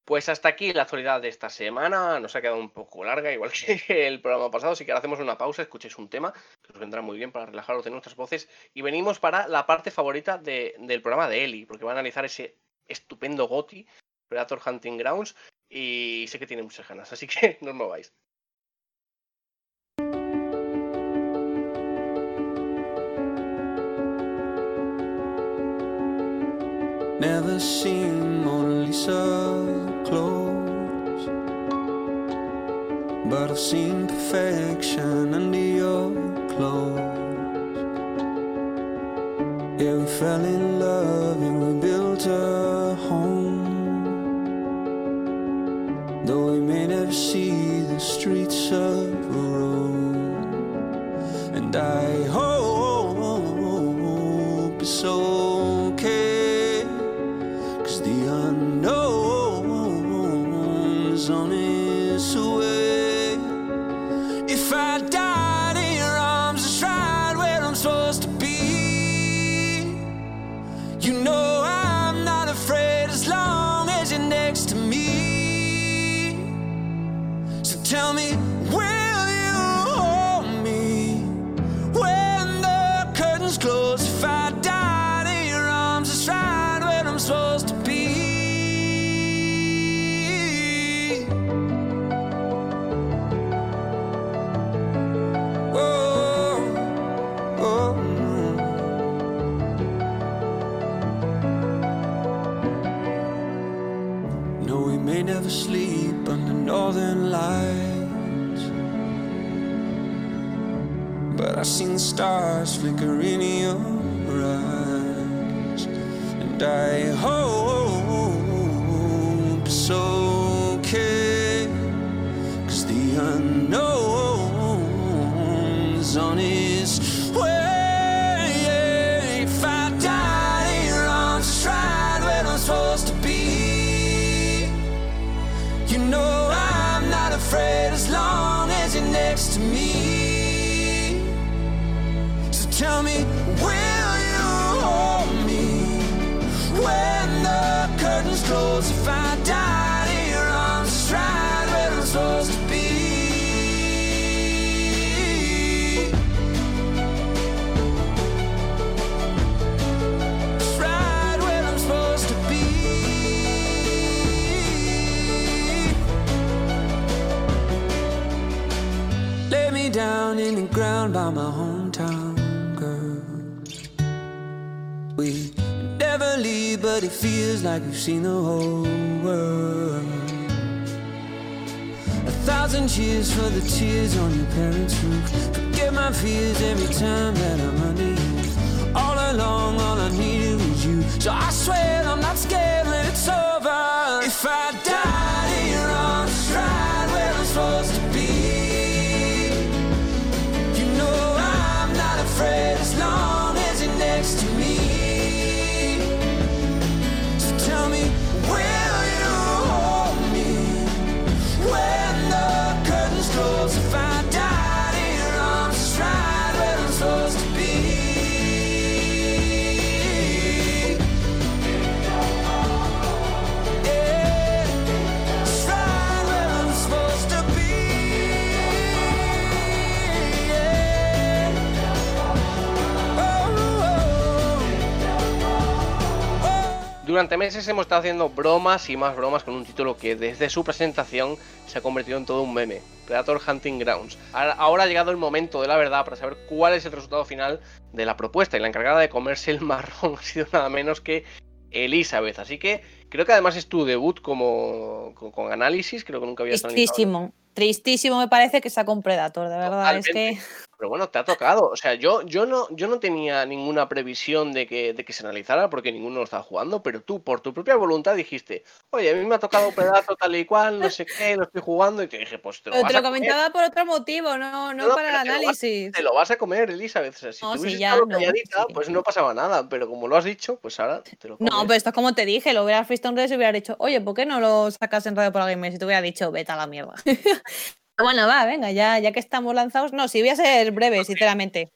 Pues hasta aquí la actualidad de esta semana. Nos ha quedado un poco larga, igual que el programa pasado. Así que ahora hacemos una pausa, escuchéis un tema que os vendrá muy bien para relajaros de nuestras voces. Y venimos para la parte favorita de, del programa de Eli, porque va a analizar ese estupendo Goti, Predator Hunting Grounds. Y sé que tiene muchas ganas, así que no os mováis. But I've seen perfection under your clothes. Yeah, we fell in love and we built a home. Though we may never see the streets of Rome, and I hope it's okay. supposed to be. Oh, oh. No, we may never sleep under northern lights, but I've seen the stars flicker seen the whole world. A thousand cheers for the tears on your parents' roof. Forget my fears every time that I'm under you. All along, all I needed was you. So I swear Durante meses hemos estado haciendo bromas y más bromas con un título que desde su presentación se ha convertido en todo un meme, Predator Hunting Grounds. Ahora ha llegado el momento de la verdad para saber cuál es el resultado final de la propuesta y la encargada de comerse el marrón ha sido nada menos que Elizabeth. Así que creo que además es tu debut como con, con análisis, creo que nunca analizado. Tristísimo. Tristísimo me parece que saca un Predator, de verdad. Es que. Pero bueno, te ha tocado. O sea, yo, yo, no, yo no tenía ninguna previsión de que, de que se analizara porque ninguno lo estaba jugando, pero tú, por tu propia voluntad, dijiste, oye, a mí me ha tocado un pedazo tal y cual, no sé qué, lo estoy jugando, y te dije, pues te lo Pero vas te a lo comer. comentaba por otro motivo, no, no, No, para el pero te lo vas- análisis. Te lo vas a comer, Elizabeth. O sea, si No, tú hubieses ya, no, calladita, sí. pues no pasaba nada, pero como lo has dicho, pues ahora te lo comes. No, pero esto es como te dije, lo hubieras visto en redes y hubieras dicho, oye, ¿por qué no lo sacas en Radio por Gamer? Si te hubiera dicho, vete a la mierda. Bueno, va, venga, ya, ya que estamos lanzados. No, si voy a ser breve, sinceramente.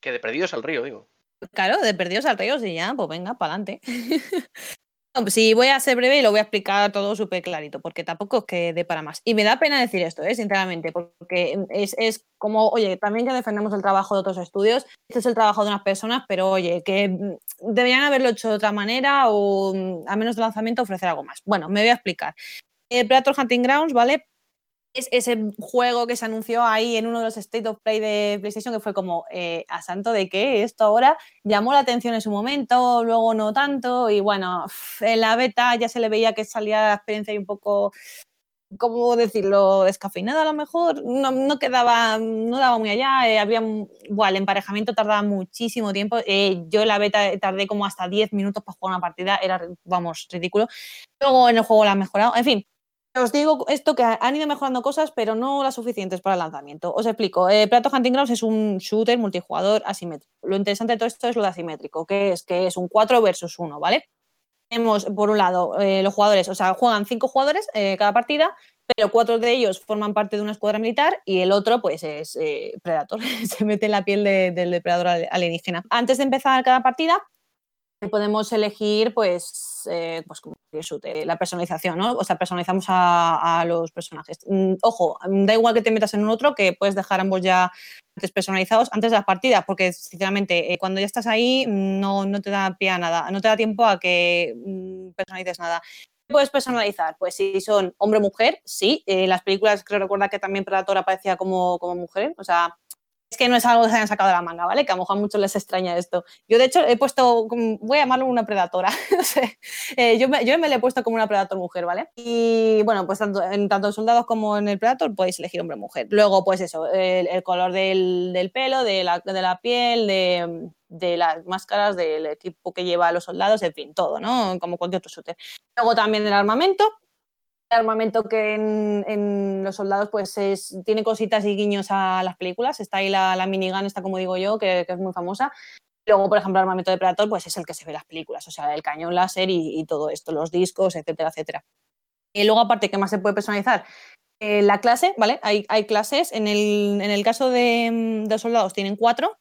Que de perdidos al río, digo. Claro, de perdidos al río, sí, ya, pues venga, para adelante. Sí, voy a ser breve y lo voy a explicar todo súper clarito, porque tampoco es que dé para más. Y me da pena decir esto, ¿eh? sinceramente, porque es, es como, oye, también que defendemos el trabajo de otros estudios, este es el trabajo de unas personas, pero oye, que deberían haberlo hecho de otra manera o mm, a menos de lanzamiento ofrecer algo más. Bueno, me voy a explicar. Eh, Predator Hunting Grounds, ¿vale? Es ese juego que se anunció ahí en uno de los State of Play de PlayStation que fue como, eh, ¿a santo de qué? Esto ahora llamó la atención en su momento, luego no tanto, y bueno, en la beta ya se le veía que salía la experiencia ahí un poco, ¿cómo decirlo?, descafeinada a lo mejor, no, no quedaba, no daba muy allá, eh, había, buah, el emparejamiento tardaba muchísimo tiempo, eh, yo en la beta tardé como hasta 10 minutos para jugar una partida, era, vamos, ridículo, luego en el juego la han mejorado, en fin, os digo esto que han ido mejorando cosas, pero no las suficientes para el lanzamiento. Os explico. Eh, Hunting Grounds es un shooter multijugador asimétrico. Lo interesante de todo esto es lo de asimétrico, que es que es un 4 versus 1, ¿vale? Tenemos, por un lado, eh, los jugadores, o sea, juegan 5 jugadores eh, cada partida, pero cuatro de ellos forman parte de una escuadra militar y el otro, pues, es eh, Predator. Se mete en la piel de- del depredador alienígena. Antes de empezar cada partida, podemos elegir, pues, eh, pues como la personalización, ¿no? O sea, personalizamos a, los personajes. Mm, ojo, mm, da igual que te metas en un otro, que puedes dejar ambos ya antes personalizados antes de las partidas, porque sinceramente, eh, cuando ya estás ahí, mm, no, no te da pie a nada, no te da tiempo a que personalices nada. ¿Qué puedes personalizar? Pues si son hombre o mujer, sí. Eh, las películas creo recordar que también Predator aparecía como, como mujer, o sea, Es que no es algo que se hayan sacado de la manga, ¿vale? Que a lo mejor a muchos les extraña esto. Yo, de hecho, he puesto, voy a llamarlo una predatora. Eh, yo, me, yo he puesto como una predator mujer, ¿vale? Y bueno, pues tanto en tanto soldados como en el predator podéis elegir hombre o mujer. Luego, pues eso, el, color del, pelo, de la, de la piel, de, de las máscaras, del equipo que lleva a los soldados, en fin, todo, ¿no? Como cualquier otro shooter. Luego también el armamento. Armamento que en, los soldados pues es, tiene cositas y guiños a las películas. Está ahí la, minigun, esta como digo yo, que, es muy famosa. Luego, por ejemplo, el armamento de Predator pues es el que se ve en las películas, o sea, el cañón láser y, y todo esto, los discos, etcétera, etcétera. Y luego, aparte, ¿qué más se puede personalizar? Eh, la clase, ¿vale? Hay, clases. En el, en el caso de, mm, los soldados tienen cuatro,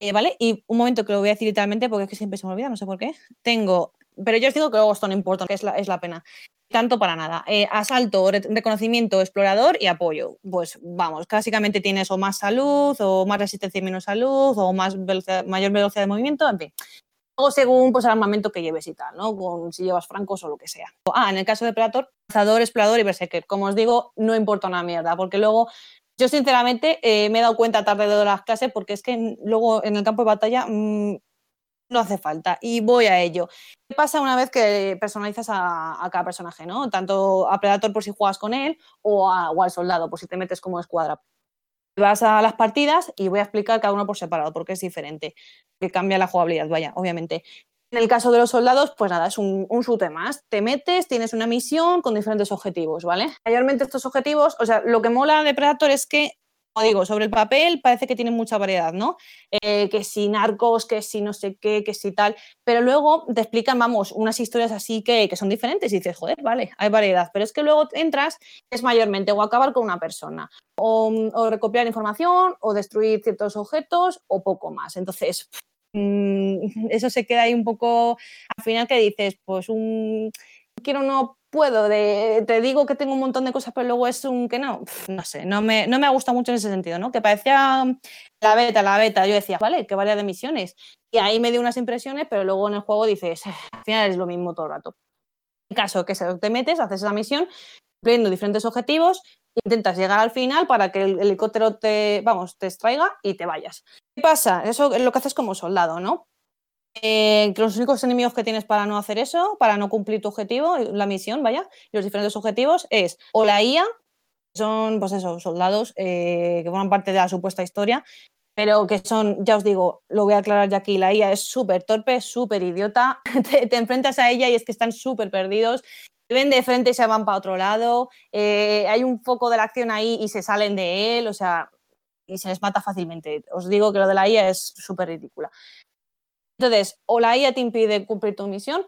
eh, ¿vale? Y un momento que lo voy a decir literalmente porque es que siempre se me olvida, no sé por qué. Tengo, pero yo os digo que luego esto no importa, que es la, es la pena. Tanto para nada. Eh, asalto, re- reconocimiento, explorador y apoyo. Pues vamos, básicamente tienes o más salud, o más resistencia y menos salud, o más velocidad- mayor velocidad de movimiento, en fin. Luego según pues, el armamento que lleves y tal, ¿no? Con, si llevas francos o lo que sea. Ah, en el caso de Predator, cazador, explorador y berserker. Como os digo, no importa una mierda, porque luego yo sinceramente eh, me he dado cuenta tarde de las clases porque es que luego en el campo de batalla mm, no hace falta y voy a ello. ¿Qué pasa una vez que personalizas a, cada personaje, ¿no? Tanto a Predator por si juegas con él o, a- o al soldado por si te metes como escuadra. Vas a las partidas y voy a explicar cada uno por separado porque es diferente, que cambia la jugabilidad, vaya, obviamente. En el caso de los soldados, pues nada, es un, un más. Te metes, tienes una misión con diferentes objetivos, ¿vale? Mayormente estos objetivos, o sea, lo que mola de Predator es que, digo, sobre el papel parece que tiene mucha variedad, ¿no? Eh, que si narcos, que si no sé qué, que si tal, pero luego te explican, vamos, unas historias así que, que son diferentes y dices, joder, vale, hay variedad, pero es que luego entras, es mayormente o acabar con una persona, o, recopilar información, o destruir ciertos objetos, o poco más. Entonces, mm, eso se queda ahí un poco al final que dices, pues un quiero no puedo, de, te digo que tengo un montón de cosas, pero luego es un que no, no sé, no me, no me ha gustado mucho en ese sentido, ¿no? Que parecía la beta, la beta, yo decía, vale, qué variedad de misiones. Y ahí me dio unas impresiones, pero luego en el juego dices, "Eh, al final es lo mismo todo el rato. En caso que te metes, haces esa misión, cumpliendo diferentes objetivos, intentas llegar al final para que el helicóptero te, vamos, te extraiga y te vayas. ¿Qué pasa? Eso es lo que haces como soldado, ¿no? Eh, los únicos enemigos que tienes para no hacer eso, para no cumplir tu objetivo, la misión, vaya, y los diferentes objetivos es o la IA, son, pues eso, soldados eh, que forman parte de la supuesta historia, pero que son, ya os digo, lo voy a aclarar ya aquí, la IA es súper torpe, súper idiota, te, enfrentas a ella y es que están súper perdidos, ven de frente y se van para otro lado, eh, hay un foco de la acción ahí y se salen de él, o sea, y se les mata fácilmente. Os digo que lo de la IA es súper ridícula. Entonces, o la IA te impide cumplir tu misión,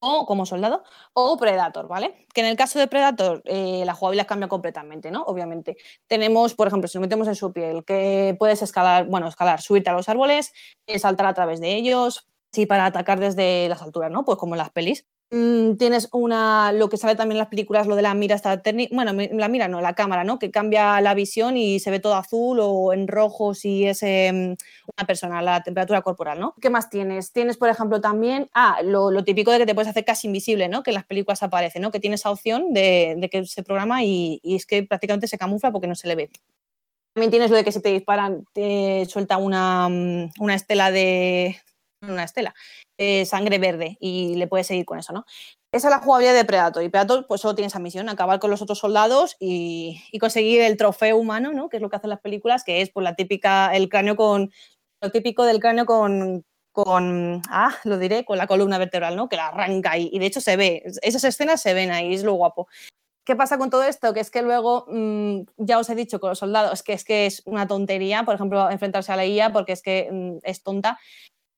o como soldado, o Predator, ¿vale? Que en el caso de Predator, eh, la jugabilidad cambia completamente, ¿no? Obviamente. Tenemos, por ejemplo, si nos metemos en su piel, que puedes escalar, bueno, escalar, subirte a los árboles, eh, saltar a través de ellos, sí, para atacar desde las alturas, ¿no? Pues como en las pelis. Mm, tienes una, lo que sale también en las películas, lo de la mira esta bueno, la mira no, la cámara, ¿no? Que cambia la visión y se ve todo azul o en rojo si es eh, una persona, la temperatura corporal, ¿no? ¿Qué más tienes? Tienes, por ejemplo, también, ah, lo, lo típico de que te puedes hacer casi invisible, ¿no? Que en las películas aparece, ¿no? Que tienes esa opción de, que se programa y, y es que prácticamente se camufla porque no se le ve. También tienes lo de que si te disparan, te suelta una, mm, una estela de. Una estela, de sangre verde y le puedes seguir con eso, ¿no? Esa es la jugabilidad de Predator. Y Predator, pues solo tiene esa misión: acabar con los otros soldados y, conseguir el trofeo humano, ¿no? Que es lo que hacen las películas, que es pues la típica, el cráneo con. Lo típico del cráneo con. con ah, lo diré, con la columna vertebral, ¿no? Que la arranca ahí. Y de hecho se ve. Esas escenas se ven ahí, es lo guapo. ¿Qué pasa con todo esto? Que es que luego, mm, ya os he dicho con los soldados, que es que es una tontería, por ejemplo, enfrentarse a la IA porque es que mm, es tonta.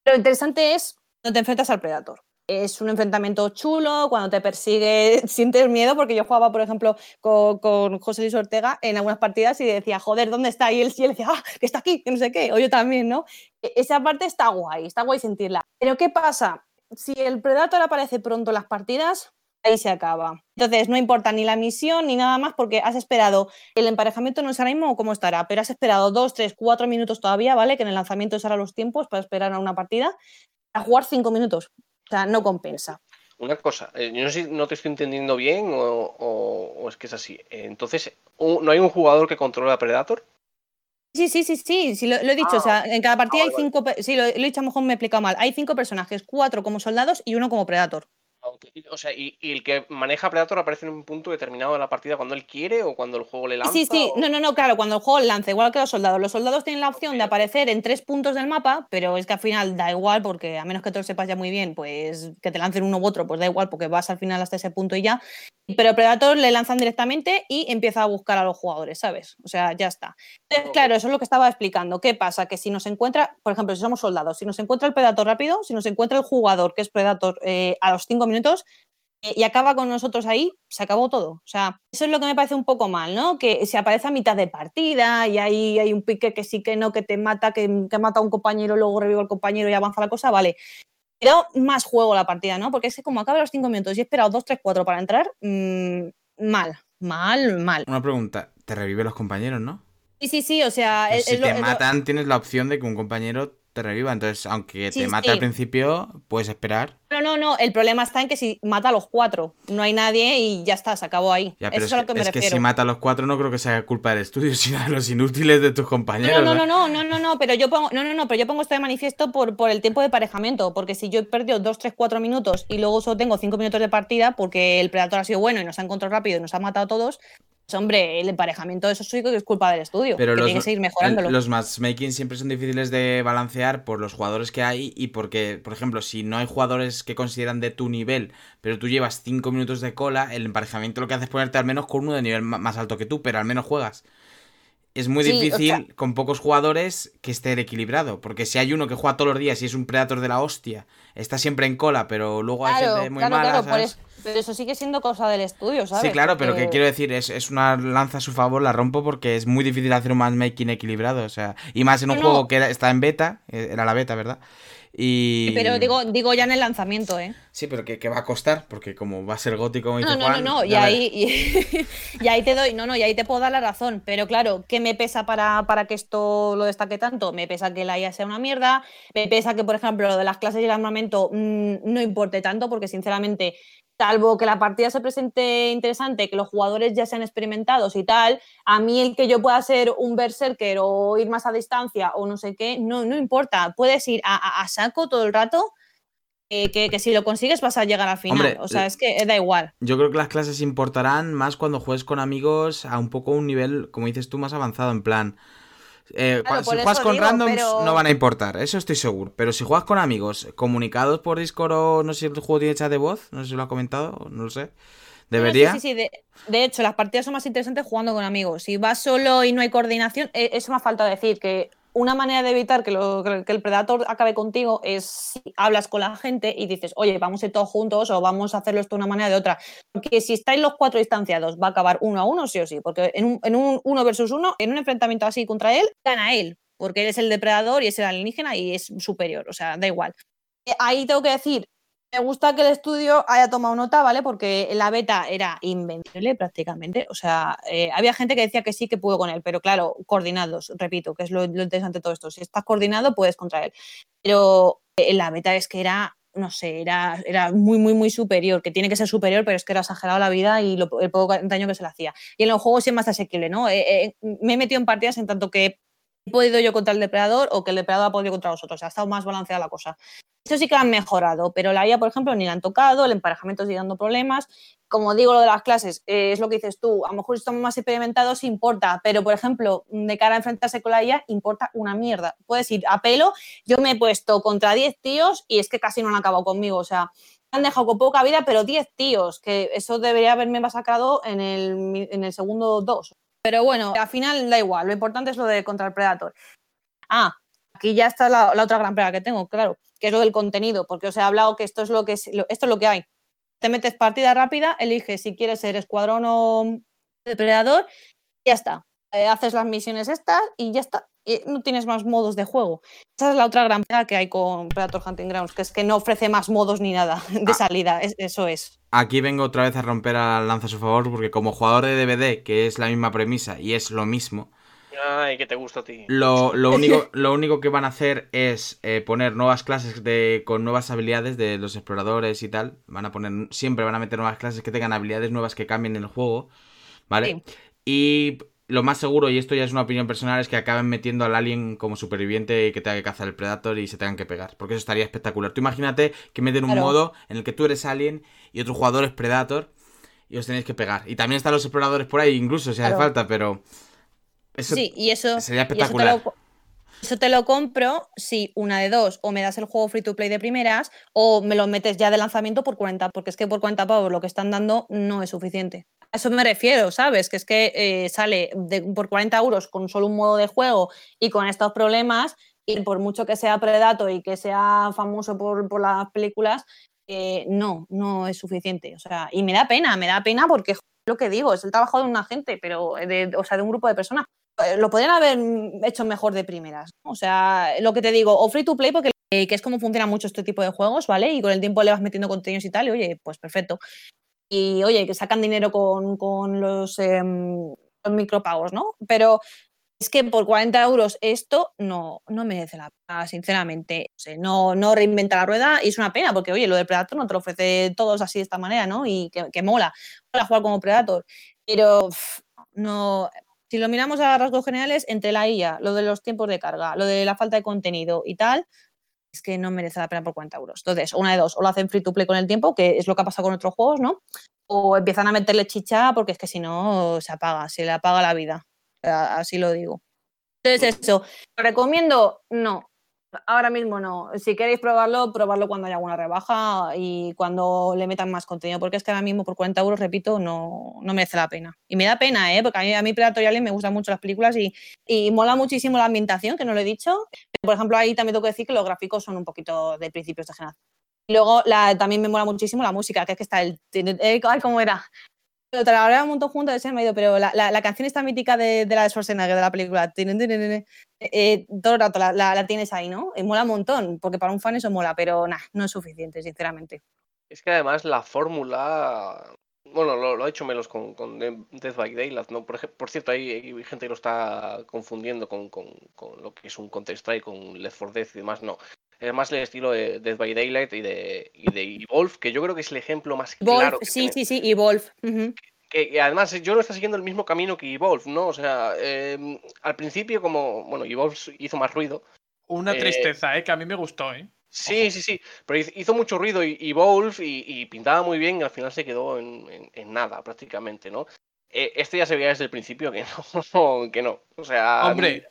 Lo interesante es cuando te enfrentas al Predator. Es un enfrentamiento chulo, cuando te persigue sientes miedo, porque yo jugaba, por ejemplo, con, José Luis Ortega en algunas partidas y decía, joder, ¿dónde está? Y él, y él decía, ah, que está aquí, que no sé qué, o yo también, ¿no? E- Esa parte está guay, está guay sentirla. Pero ¿qué pasa? Si el Predator aparece pronto en las partidas, ahí se acaba. Entonces, no importa ni la misión ni nada más porque has esperado, el emparejamiento no es ahora mismo cómo estará, pero has esperado dos, tres, cuatro minutos todavía, ¿vale? Que en el lanzamiento es ahora los tiempos para esperar a una partida, a jugar cinco minutos. O sea, no compensa. Una cosa, eh, yo no sé si no te estoy entendiendo bien o, o- o es que es así. Eh, Entonces, ¿un- ¿no hay un jugador que controla a Predator? Sí, sí, sí, sí, sí, lo, lo he dicho. o sea, en cada partida hay vale, cinco. Sí, lo, lo he dicho, a lo mejor me he explicado mal. Hay cinco personajes, cuatro como soldados y uno como Predator. Aunque- O sea, y, y el que maneja Predator aparece en un punto determinado de la partida cuando él quiere o cuando el juego le lanza. Sí, sí, o- no, no, no, claro, cuando el juego lanza, igual que los soldados. Los soldados tienen la opción de aparecer en tres puntos del mapa, pero es que al final da igual, porque a menos que te lo sepas ya muy bien, pues que te lancen uno u otro, pues da igual, porque vas al final hasta ese punto y ya. Pero Predator le lanzan directamente y empieza a buscar a los jugadores, ¿sabes? O sea, ya está. Entonces, claro, eso es lo que estaba explicando. ¿Qué pasa? Que si nos encuentra, por ejemplo, si somos soldados, si nos encuentra el Predator rápido, si nos encuentra el jugador que es Predator eh, a los cinco minutos, eh, y acaba con nosotros ahí, se acabó todo. O sea, eso es lo que me parece un poco mal, ¿no? Que se aparece a mitad de partida y ahí hay un pique que sí que no, que te mata, que, que mata a un compañero, luego revive al compañero y avanza la cosa, vale. Pero más juego la partida, ¿no? Porque es que como acaba los cinco minutos y he esperado dos, tres, cuatro para entrar, mm, mal, mal, mal. Una pregunta, te revive los compañeros, ¿no? Sí, sí, sí, o sea, Pues es- si es lo- te es lo- matan, tienes la opción de que un compañero te reviva. Entonces, aunque Sí, te mate al principio, puedes esperar. No, no, no, el problema está en que si mata a los cuatro, no hay nadie y ya está, se acabó ahí. Ya, Eso es es, a lo que, que me es que si mata a los cuatro, no creo que sea culpa del estudio, sino de los inútiles de tus compañeros. No, no, ¿no? no, no, no, pero yo pongo, no, no, no, pero yo pongo esto de manifiesto por, por el tiempo de parejamiento, porque si yo he perdido 2, 3, 4 minutos y luego solo tengo 5 minutos de partida porque el Predator ha sido bueno y nos ha encontrado rápido y nos ha matado a todos, hombre, el emparejamiento eso sí que es culpa del estudio, Pero que los, tiene que seguir el- mejorándolo. los matchmaking siempre son difíciles de balancear por los jugadores que hay y porque, por ejemplo, si no hay jugadores que consideran de tu nivel, pero tú llevas 5 minutos de cola, el emparejamiento lo que hace es ponerte al menos con uno de nivel más alto que tú, pero al menos juegas. Es muy Sí, o difícil sea- con pocos jugadores que esté equilibrado, porque si hay uno que juega todos los días y es un Predator de la hostia, está siempre en cola, pero luego hay gente muy claro, mala, claro, por ¿sabes? eso- pero eso sigue siendo cosa del estudio, ¿sabes? Sí, claro, pero que quiero decir, es, es una lanza a su favor, la rompo porque es muy difícil hacer un matchmaking equilibrado, o sea, y más en un No, juego no. que era- está en beta, eh, era la beta, ¿verdad? Y... Pero digo, digo ya en el lanzamiento, ¿eh? Sí, pero que, que va a costar, porque como va a ser gótico, dice No, no, Juan, no, no, y ahí, y, y ahí te doy, no, no, y ahí te puedo dar la razón, pero claro, ¿qué me pesa para, para que esto lo destaque tanto? Me pesa que la IA sea una mierda, me pesa que, por ejemplo, lo de las clases y el armamento mm, no importe tanto, porque sinceramente, salvo que la partida se presente interesante, que los jugadores ya sean experimentados y tal, a mí el que yo pueda ser un berserker o ir más a distancia o no sé qué, no, no importa, puedes ir a, a- a saco todo el rato. eh, que, que si lo consigues vas a llegar al final. Hombre, o sea, es que eh, da igual. Yo creo que las clases importarán más cuando juegues con amigos a un poco un nivel, como dices tú, más avanzado, en plan... eh, Claro, si juegas con digo, randoms pero- no van a importar, eso estoy seguro. Pero si juegas con amigos, comunicados por Discord o no sé si el juego tiene chat de voz, no sé si lo ha comentado, no lo sé. Debería. Sí, sí, sí. De, de hecho, las partidas son más interesantes jugando con amigos. Si vas solo y no hay coordinación, eh, eso me ha faltado decir que una manera de evitar que, el Predator acabe contigo es si hablas con la gente y dices, oye, vamos a ir todos juntos o vamos a hacerlo esto de una manera o de otra. Porque si estáis los cuatro distanciados, va a acabar uno a uno, sí o sí. Porque en un, en un uno versus uno, en un enfrentamiento así contra él, gana él. Porque él es el depredador y es el alienígena y es superior. O sea, da igual. Eh, Ahí tengo que decir, me gusta que el estudio haya tomado nota, ¿vale? Porque la beta era invencible prácticamente. O sea, eh, había gente que decía que sí que pudo con él, pero claro, coordinados, repito, que es lo, interesante de todo esto. Si estás coordinado, puedes contra él. Pero eh, la beta es que era, no sé, era, era muy, muy, muy superior, que tiene que ser superior, pero es que era exagerado la vida y lo- el poco daño que se le hacía. Y en los juegos es más asequible, ¿no? Eh, eh, me he metido en partidas en tanto que he podido yo contra el depredador o que el depredador ha podido contra vosotros. O sea, ha estado más balanceada la cosa. Eso sí que han mejorado, pero la IA, por ejemplo, ni la han tocado, el emparejamiento sigue dando problemas. Como digo, lo de las clases, eh, es lo que dices tú, a lo mejor estamos más experimentados importa, pero por ejemplo, de cara a enfrentarse con la IA, importa una mierda. Puedes ir a pelo, yo me he puesto contra 10 tíos y es que casi no han acabado conmigo, o sea, han dejado con poca vida, pero 10 tíos, que eso debería haberme masacrado en el, en el segundo 2. Pero bueno, al final da igual, lo importante es lo de contra el Predator. Ah, aquí ya está la, otra gran pega que tengo, claro, que es lo del contenido, porque os he hablado que esto es lo que, es- esto es lo que hay. Te metes partida rápida, eliges si quieres ser escuadrón o depredador, y ya está. Eh, haces las misiones estas y ya está. Y no tienes más modos de juego. Esa es la otra gran pega que hay con Predator Hunting Grounds, que es que no ofrece más modos ni nada de Ah. salida. es- eso es. Aquí vengo otra vez a romper a lanza a su favor, porque como jugador de DVD, que es la misma premisa y es lo mismo, Ay, que te gusta a ti. Lo, lo único, lo único que van a hacer es eh, poner nuevas clases de, con nuevas habilidades de los exploradores y tal. Van a poner, siempre van a meter nuevas clases que tengan habilidades nuevas que cambien el juego. ¿Vale? Y lo más seguro, y esto ya es una opinión personal, es que acaben metiendo al alien como superviviente y que tenga que cazar el Predator y se tengan que pegar. Porque eso estaría espectacular. Tú imagínate que meten un Claro. modo en el que tú eres alien y otro jugador es Predator y os tenéis que pegar. Y también están los exploradores por ahí, incluso si hace falta, pero. Eso sí, y eso, sería y eso te espectacular. lo eso te lo compro si una de dos, o me das el juego free to play de primeras, o me lo metes ya de lanzamiento por 40, porque es que por 40 pavos lo que están dando no es suficiente. A eso me refiero, ¿sabes? Que es que eh, sale de- por 40 euros con solo un modo de juego y con estos problemas, y por mucho que sea Predator y que sea famoso por, por las películas, eh, no, no es suficiente. O sea, y me da pena, me da pena porque jo, lo que digo, es el trabajo de una gente, pero de, o sea, de un grupo de personas. Eh, Lo podrían haber hecho mejor de primeras. O sea, lo que te digo, o free to play, porque eh, que es como funciona mucho este tipo de juegos, ¿vale? Y con el tiempo le vas metiendo contenidos y tal, y oye, pues perfecto. Y oye, que sacan dinero con, con los, em, los micropagos, ¿no? Pero es que por 40 euros esto no, no merece la pena, sinceramente. No, no reinventa la rueda y es una pena, porque oye, lo del Predator no te lo ofrece todos así de esta manera, ¿no? Y que, que mola, mola jugar como Predator. Pero no. Si lo miramos a rasgos generales, entre la IA, lo de los tiempos de carga, lo de la falta de contenido y tal, es que no merece la pena por 40 euros. Entonces, una de dos, o lo hacen free to play con el tiempo, que es lo que ha pasado con otros juegos, ¿no? O empiezan a meterle chicha porque es que si no se apaga, se le apaga la vida. Así lo digo. Entonces, eso, ¿lo recomiendo? No. Ahora mismo no. Si queréis probarlo, probarlo cuando haya alguna rebaja y cuando le metan más contenido, porque es que ahora mismo por 40 euros, repito, no, no merece la pena. Y me da pena, ¿eh? porque a mí, a mí Predator me gustan mucho las películas y, y mola muchísimo la ambientación, que no lo he dicho. Por ejemplo, ahí también tengo que decir que los gráficos son un poquito de principios de generación. Luego también me mola muchísimo la música, que es que está el... eh, ay, ¿Cómo era? La habré un montón junto, ese me ha ido, pero la, la, la canción esta mítica de, de la de Schwarzenegger, de la película, eh, todo el rato la, la- tienes ahí, ¿no? Mola un montón, porque para un fan eso mola, pero nah, no es suficiente, sinceramente. Es que además la fórmula. Bueno, lo, lo ha hecho Melos con, con De- Death by Daylight, ¿no? Por, por cierto, hay, hay gente que lo está confundiendo con, con- con lo que es un Counter-Strike, con Left 4 Dead y demás. No. Es más el estilo de Death by Daylight y de, y de Evolve, que yo creo que es el ejemplo más Wolf, claro. que sí, tiene- sí, sí, y Wolf. ujú. que, que además yo no está siguiendo el mismo camino que Evolve, ¿no? O sea, eh, al principio, como. Bueno, Evolve hizo más ruido. Una Eh, tristeza, ¿eh? Que a mí me gustó, ¿eh? Sí, sí, sí, pero hizo- mucho ruido y, y Wolf y, y pintaba muy bien y al final se quedó en, en- en nada prácticamente, ¿no? Eh, este ya se veía desde el principio que no, que no. O sea, Hombre,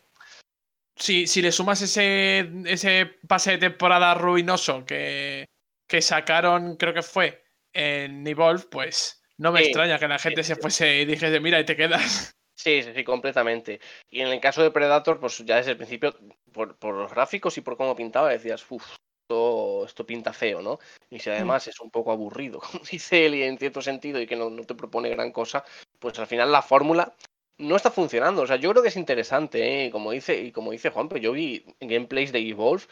si, si le sumas ese, ese pase de temporada ruinoso que, que sacaron, creo que fue en Evolve, pues no me extraña que la gente se fuese y dijese, mira, y te quedas. Sí, sí, sí, completamente. Y en el caso de Predator, pues ya desde el principio, por, por los gráficos y por cómo pintaba, decías, uff, esto, esto pinta feo, ¿no? Y si además es un poco aburrido, como dice Eli en cierto sentido, y que no, no te propone gran cosa, pues al final la fórmula no está funcionando. O sea, yo creo que es interesante, ¿eh? Como dice, y como dice Juan, pero yo vi gameplays de Evolve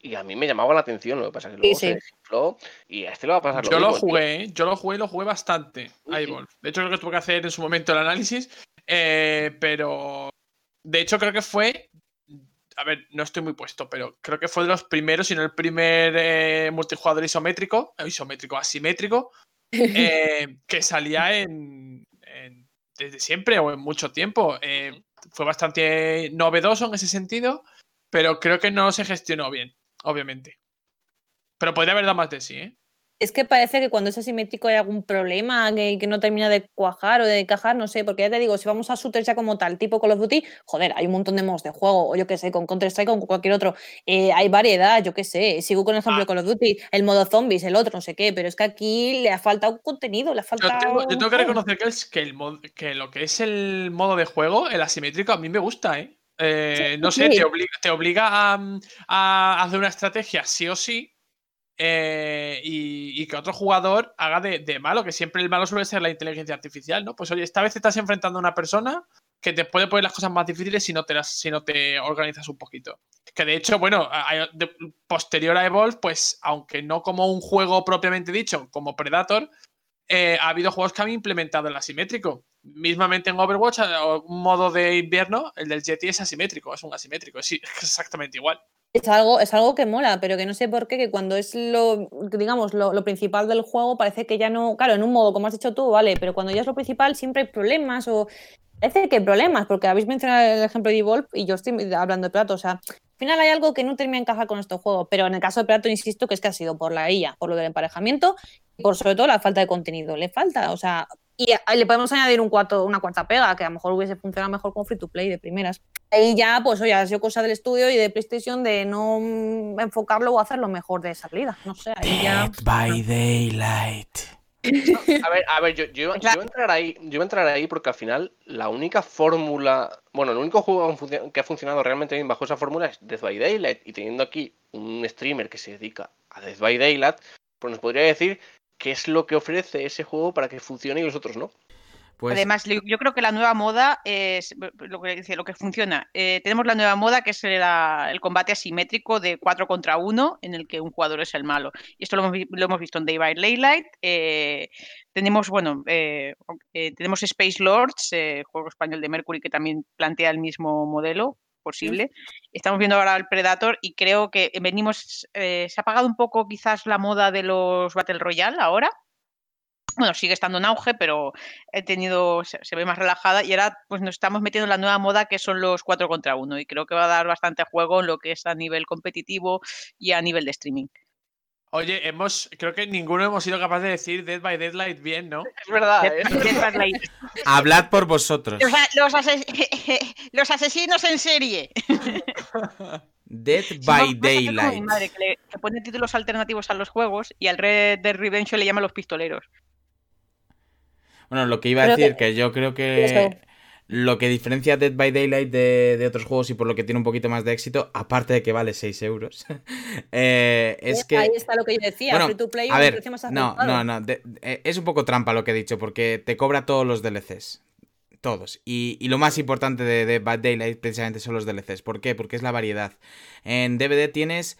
y a mí me llamaba la atención, lo que pasa es que luego sí. se desinfló y a este le va a pasar lo Yo lo mismo, tío. jugué, ¿eh? Yo lo jugué y lo jugué bastante a. Evolve. De hecho, creo que tuve que hacer en su momento el análisis. eh, pero. De hecho, creo que fue. A ver, no estoy muy puesto, pero creo que fue de los primeros, si no el primer eh, multijugador isométrico, eh, isométrico, asimétrico, eh, que salía en, en- desde siempre o en mucho tiempo. Eh, fue bastante novedoso en ese sentido, pero creo que no se gestionó bien, obviamente. Pero podría haber dado más de sí, ¿eh? Es que parece que cuando es asimétrico hay algún problema que, que no termina de cuajar o de encajar, no sé, porque ya te digo, si vamos a shooters ya como tal, tipo Call of Duty, joder, hay un montón de modos de juego, o yo qué sé, con Counter-Strike o con cualquier otro, eh, hay variedad, yo qué sé, sigo con el ejemplo de Call of Duty, el modo zombies, el otro, no sé qué, pero es que aquí le ha faltado contenido, le ha Yo faltado... tengo, yo tengo que reconocer que, el, que, el mod- que lo que es el modo de juego, el asimétrico, a mí me gusta, ¿eh? Eh, Sí, no sé, sí. te obliga, te obliga a, mm, a hacer una estrategia sí o sí eh, y, que otro jugador haga de, malo, que siempre el malo suele ser la inteligencia artificial, ¿no? Pues oye, esta vez te estás enfrentando a una persona que te puede poner las cosas más difíciles si no te, las, si no te organizas un poquito. Que de hecho, bueno, posterior a Evolve, pues aunque no como un juego propiamente dicho, como Predator, eh, ha habido juegos que han implementado el asimétrico. Mismamente en Overwatch, eh, un modo de invierno, el del Jetty es asimétrico, es un asimétrico, es, exactamente igual. Es algo, es algo que mola, pero que no sé por qué, que cuando es lo, digamos, lo, principal del juego, parece que ya no. Claro, en un modo, como has dicho tú, vale, pero cuando ya es lo principal, siempre hay problemas o parece que hay problemas, porque habéis mencionado el ejemplo de Evolve y yo estoy hablando de Predator. O sea, al final hay algo que no termina de encajar con estos juegos, pero en el caso de Predator, insisto que es que ha sido por la IA, por lo del emparejamiento por sobre todo la falta de contenido. Le falta, o sea, y a- le podemos añadir un cuarto, una cuarta pega, que a lo mejor hubiese funcionado mejor con free to play de primeras. Ahí ya, pues oye, ha sido cosa del estudio y de PlayStation de no enfocarlo o hacerlo mejor de salida. No sé, ahí ya. Dead by Daylight. A ver, a ver, yo, yo, yo Claro. voy a entrar ahí, yo voy a entrar ahí porque al final la única fórmula, bueno, el único juego que ha funcio- que ha funcionado realmente bien bajo esa fórmula es Death by Daylight. Y teniendo aquí un streamer que se dedica a Death by Daylight, pues nos podría decir qué es lo que ofrece ese juego para que funcione y los otros no. Pues Además, yo creo que la nueva moda es lo que, dice, lo que funciona. Eh, tenemos la nueva moda que es la- el combate asimétrico de 4 contra 1, en el que un jugador es el malo. Y esto lo hemos, lo hemos visto en Day by Daylight. eh, tenemos, bueno, eh, eh, tenemos Space Lords, eh, juego español de Mercury, que también plantea el mismo modelo posible. Estamos viendo ahora el Predator y creo que venimos, eh, se ha apagado un poco quizás la moda de los Battle Royale ahora. Bueno, sigue estando en auge, pero he tenido, se, ve más relajada y ahora pues nos estamos metiendo en la nueva moda que son los 4 contra 1 y creo que va a dar bastante juego en lo que es a nivel competitivo y a nivel de streaming. Oye, hemos, creo que ninguno hemos sido capaz de decir Dead by Deadlight bien, ¿no? Es verdad, ¿eh? Dead by Daylight. hablad por vosotros. los, a- los ases- los asesinos en serie. Dead by no, como mi Daylight. madre, que, le- que pone títulos alternativos a los juegos y al Red Dead Redemption le llama los pistoleros. Bueno, lo que iba a Creo decir, que- que yo creo que Eso. Lo que diferencia Dead by Daylight de, de otros juegos y por lo que tiene un poquito más de éxito, aparte de que vale 6 euros, eh, es que... Ahí está lo que yo decía, Bueno, free to play a ver, no, no, no, de- eh, es un poco trampa lo que he dicho, porque te cobra todos los DLCs. Todos. Y, y lo más importante de, de Bad Daylight precisamente son los DLCs. ¿Por qué? Porque es la variedad. En DVD tienes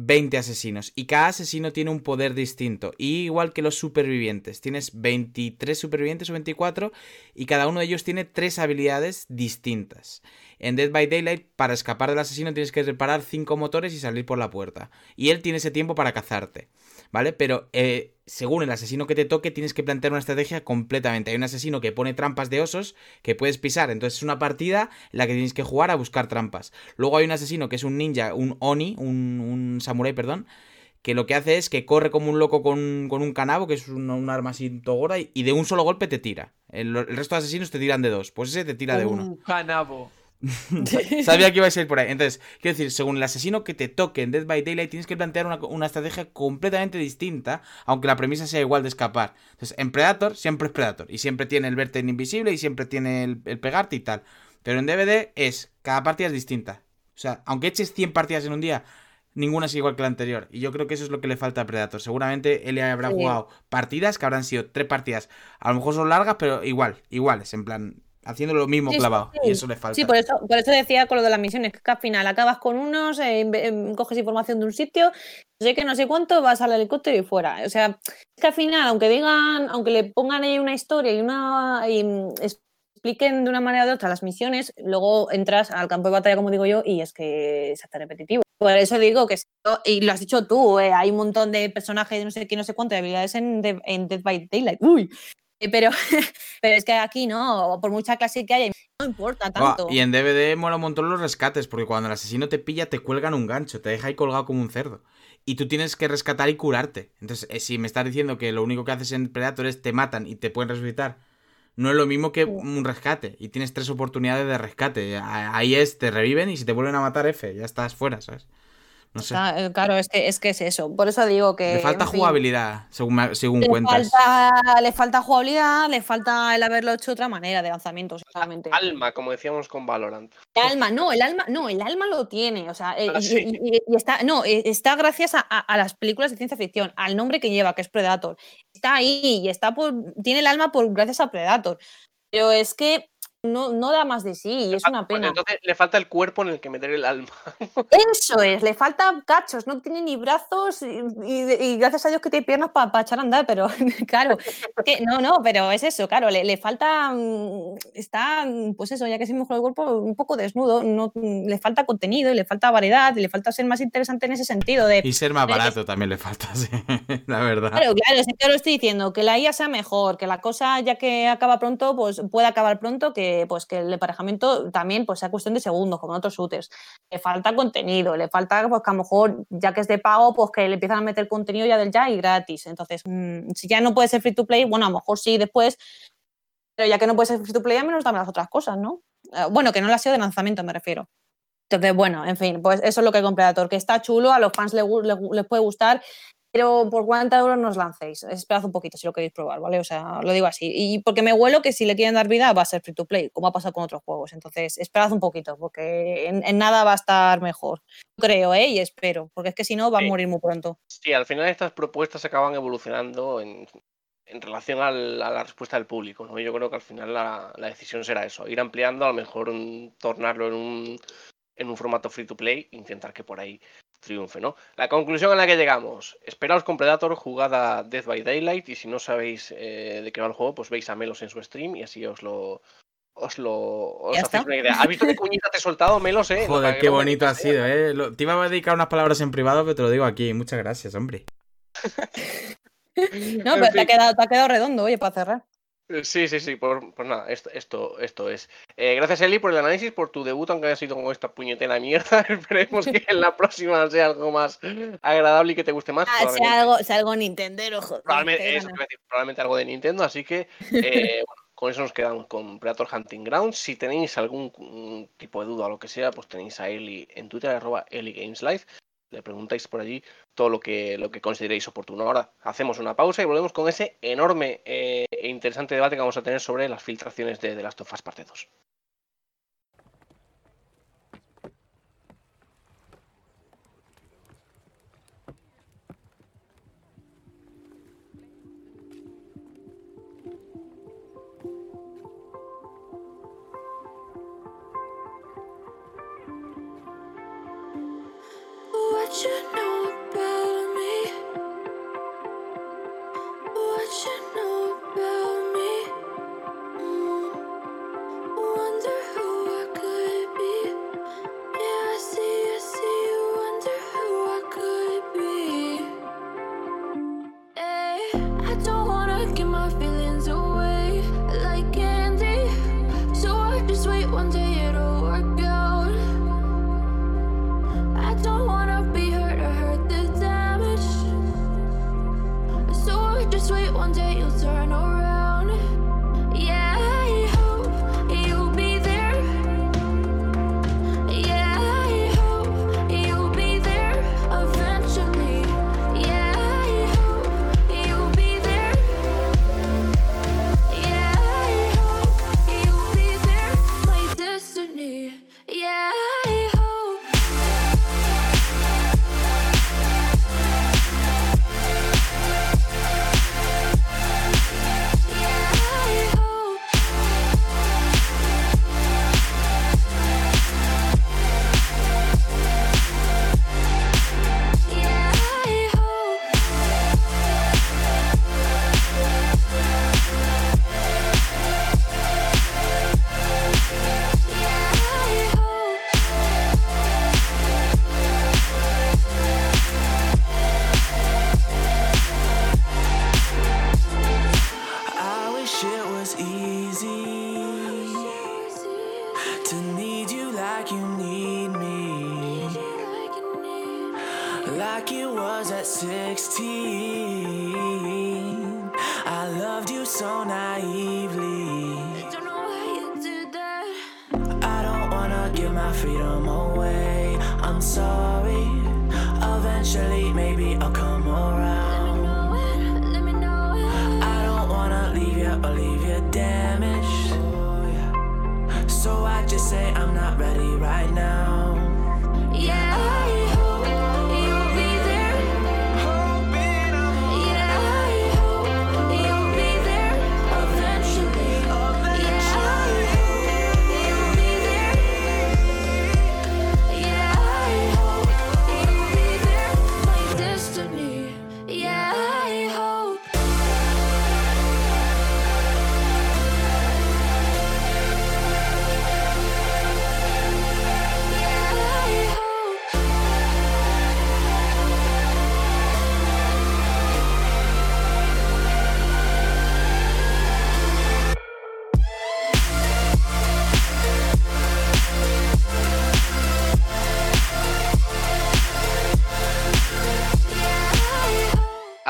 20 asesinos y cada asesino tiene un poder distinto. Y igual que los supervivientes, tienes 23 supervivientes o 24 y cada uno de ellos tiene tres habilidades distintas. En Dead by Daylight, para escapar del asesino tienes que reparar 5 motores y salir por la puerta. Y él tiene ese tiempo para cazarte. ¿Vale? Pero eh, según el asesino que te toque, tienes que plantear una estrategia completamente. Hay un asesino que pone trampas de osos que puedes pisar. Entonces es una partida en la que tienes que jugar a buscar trampas. Luego hay un asesino que es un ninja, un Oni, un, samurái, perdón. Que lo que hace es que corre como un loco con, con un canabo, que es un, un arma gorda, y, y de un solo golpe te tira. El, el resto de asesinos te tiran de dos. Pues ese te tira de uno. Un canabo. Sabía que ibais a ir por ahí. Entonces, quiero decir, según el asesino que te toque en Dead by Daylight, tienes que plantear una, una estrategia completamente distinta, aunque la premisa sea igual de escapar. Entonces, en Predator siempre es Predator. Y siempre tiene el verte en invisible y siempre tiene el, el pegarte y tal. Pero en DVD es, cada partida es distinta. O sea, aunque eches 100 partidas en un día, ninguna es igual que la anterior. Y yo creo que eso es lo que le falta a Predator. Seguramente él habrá Sí. jugado partidas que habrán sido tres partidas. A lo mejor son largas, pero igual, iguales, en plan, haciendo lo mismo Sí, clavado. sí. Y eso le falta. Sí, por eso, por eso decía con lo de las misiones, que al final acabas con unos, eh, em, coges información de un sitio, no sé qué, no sé cuánto, vas al helicóptero y fuera. O sea, es que al final, aunque digan, aunque le pongan ahí una historia y una y, mm, expliquen de una manera o de otra las misiones, luego entras al campo de batalla, como digo yo, y es que se hace repetitivo. Por eso digo que, y lo has dicho tú, eh, hay un montón de personajes, no sé qué, no sé cuánto, de habilidades en, Dead- en Dead by Daylight. Uy. Eh, Pero, pero es que aquí no, por mucha clase que haya, no importa tanto. y en DVD mola un montón los rescates, porque cuando el asesino te pilla, te cuelgan un gancho, te deja ahí colgado como un cerdo. Y tú tienes que rescatar y curarte. Entonces, eh, si me estás diciendo que lo único que haces en Predator es te matan y te pueden resucitar, no es lo mismo que un rescate. Y tienes tres oportunidades de rescate. Ahí es, te reviven y si te vuelven a matar, F, ya estás fuera, ¿sabes? No sé. Está- eh, claro, es que, es que es eso. Por eso digo que. Le falta en fin, jugabilidad, según, según Le cuentas. falta, le falta jugabilidad, le falta el haberlo hecho de otra manera de lanzamiento, solamente. Alma, como decíamos con Valorant. El alma, no, el alma, no, el alma lo tiene. O sea, eh, Ah, y, sí. y- y- y está, no, eh, está gracias a, a- a las películas de ciencia ficción, al nombre que lleva, que es Predator. Está ahí y está por, tiene el alma por gracias a Predator. Pero es que no, no da más de sí y es una Pues pena. entonces le falta el cuerpo en el que meter el alma. Eso es, le falta cachos, no tiene ni brazos y, y- y gracias a Dios que tiene piernas para echar a andar, pero claro, que no, no, pero es eso, claro, le, le falta, mm, está, mm, pues eso, ya que se me el cuerpo un poco desnudo, no, mm, le falta contenido y le falta variedad y le falta ser más interesante en ese sentido de... Y ser más barato también le falta, sí, la verdad. Claro, claro, es que lo estoy diciendo, que la IA sea mejor, que la cosa ya que acaba pronto, pues pueda acabar pronto, que pues, que el emparejamiento también pues, sea cuestión de segundos, como en otros shooters. Le falta contenido, le falta pues, que a lo mejor, ya que es de pago, pues que le empiezan a meter contenido ya del ya y gratis. Entonces, mm, si ya no puede ser free to play, bueno, a lo mejor sí después, pero ya que no puede ser free to play, al menos dame las otras cosas, ¿no? Eh, bueno, que no lo ha sido de lanzamiento, me refiero. Entonces, bueno, en fin, pues eso es lo que compré Predator, que está chulo, a los fans les puede gustar, pero por 40 euros no os lancéis. Esperad un poquito si lo queréis probar, ¿vale? O sea, lo digo así. Y porque me huelo que si le quieren dar vida va a ser free to play, como ha pasado con otros juegos. Entonces, esperad un poquito, porque en, en nada va a estar mejor. Creo, ¿eh? Y espero, porque es que si no va a morir muy pronto. Sí, al final estas propuestas acaban evolucionando en, en relación al- a la respuesta del público, ¿no? Yo creo que al final la, la decisión será eso, ir ampliando, a lo mejor mm, tornarlo en un, en un formato free to play, intentar que por ahí triunfe, ¿no? La conclusión a la que llegamos, esperaos con Predator, jugada Death by Daylight, y si no sabéis eh, de qué va el juego, pues veis a Melos en su stream y así os lo... Os lo os hacéis está. una idea. ¿Has visto qué cuñita te he soltado, Melos, eh? Lo Joder, qué no me bonito ha sido, ¿eh? Lo- te iba a dedicar unas palabras en privado, pero te lo digo aquí. Muchas gracias, hombre. No, pero te ha, quedado, te ha quedado redondo, oye, para cerrar. Eh, Sí, sí, sí, por- pues nada, esto, esto, esto es. Eh, gracias, Eli, por el análisis, por tu debut, aunque haya sido con esta puñetera mierda. Esperemos que en la próxima sea algo más agradable y que te guste más. Ah, sea algo, sea algo Nintendero, joder. probablemente- eso probablemente algo de Nintendo, así que eh, bueno, con eso nos quedamos con Predator Hunting Grounds. Si tenéis algún mm, tipo de duda o lo que sea, pues tenéis a Eli en Twitter, arroba Eli Games Live. Le preguntáis por allí todo lo que, lo que consideréis oportuno. Ahora hacemos una pausa y volvemos con ese enorme eh, e interesante debate que vamos a tener sobre las filtraciones de The Last of Us Parte 2.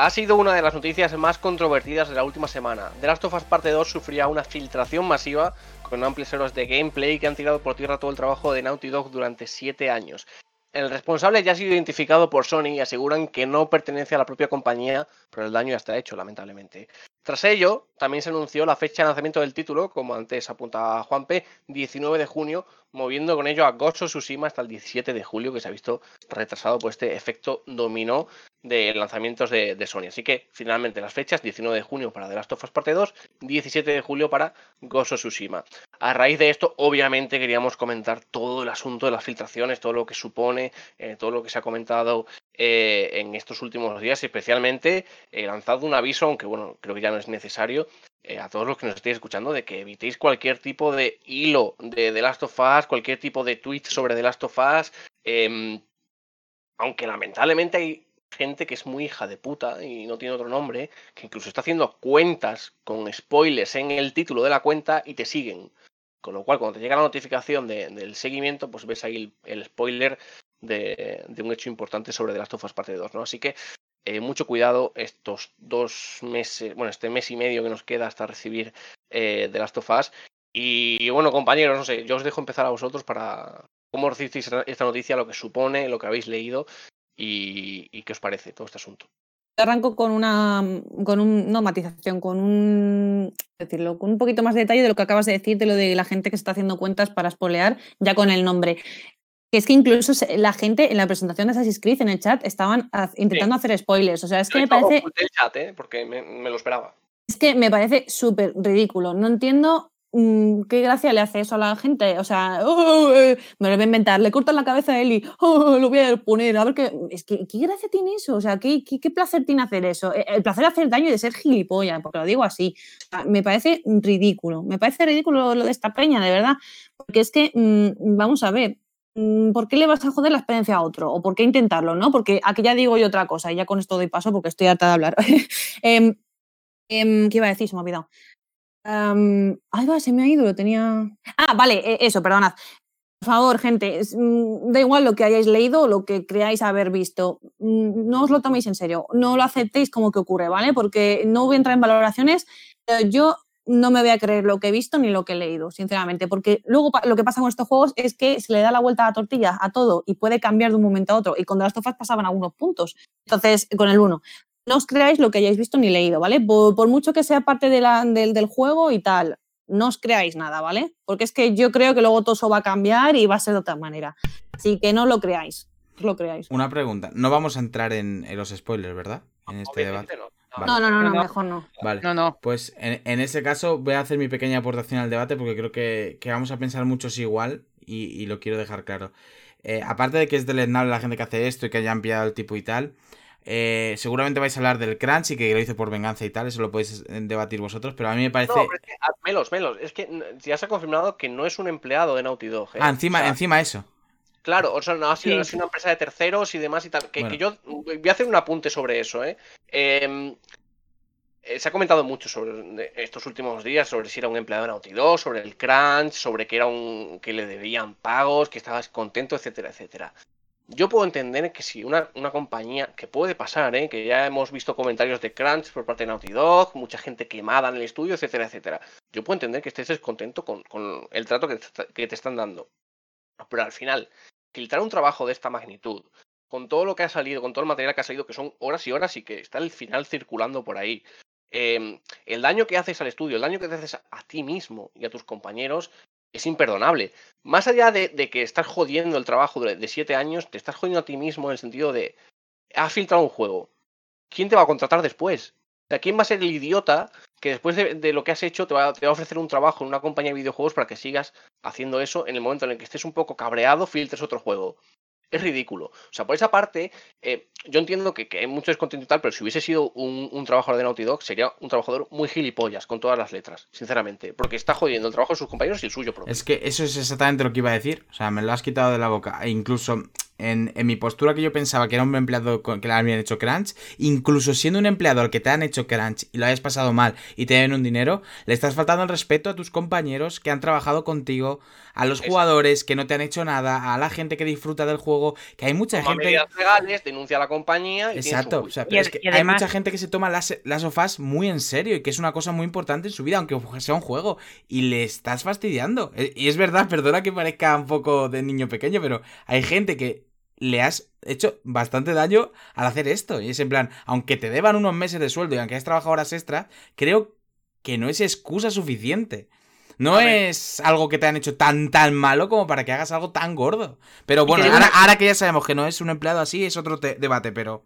Ha sido una de las noticias más controvertidas de la última semana. The Last of Us Parte 2 sufría una filtración masiva con amplias horas de gameplay que han tirado por tierra todo el trabajo de Naughty Dog durante 7 años. El responsable ya ha sido identificado por Sony y aseguran que no pertenece a la propia compañía, pero el daño ya está hecho, lamentablemente. Tras ello, también se anunció la fecha de lanzamiento del título, como antes apuntaba Juan P, 19 de junio, moviendo con ello a Ghost of Tsushima hasta el 17 de julio, que se ha visto retrasado por este efecto dominó de lanzamientos de, Sony. Así que finalmente las fechas, 19 de junio para The Last of Us Parte 2, 17 de julio para of Tsushima. A raíz de esto, obviamente queríamos comentar todo el asunto de las filtraciones, todo lo que supone, eh, todo lo que se ha comentado eh, en estos últimos días, especialmente he lanzado un aviso, aunque bueno, creo que ya no es necesario, eh, a todos los que nos estéis escuchando, de que evitéis cualquier tipo de hilo de The Last of Us, cualquier tipo de tweet sobre The Last of Us, em, aunque lamentablemente hay gente que es muy hija de puta y no tiene otro nombre, que incluso está haciendo cuentas con spoilers en el título de la cuenta y te siguen. Con lo cual, cuando te llega la notificación de- del seguimiento, pues ves ahí el, el spoiler de, un hecho importante sobre The Last of Us Parte 2, ¿no? Así que eh, mucho cuidado estos dos meses, bueno, este mes y medio que nos queda hasta recibir eh, The Last of Us. Y bueno, compañeros, no sé, yo os dejo empezar a vosotros para cómo recibisteis esta noticia, lo que supone, lo que habéis leído y, y qué os parece todo este asunto. Arranco con una con un, no matización, con un decirlo, con un poquito más de detalle de lo que acabas de decir, de lo de la gente que está haciendo cuentas para spoilear, ya con el nombre. Que es que incluso se- la gente en la presentación de Assassin's Creed en el chat estaban intentando hacer spoilers. O sea, es que me parece, el chat, ¿eh? porque me, me lo esperaba. es que me parece súper ridículo. No entiendo mm, qué gracia le hace eso a la gente. O sea, "Oh, eh", me lo voy a inventar, le cortan la cabeza a Eli, "Oh, lo voy a poner, a ver qué. Es que, ¿qué gracia tiene eso? O sea, ¿qué, qué, placer tiene hacer eso? Eh, El placer de hacer daño y de ser gilipollas, porque lo digo así. Me parece ridículo. Me parece ridículo lo de esta peña, de verdad. Porque es que, mm, vamos a ver. mm, ¿Por qué le vas a joder la experiencia a otro? ¿O por qué intentarlo? ¿no? Porque aquí ya digo yo otra cosa, y ya con esto doy paso porque estoy harta de hablar. Em, em, ¿Qué iba a decir? Se me ha olvidado. Ay, va, se me ha ido, lo tenía. Ah, vale, e- eso, perdonad. Por favor, gente, mm, da igual lo que hayáis leído o lo que creáis haber visto. mm, No os lo toméis en serio, no lo aceptéis como que ocurre, ¿vale? Porque no voy a entrar en valoraciones. pero yo no me voy a creer lo que he visto ni lo que he leído, sinceramente, porque luego lo que pasa con estos juegos es que se le da la vuelta a la tortilla a todo y puede cambiar de un momento a otro. Y con The Last of Us pasaban algunos puntos. Entonces, con el uno no os creáis lo que hayáis visto ni leído, ¿vale? Por, por mucho que sea parte de la- del, del juego y tal, no os creáis nada, ¿vale? Porque es que yo creo que luego todo eso va a cambiar y va a ser de otra manera. Así que no lo creáis, no lo creáis. Una pregunta. No vamos a entrar en, en los spoilers, ¿verdad? En este Obviamente debate. no. Vale. No, no, no, mejor no. Vale. No, no. Pues en, en ese caso voy a hacer mi pequeña aportación al debate porque creo que, que vamos a pensar muchos igual y, y lo quiero dejar claro. Eh, aparte de que es deleznable la gente que hace esto y que hayan pillado el tipo y tal, eh, seguramente vais a hablar del crunch y que lo hizo por venganza y tal, eso lo podéis eh, debatir vosotros, pero a mí me parece... No, pero es que, ah, Melos, Melos, es que ya se ha confirmado que no es un empleado de Naughty Dog. ¿eh? Ah, encima, O sea, encima eso. Claro, o sea, no ha sido, Sí. ha sido una empresa de terceros y demás y tal. Que, Bueno. que yo voy a hacer un apunte sobre eso, ¿eh? Em, eh, se ha comentado mucho sobre estos últimos días sobre si era un empleado de Naughty Dog, sobre el crunch, sobre que era un que le debían pagos, que estabas contento, etcétera, etcétera. Yo puedo entender que si una, una compañía, que puede pasar, ¿eh? que ya hemos visto comentarios de crunch por parte de Naughty Dog, mucha gente quemada en el estudio, etcétera, etcétera. Yo puedo entender que estés descontento con, con el trato que te, que te están dando. Pero al final, filtrar un trabajo de esta magnitud, con todo lo que ha salido, con todo el material que ha salido, que son horas y horas y que está el final circulando por ahí, eh, el daño que haces al estudio, el daño que te haces a ti mismo y a tus compañeros es imperdonable. Más allá de, de que estás jodiendo el trabajo de, siete años, te estás jodiendo a ti mismo en el sentido de, has filtrado un juego, ¿quién te va a contratar después? O sea, ¿quién va a ser el idiota que después de, de lo que has hecho te va, te va a ofrecer un trabajo en una compañía de videojuegos para que sigas haciendo eso en el momento en el que estés un poco cabreado, filtres otro juego? Es ridículo. O sea, por esa parte, eh, yo entiendo que, que hay mucho descontento y tal, pero si hubiese sido un, un trabajador de Naughty Dog, sería un trabajador muy gilipollas, con todas las letras, sinceramente. Porque está jodiendo el trabajo de sus compañeros y el suyo propio. Es que eso es exactamente lo que iba a decir. O sea, me lo has quitado de la boca. E incluso en, en mi postura que yo pensaba que era un empleado con- que le habían hecho crunch, incluso siendo un empleado al que te han hecho crunch y lo hayas pasado mal y te den un dinero, le estás faltando el respeto a tus compañeros que han trabajado contigo, a los jugadores que no te han hecho nada, a la gente que disfruta del juego, que hay mucha Toma gente... legales, denuncia a la compañía y Exacto, o sea, Y pero es ad- que y hay además- mucha gente que se toma las, las sofás muy en serio y que es una cosa muy importante en su vida, aunque sea un juego, y le estás fastidiando. E- Y es verdad, perdona que parezca un poco de niño pequeño, pero hay gente que le has hecho bastante daño al hacer esto. Y es en plan, aunque te deban unos meses de sueldo y aunque hayas trabajado horas extras, creo que no es excusa suficiente. No es algo que te han hecho tan tan malo como para que hagas algo tan gordo. Pero bueno, ahora, una- ahora que ya sabemos que no es un empleado así, es otro te- debate, pero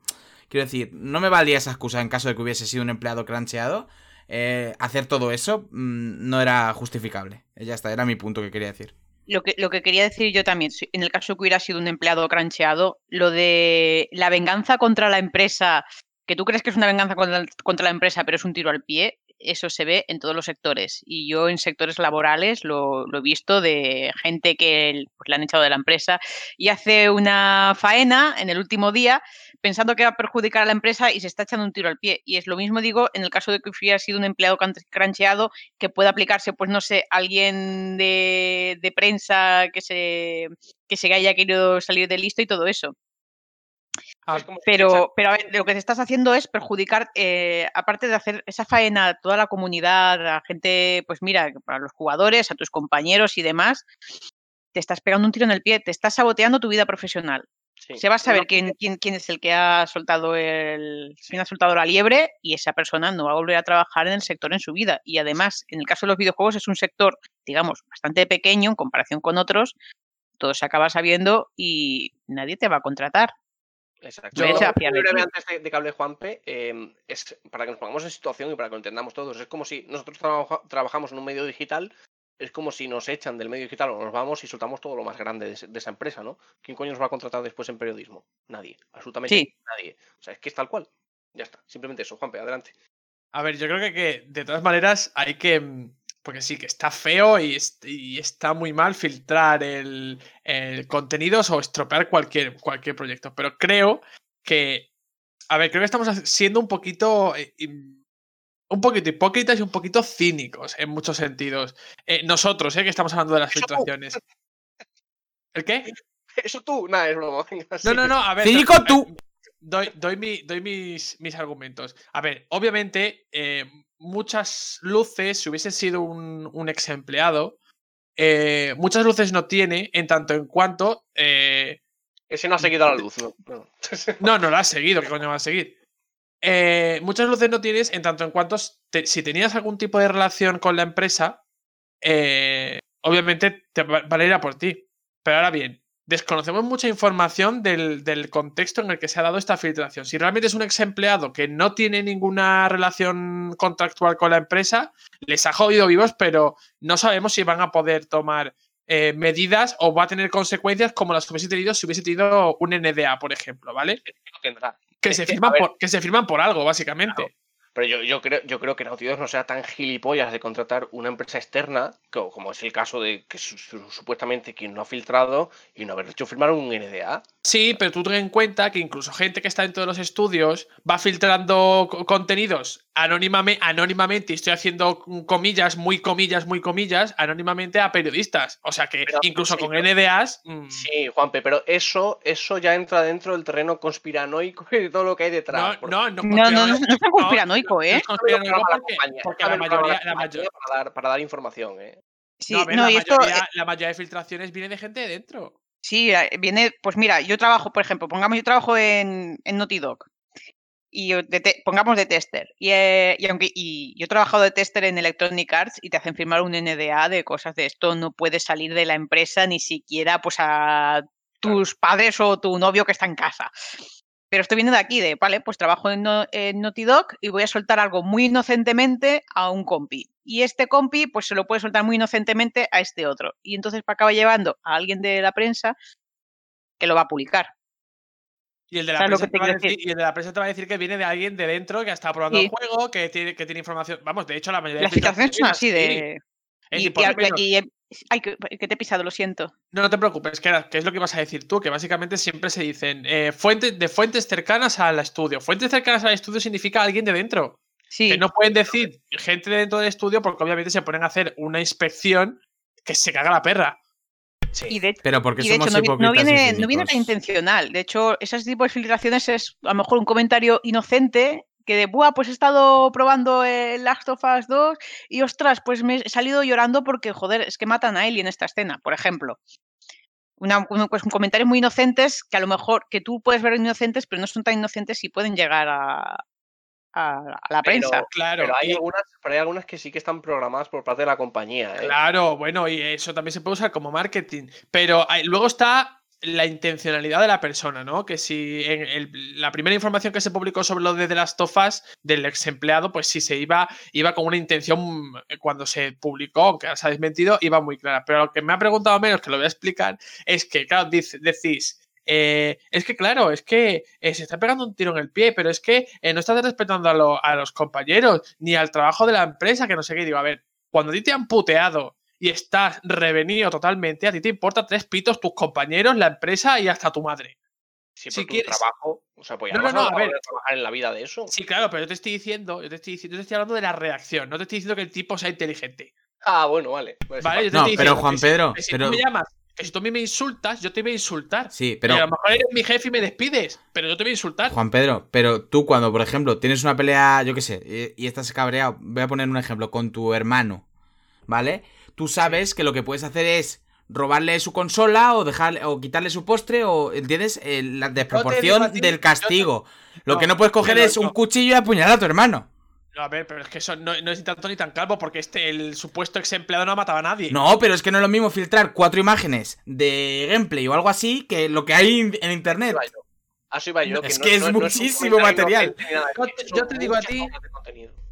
quiero decir, no me valía esa excusa en caso de que hubiese sido un empleado crancheado. eh, hacer todo eso mm, no era justificable. Eh, Ya está, era mi punto que quería decir. Lo que, lo que quería decir yo también, en el caso que hubiera sido un empleado crancheado, lo de la venganza contra la empresa, que tú crees que es una venganza contra, contra la empresa, pero es un tiro al pie, eso se ve en todos los sectores. Y yo en sectores laborales lo, lo he visto de gente que pues, le han echado de la empresa y hace una faena en el último día pensando que va a perjudicar a la empresa y se está echando un tiro al pie. Y es lo mismo, digo, en el caso de que hubiera sido un empleado crancheado, que pueda aplicarse, pues no sé, alguien de, de prensa que se, que se haya querido salir de listo y todo eso. Ah, Es como si te echan- Pero, pero a ver, lo que te estás haciendo es perjudicar, eh, aparte de hacer esa faena a toda la comunidad, a gente, pues mira, a los jugadores, a tus compañeros y demás, te estás pegando un tiro en el pie, te estás saboteando tu vida profesional. Sí. Se va a saber quién, quién, quién es el que ha soltado el, quién ha soltado la liebre y esa persona no va a volver a trabajar en el sector en su vida. Y además, en el caso de los videojuegos es un sector, digamos, bastante pequeño en comparación con otros. Todo se acaba sabiendo y nadie te va a contratar. Exacto. Yo- breve antes de, de que hable Juanpe, eh, es para que nos pongamos en situación y para que lo entendamos todos, es como si nosotros trabaja- trabajamos en un medio digital, es como si nos echan del medio digital o nos vamos y soltamos todo lo más grande de, esa empresa, ¿no? ¿Quién coño nos va a contratar después en periodismo? Nadie, absolutamente Sí. nadie. O sea, es que es tal cual. Ya está, simplemente eso, Juanpe, adelante. A ver, yo creo que, que de todas maneras hay que. mm, Porque sí, que está feo y, est- y está muy mal filtrar el, el contenidos o estropear cualquier, cualquier proyecto. Pero creo que. A ver, creo que estamos siendo un poquito. eh, un poquito hipócritas y un poquito cínicos en muchos sentidos. Eh, nosotros, eh, que estamos hablando de las Eso tú. filtraciones. ¿El qué? Eso tú, nada, es broma. No, no, no, a ver. ¡Cínico tú! Doy, doy, mi- doy mis, mis argumentos. A ver, obviamente, eh, muchas luces, si hubiese sido un, un ex empleado, eh, muchas luces no tiene en tanto en cuanto. eh, Ese no ha seguido la luz, ¿no? no. no, no lo has seguido, ¿qué coño va a seguir? Eh, muchas luces no tienes en tanto en cuanto si tenías algún tipo de relación con la empresa, eh, obviamente te va- valería por ti. Pero ahora bien, desconocemos mucha información del, del contexto en el que se ha dado esta filtración. Si realmente es un ex empleado que no tiene ninguna relación contractual con la empresa, les ha jodido vivos, pero no sabemos si van a poder tomar eh, medidas o va a tener consecuencias como las hubiese tenido si hubiese tenido un NDA, por ejemplo, ¿vale? Que Es se, que, firman por, que se firman por algo, básicamente. Pero yo, yo, creo, yo creo que Naughty Dog no sea tan gilipollas de contratar una empresa externa, co- como es el caso de que su- su- supuestamente quien no ha filtrado y no haber hecho firmar un NDA. Sí, pero tú ten en cuenta que incluso gente que está dentro de los estudios va filtrando co- contenidos anónimame- anónimamente, y estoy haciendo comillas, muy comillas, muy comillas, anónimamente a periodistas. O sea que Pero- incluso sí, con NDAs. mm, Sí, Juanpe, pero eso, eso ya entra dentro del terreno conspiranoico y de todo lo que hay detrás. No, porque- no, no, No, no, no, no es conspiranoico, no ¿eh? es conspiranoico Para la porque, porque la mayoría, la compañía mayo- para dar, para dar información, ¿eh? Sí, no, a ver, no, la y esto, mayoría- eh, la mayoría de filtraciones viene de gente de dentro. Sí, eh, viene, pues mira, yo trabajo, por ejemplo, pongamos, yo trabajo en, en Naughty Dog y de pongamos de tester. Y, eh, y aunque y yo he trabajado de tester en Electronic Arts y te hacen firmar un NDA de cosas de esto no puede salir de la empresa ni siquiera pues a tus padres o tu novio que está en casa. Pero esto viene de aquí, de, vale, pues trabajo en, No- en Naughty Dog y voy a soltar algo muy inocentemente a un compi. Y este compi, pues se lo puede soltar muy inocentemente a este otro. Y entonces acaba llevando a alguien de la prensa que lo va a publicar. Y el, de la ¿Sabes lo prensa te te va a decir, decir? y el de la prensa te va a decir que viene de alguien de dentro que ha estado probando Sí. el juego, que tiene, que tiene información. Vamos, de hecho, la mayoría Las de filtraciones son filtraciones así de... Y, y- menos- y Ay, que, que te he pisado, lo siento. No, no te preocupes, que, era- que es lo que vas a decir tú, que básicamente siempre se dicen eh, fuentes, de fuentes cercanas al estudio. Fuentes cercanas al estudio significa alguien de dentro. Sí, Que no pueden decir gente de dentro del estudio porque obviamente se ponen a hacer una inspección que se caga la perra. y de, Pero porque y de somos hecho no, no viene, no viene intencional. De hecho, ese tipo de filtraciones es a lo mejor un comentario inocente que de, buah, pues he estado probando el Last of Us 2 y ostras, pues me he salido llorando porque, joder, es que matan a Ellie en esta escena, por ejemplo. Una, un, pues, un comentarios muy inocentes que a lo mejor que tú puedes ver inocentes, pero no son tan inocentes y pueden llegar a, a- a la Pero- prensa. Claro, Pero hay, y- algunas, pero hay algunas que sí que están programadas por parte de la compañía. ¿eh? Claro, bueno, y eso también se puede usar como marketing. Pero hay- luego está la intencionalidad de la persona, ¿no? Que si en el- la primera información que se publicó sobre lo de The Last of Us del ex empleado, pues si se iba, iba con una intención eh, cuando se publicó, aunque se ha desmentido, iba muy clara. Pero lo que me ha preguntado menos, que lo voy a explicar, es que, claro, dice- decís. Eh, es que claro, es que eh, se está pegando un tiro en el pie, pero es que eh, no estás respetando a, lo- a los compañeros ni al trabajo de la empresa, que no sé qué. Y digo, a ver, cuando a ti te han puteado y estás revenido totalmente, a ti te importa tres pitos tus compañeros, la empresa y hasta tu madre. Sí, si tu quieres- trabajo. O sea, pues ya No, no, no, a a ver. trabajar en la vida de eso. Sí, claro, pero yo te estoy diciendo, yo te estoy diciendo, yo te estoy hablando de la reacción, no te estoy diciendo que el tipo sea inteligente. Ah, bueno, vale. Pues Vale, yo te No, estoy pero diciendo Juan si- Pedro, si tú me llamas, que si tú a mí me insultas, yo te voy a insultar. Sí, Pero pero a lo mejor eres mi jefe y me despides, pero yo te voy a insultar. Juan Pedro, pero tú cuando, por ejemplo, tienes una pelea, yo qué sé, y, y estás cabreado, voy a poner un ejemplo, con tu hermano, ¿vale? Tú sabes que lo que puedes hacer es robarle su consola o dejarle o quitarle su postre o entiendes Eh, la desproporción ti, del te- castigo. Lo No, que no puedes coger es un cuchillo y apuñalar a tu hermano. No, a ver, pero es que eso no, no es ni tanto ni tan calvo porque este, el supuesto ex empleado no ha matado a nadie. No, pero es que no es lo mismo filtrar cuatro imágenes de gameplay o algo así que lo que hay en internet. Iba yo. A eso iba yo. Es no- que es muchísimo material. Yo te- digo a ti-.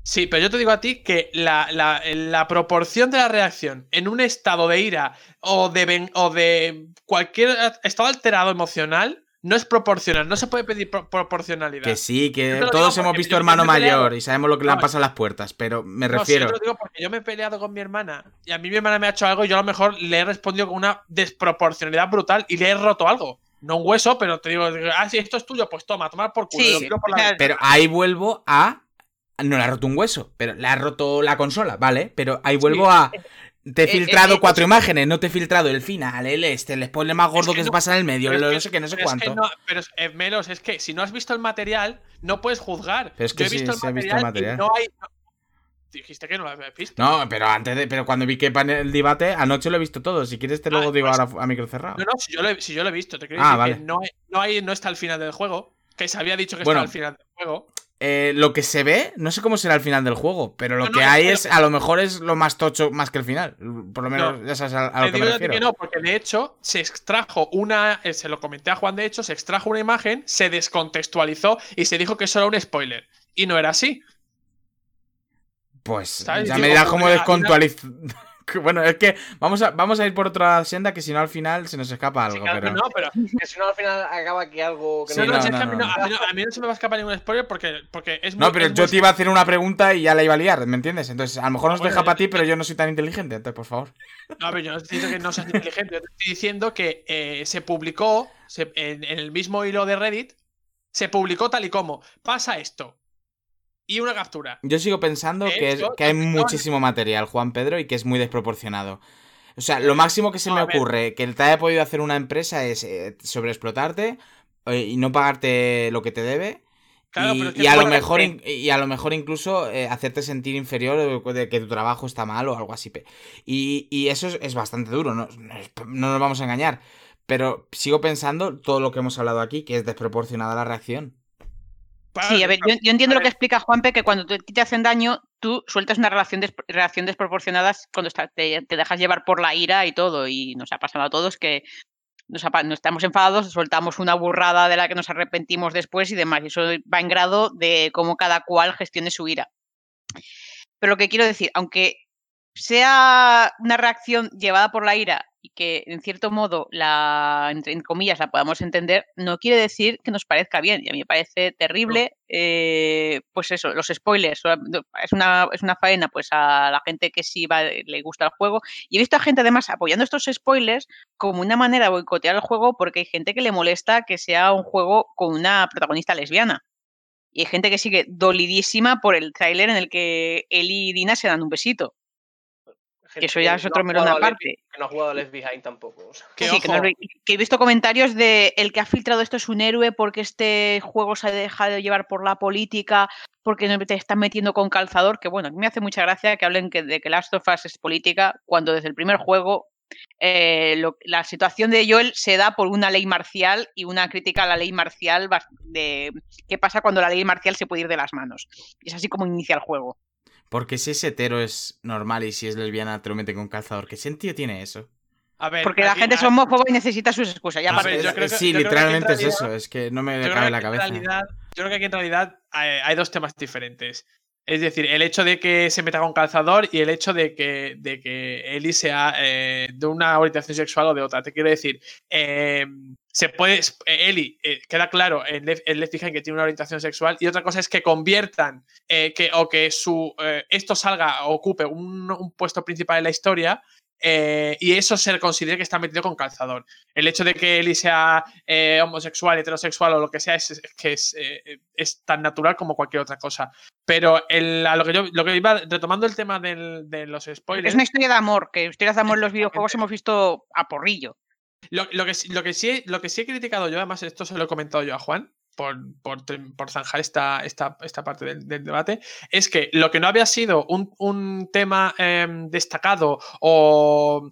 Sí, pero yo te digo a ti que la, la- la proporción de la reacción en un estado de ira o de, ven- o de cualquier estado alterado emocional no es proporcional, no se puede pedir pro- proporcionalidad. Que sí, que todos hemos visto hermano mayor y sabemos lo que le han pasado a las puertas, pero me No, sí, refiero. yo te lo digo porque yo me he peleado con mi hermana y a mí mi hermana me ha hecho algo y yo a lo mejor le he respondido con una desproporcionalidad brutal y le he roto algo. No un hueso, pero te digo, ah, sí, esto es tuyo, pues toma, tomar por culo. Sí, por la. Pero ahí vuelvo a. No le ha roto un hueso, pero le ha roto la consola, ¿vale? Pero ahí vuelvo a. Te he Eh, filtrado eh, eh, cuatro imágenes, no te he filtrado el final, el este, el spoiler más gordo que que, se pasa en el medio, lo no sé qué, no sé pero es que cuánto. no- pero es- Melos, es que si no has visto el material, no puedes juzgar. Pero es que Yo he visto, sí el visto el material material. y no hay. Dijiste que no lo habías visto. No, pero antes de, pero cuando vi que el debate, anoche lo he visto todo. Si quieres te Ah, luego digo pues- ahora a micro cerrado. No, no, si yo lo he, si yo lo he visto, te quiero Ah, vale. que no, hay- no, hay, no está al final del juego. Que se había dicho que Bueno. estaba al final del juego. Eh, lo que se ve, no sé cómo será el final del juego, pero lo No, que hay es, a lo mejor es lo más tocho más que el final. Por lo menos No. ya sabes a, a lo que me refiero. que no, porque de hecho se extrajo una. eh, se lo comenté a Juan, de hecho, se extrajo una imagen, se descontextualizó y se dijo que eso era un spoiler. Y no era así. Pues ¿Sabes? ya Digo, me dirás cómo que descontualizar. bueno, es que vamos a, vamos a ir por otra senda que si no al final se nos escapa algo. claro, pero... No, pero. Que si no al final acaba aquí algo que Sí, no, no, no, es no, que a, mí no, no, a, mí no, a mí no se me va a escapar ningún spoiler porque, porque es muy. No, pero es yo muy- te iba a hacer una pregunta y ya la iba a liar, ¿me entiendes? Entonces, a lo mejor nos Bueno, deja para ti, pero yo no soy tan inteligente, entonces, por favor. No, ver, yo no estoy diciendo que no seas inteligente, yo te estoy diciendo que eh, se publicó se- en, en el mismo hilo de Reddit, se publicó tal y como, pasa esto. Y una captura. Yo sigo pensando De que, es- que hay no- muchísimo material, Juan Pedro, y que es muy desproporcionado. O sea, lo máximo que se No, me ocurre que te haya podido hacer una empresa es eh, sobreexplotarte eh, y no pagarte lo que te debe. Claro, y, pero es que y a lo mejor y a lo mejor incluso eh, hacerte sentir inferior de que tu trabajo está mal o algo así. Y, y eso es, es bastante duro, no, no nos vamos a engañar. Pero sigo pensando todo lo que hemos hablado aquí, que es desproporcionada la reacción. Sí, a ver, yo, yo entiendo lo que explica Juanpe, que cuando te, te hacen daño, tú sueltas una relación des- reacción desproporcionada cuando está- te, te dejas llevar por la ira y todo. Y nos ha pasado a todos que nos, ha pa- no estamos enfadados, soltamos una burrada de la que nos arrepentimos después y demás. Y eso va en grado de cómo cada cual gestione su ira. Pero lo que quiero decir, aunque sea una reacción llevada por la ira y que en cierto modo la, entre en comillas, la podamos entender, no quiere decir que nos parezca bien. Y a mí me parece terrible, eh, pues eso, los spoilers. Es una, es una faena pues a la gente que sí va, le gusta el juego. Y he visto a gente además apoyando estos spoilers como una manera de boicotear el juego porque hay gente que le molesta que sea un juego con una protagonista lesbiana. Y hay gente que sigue dolidísima por el tráiler en el que Ellie y Dina se dan un besito. Gente eso ya es no otro melón Left- aparte. Que no ha jugado Left Behind tampoco. o sea. Que Sí, que, no que he visto comentarios de el que ha filtrado esto es un héroe porque este juego se ha dejado llevar por la política, porque no te están metiendo con calzador, que bueno, a mí me hace mucha gracia que hablen que, de que Last of Us es política, cuando desde el primer juego eh, lo- la situación de Joel se da por una ley marcial y una crítica a la ley marcial de qué pasa cuando la ley marcial se puede ir de las manos. Y es así como inicia el juego. Porque si es hetero es normal y si es lesbiana te lo meten con calzador. ¿Qué sentido tiene eso? A ver, Porque la aquí- gente es homófoba y necesita sus excusas. Ya A para ver, Es- yo creo es- que- sí, yo creo que aquí en literalmente es eso. Es que no me cabe en la cabeza. realidad- yo creo que aquí en realidad hay, hay dos temas diferentes. Es decir, el hecho de que se meta con calzador y el hecho de que, de que Ellie sea eh, de una orientación sexual o de otra. Te quiero decir, eh, se puede. Ellie, eh, queda claro en Left, en que tiene una orientación sexual y otra cosa es que conviertan eh, que, o que su, esto salga o ocupe un, un puesto principal en la historia. Eh, y eso se considere que está metido con calzador. El hecho de que Ellie sea eh, homosexual, heterosexual o lo que sea, es, es que es, eh, es tan natural como cualquier otra cosa. Pero el- a lo, que yo, lo que iba, retomando el tema del- de los spoilers, Es una historia de amor, que historias de amor en los videojuegos hemos visto a porrillo. lo, lo que, lo, que sí, lo que sí he criticado yo, además esto se lo he comentado yo a Juan, por, por, zanjar esta, esta, esta parte del, debate, es que lo que no había sido un, un tema em, destacado o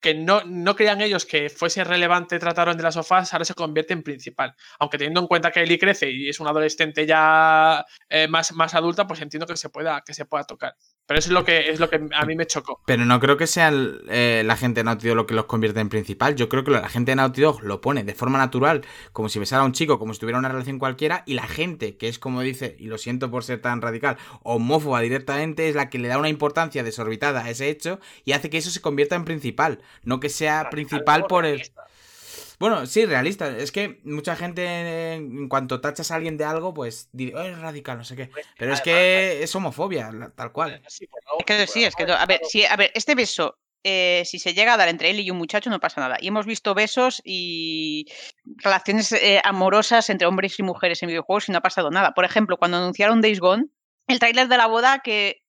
que no, no creían ellos que fuese relevante tratar de las sofás, ahora se convierte en principal. Aunque teniendo en cuenta que Ellie crece y es una adolescente ya eh, más, más adulta, pues entiendo que se pueda, que se pueda tocar. Pero eso es lo que es lo que a mí me chocó. Pero no creo que sea el- eh, la gente de Naughty Dog lo que los convierte en principal. Yo creo que la gente de Naughty Dog lo pone de forma natural, como si besara a un chico, como si tuviera una relación cualquiera, y la gente, que es como dice, y lo siento por ser tan radical, homófoba directamente, es la que le da una importancia desorbitada a ese hecho y hace que eso se convierta en principal. No que sea principal por el... Bueno, sí, realista. Es que mucha gente, en cuanto tachas a alguien de algo, pues dice, "Oh, es radical, no sé qué. Pero es que es homofobia, tal cual. Sí, Es que sí, es que, a ver, si, a ver, este beso, eh, si se llega a dar entre él y un muchacho, no pasa nada. Y hemos visto besos y relaciones eh, amorosas entre hombres y mujeres en videojuegos y no ha pasado nada. Por ejemplo, cuando anunciaron Days Gone, el tráiler de la boda que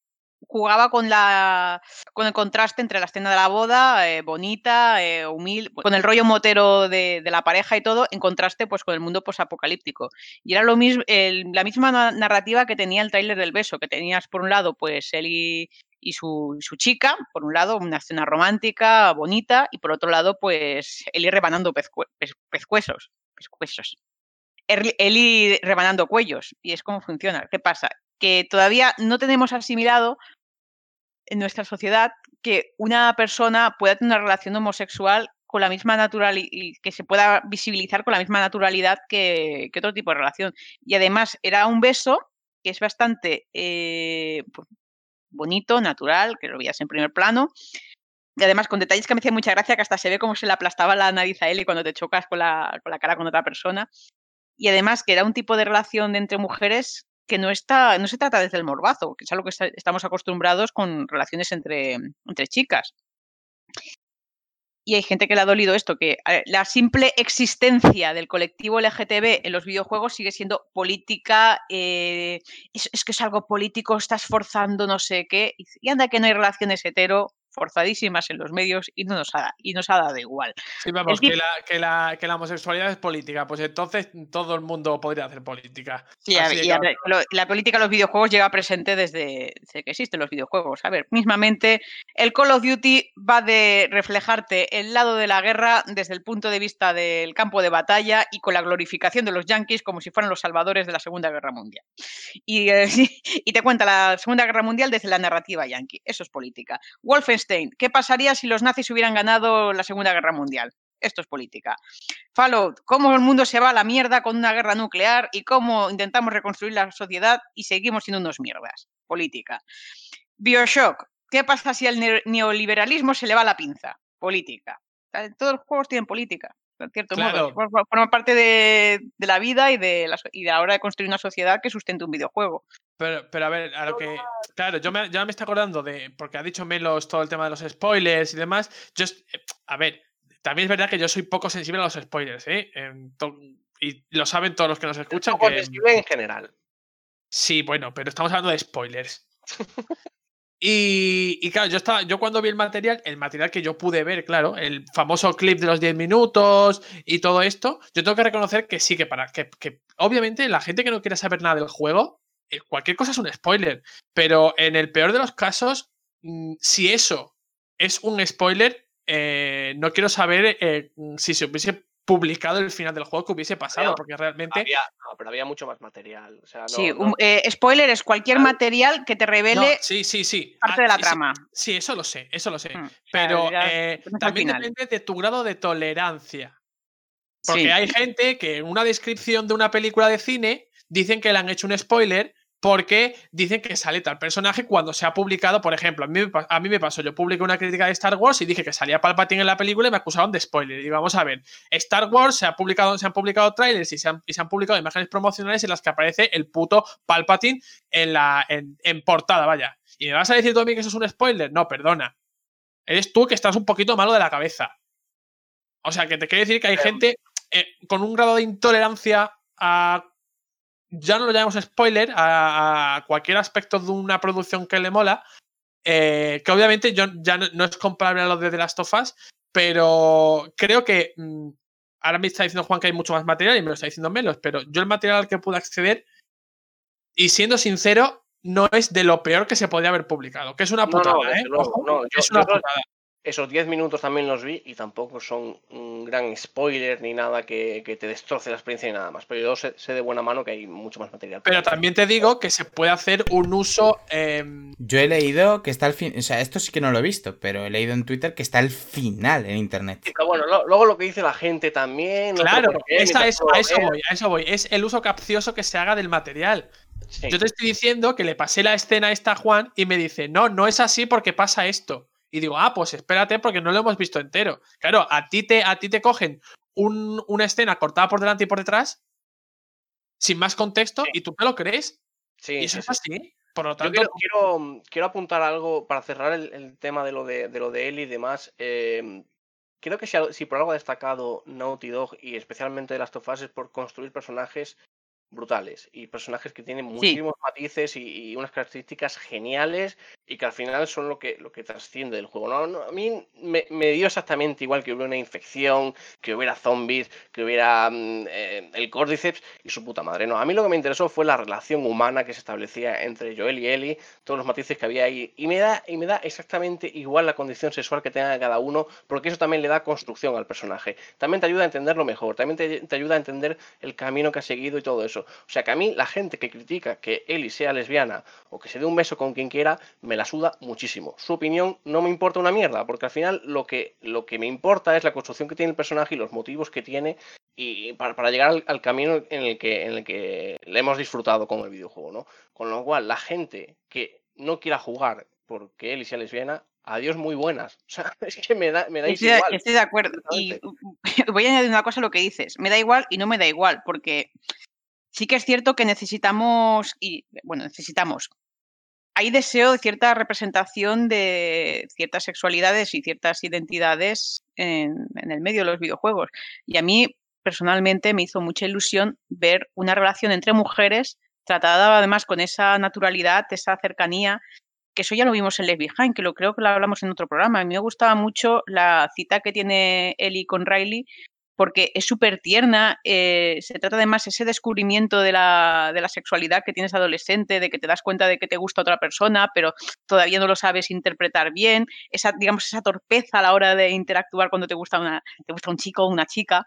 jugaba con la con el contraste entre la escena de la boda eh, bonita eh, humilde con el rollo motero de, de la pareja y todo en contraste pues con el mundo posapocalíptico. Y era lo mismo la misma na- narrativa que tenía el tráiler del beso que tenías por un lado pues él y, y su, su chica por un lado una escena romántica bonita y por otro lado pues Eli rebanando pezcue- pez- Eli rebanando cuellos y es como funciona. Qué pasa que todavía no tenemos asimilado en nuestra sociedad que una persona pueda tener una relación homosexual con la misma naturalidad que se pueda visibilizar con la misma naturalidad que, que otro tipo de relación. Y además era un beso que es bastante eh, pues, bonito, natural, que lo veías en primer plano. Y además con detalles que me hacían mucha gracia, que hasta se ve cómo se le aplastaba la nariz a él y cuando te chocas con la, con la cara con otra persona. Y además que era un tipo de relación de entre mujeres que no está, no se trata desde el morbazo, que es algo que está- estamos acostumbrados con relaciones entre, entre chicas. Y hay gente que le ha dolido esto, que la simple existencia del colectivo LGTB en los videojuegos sigue siendo política, eh, es, es que es algo político, estás forzando no sé qué, y anda que no hay relaciones hetero forzadísimas en los medios y no nos ha, y nos ha dado igual. Sí, vamos, que la, que, la, que la homosexualidad es política, pues entonces todo el mundo podría hacer política. Sí, a Así ver, de y a claro. ver, lo- la política de los videojuegos llega presente desde, desde que existen los videojuegos. A ver, mismamente, el Call of Duty va de reflejarte el lado de la guerra desde el punto de vista del campo de batalla y con la glorificación de los yankees como si fueran los salvadores de la Segunda Guerra Mundial. Y, eh, y te cuenta la Segunda Guerra Mundial desde la narrativa yankee. Eso es política. Wolfenstein, ¿qué pasaría si los nazis hubieran ganado la Segunda Guerra Mundial? Esto es política. Fallout, cómo el mundo se va a la mierda con una guerra nuclear y cómo intentamos reconstruir la sociedad y seguimos siendo unos mierdas. Política. Bioshock, ¿qué pasa si el ne- neoliberalismo se le va la pinza? Política. eh, Todos los juegos tienen política, en cierto Claro. modo. For- Forma parte de, de la vida y de, la, y de la hora de construir una sociedad que sustente un videojuego. Pero, pero a ver, a lo que. Claro, yo me, ya me estoy acordando de. Porque ha dicho Melos todo el tema de los spoilers y demás. Yo. A ver, también es verdad que yo soy poco sensible a los spoilers, ¿eh? To- y lo saben todos los que nos escuchan. Poco Que, sensible en general. sí, bueno, pero estamos hablando de spoilers. Y, y claro, yo estaba, yo cuando vi el material, el material que yo pude ver, claro, el famoso clip de los 10 minutos y todo esto, yo tengo que reconocer que sí, que para que, que obviamente la gente que no quiere saber nada del juego, cualquier cosa es un spoiler. Pero en el peor de los casos, mm, si eso es un spoiler, eh, no quiero saber eh, si se hubiese publicado el final del juego que hubiese pasado, Había- porque realmente. Había, no, pero había mucho más material. O sea, no, sí, no- un- eh, spoiler es cualquier material que te No, revele sí, sí, sí. parte Ah, de la trama. Sí, eso lo sé, eso lo sé. Mm, Pero eh, también depende de tu grado de tolerancia. Porque Sí. hay gente que en una descripción de una película de cine dicen que le han hecho un spoiler porque dicen que sale tal personaje cuando se ha publicado, por ejemplo, a mí, a mí me pasó, yo publiqué una crítica de Star Wars y dije que salía Palpatine en la película y me acusaron de spoiler. Y digo, vamos a ver, Star Wars se, ha publicado, se han publicado trailers y se han, y se han publicado imágenes promocionales en las que aparece el puto Palpatine en, la, en, en portada, vaya. ¿Y me vas a decir tú a mí que eso es un spoiler? No, perdona. Eres tú que estás un poquito malo de la cabeza. O sea, que te quiero decir que hay gente eh, con un grado de intolerancia a. Ya no lo llamamos spoiler, a, a cualquier aspecto de una producción que le mola. eh, que obviamente yo, ya no, no es comparable a lo de The Last of Us, pero creo que. mm, ahora me está diciendo Juan que hay mucho más material y me lo está diciendo Melos, pero yo el material al que pude acceder, y siendo sincero, no es de lo peor que se podía haber publicado, que es una No, no, putada, ¿eh? luego, Ojo, no, yo- es una putada. Esos 10 minutos también los vi y tampoco son un gran spoiler ni nada que, que te destroce la experiencia ni nada más. Pero yo sé, sé de buena mano que hay mucho más material. Pero también te digo que se puede hacer un uso. em, Yo he leído que está al fin. O sea, esto sí que no lo he visto, pero he leído en Twitter que está al final en internet. Pero bueno, lo- luego lo que dice la gente también. no claro, esa es, a eso voy, a eso voy. Es el uso capcioso que se haga del material. Sí. Yo te estoy diciendo que le pasé la escena a esta a Juan y me dice, no, no es así porque pasa esto. Y digo, ah, pues espérate porque no lo hemos visto entero. Claro, a ti te, a ti te cogen un- una escena cortada por delante y por detrás, sin más contexto, y tú te lo crees. Sí, y eso sí, es sí. así. Por lo Yo tanto, quiero, quiero, quiero apuntar algo para cerrar el, el tema de lo de, de lo de él y demás. eh, creo que si, si por algo ha destacado Naughty Dog y especialmente Last of Us es por construir personajes brutales y personajes que tienen muchísimos matices y, y unas características geniales y que al final son lo que, lo que trasciende del juego. ¿no? No, a mí me, me dio exactamente igual que hubiera una infección, que hubiera zombies, que hubiera mm, eh, el Cordyceps y su puta madre. No, a mí lo que me interesó fue la relación humana que se establecía entre Joel y Ellie, todos los matices que había ahí. Y me da, y me da exactamente igual la condición sexual que tenga cada uno, porque eso también le da construcción al personaje. También te ayuda a entenderlo mejor, también te, te ayuda a entender el camino que ha seguido y todo eso. O sea que a mí la gente que critica que Ellie sea lesbiana o que se dé un beso con quien quiera, me la suda muchísimo. Su opinión no me importa una mierda, porque al final lo que, lo que me importa es la construcción que tiene el personaje y los motivos que tiene y para, para llegar al, al camino en el, que, en el que le hemos disfrutado con el videojuego, ¿no? Con lo cual, la gente que no quiera jugar porque Ellie sea lesbiana, adiós muy buenas. O sea, es que me, da, me Estoy de, igual. estoy de acuerdo. Y voy a añadir una cosa a lo que dices. Me da igual y no me da igual, porque sí que es cierto que necesitamos, y bueno, necesitamos. Hay deseo de cierta representación de ciertas sexualidades y ciertas identidades en, el medio de los videojuegos. Y a mí, personalmente, me hizo mucha ilusión ver una relación entre mujeres tratada además con esa naturalidad, esa cercanía, que eso ya lo vimos en Behind, que lo creo que lo hablamos en otro programa. A mí me gustaba mucho la cita que tiene Ellie con Riley, porque es súper tierna, eh, se trata además ese descubrimiento de la, de la, sexualidad que tienes adolescente, de que te das cuenta de que te gusta otra persona, pero todavía no lo sabes interpretar bien, esa, digamos, esa torpeza a la hora de interactuar cuando te gusta, una, te gusta un chico o una chica.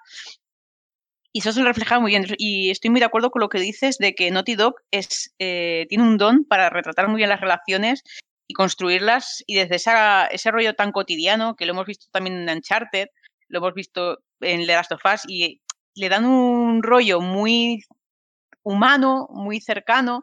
Y eso se refleja muy bien. Y estoy muy de acuerdo con lo que dices de que Naughty Dog es, eh, tiene un don para retratar muy bien las relaciones y construirlas. Y desde esa, ese rollo tan cotidiano, que lo hemos visto también en Uncharted, lo hemos visto en The Last of Us, y le dan un rollo muy humano, muy cercano,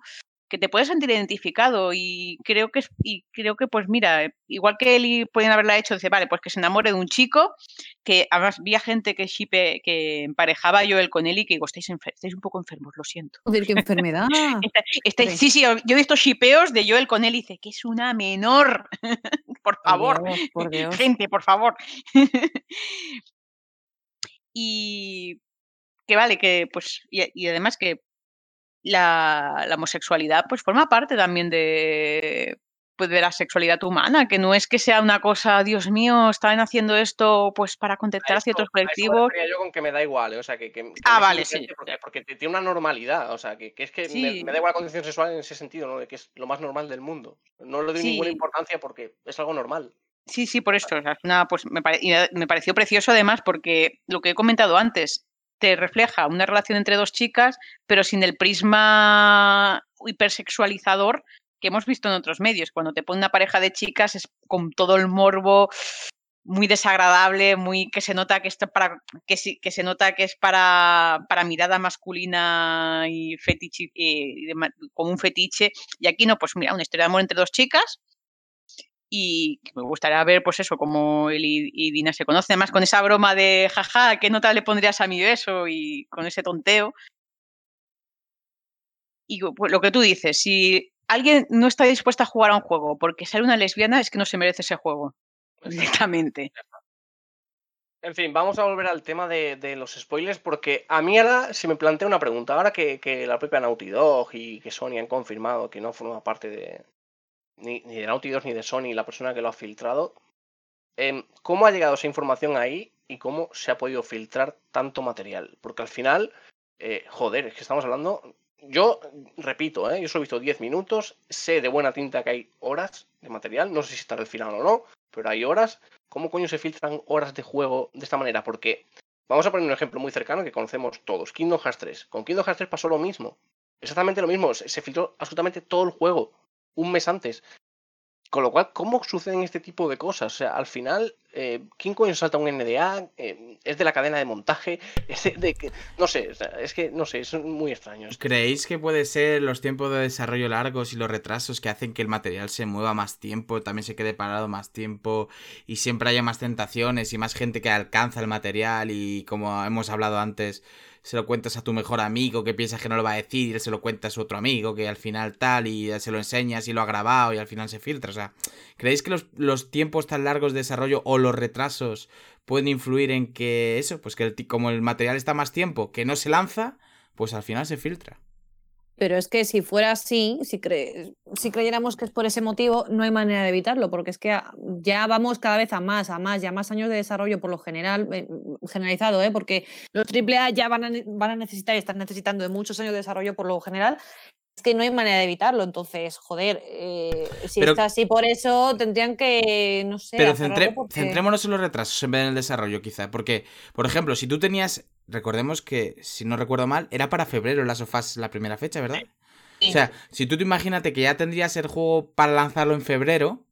que te puedes sentir identificado y creo que y creo que pues mira, igual que Eli pueden haberla hecho, dice, vale, pues que se enamore de un chico, que además vi a gente que shipe, que emparejaba a Joel con Eli, que digo, estáis, estáis un poco enfermos, lo siento. Joder, qué enfermedad. Está- Sí. sí, yo he visto shipeos de Joel con Eli, dice que es una menor. por Por favor, Dios, por Dios. gente, por favor. y que vale, que pues, y, y además que la, la homosexualidad pues forma parte también de, pues, de la sexualidad humana, que no es que sea una cosa, Dios mío, están haciendo esto pues para contentar a, esto- ciertos a colectivos. yo con que me da igual, ¿eh? o sea, que, que- que Ah, vale, sí, Porque, tiene una normalidad, o sea, que, que es que me- Sí. me, da igual la condición sexual en ese sentido, ¿no? De que es lo más normal del mundo. No le doy ninguna importancia porque es algo normal. Sí, sí, por esto. o sea, es una, pues, me, pare- eh, me pareció precioso además porque lo que he comentado antes te refleja una relación entre dos chicas, pero sin el prisma hipersexualizador que hemos visto en otros medios. Cuando te pone una pareja de chicas es con todo el morbo muy desagradable, muy que se nota que está para que que se nota que es para, para mirada masculina y fetiche como un fetiche. Y aquí no, pues mira, una historia de amor entre dos chicas y me gustaría ver, pues eso, como él y, y Dina se conocen, además con esa broma de jaja, ¿qué nota le pondrías a mi beso? Y con ese tonteo. Y pues, lo que tú dices, si alguien no está dispuesto a jugar a un juego porque sale una lesbiana, es que no se merece ese juego directamente. En fin, vamos a volver al tema de, de los spoilers porque a mí ahora se me plantea una pregunta. Ahora que, que la propia Naughty Dog y que Sony han confirmado que no forma parte de ni, de Naughty Dog ni de Sony la persona que lo ha filtrado, em, ¿cómo ha llegado esa información ahí y cómo se ha podido filtrar tanto material? Porque al final, eh, joder, es que estamos hablando... Yo repito, ¿eh? yo solo he visto 10 minutos, sé de buena tinta que hay horas de material, no sé si está al final o no, pero hay horas. ¿Cómo coño se filtran horas de juego de esta manera? Porque vamos a poner un ejemplo muy cercano que conocemos todos, Kingdom Hearts 3. Con Kingdom Hearts 3 pasó lo mismo, exactamente lo mismo, se filtró absolutamente todo el juego un mes antes. Con lo cual, ¿cómo suceden este tipo de cosas? O sea, al final, eh, ¿quién coño salta un NDA? Eh, ¿Es de la cadena de montaje? ¿Es de, de no sé, es que, no sé, es muy extraño. ¿Creéis que puede ser los tiempos de desarrollo largos y los retrasos que hacen que el material se mueva más tiempo, también se quede parado más tiempo y siempre haya más tentaciones y más gente que alcanza el material y como hemos hablado antes, se lo cuentas a tu mejor amigo que piensas que no lo va a decir y él se lo cuenta a su otro amigo que al final tal y se lo enseñas y lo ha grabado y al final se filtra? O sea, ¿creéis que los, los tiempos tan largos de desarrollo o los retrasos pueden influir en que eso, pues que el como el material está más tiempo, que no se lanza, pues al final se filtra? Pero es que si fuera así, si, cre- si creyéramos que es por ese motivo, no hay manera de evitarlo, porque es que ya vamos cada vez a más, a más, ya más años de desarrollo por lo general, eh, generalizado, ¿eh? porque los AAA ya van a, van a necesitar y están necesitando de muchos años de desarrollo por lo general. Es que no hay manera de evitarlo, entonces, joder, eh, si Pero- está así por eso, tendrían que, no sé, Pero centré- porque- centrémonos en los retrasos en vez del desarrollo, quizá. Porque, por ejemplo, si tú tenías. Recordemos que, si no recuerdo mal, era para febrero las sofás la primera fecha, ¿verdad? O sea, si tú te imagínate que ya tendrías el juego para lanzarlo en febrero.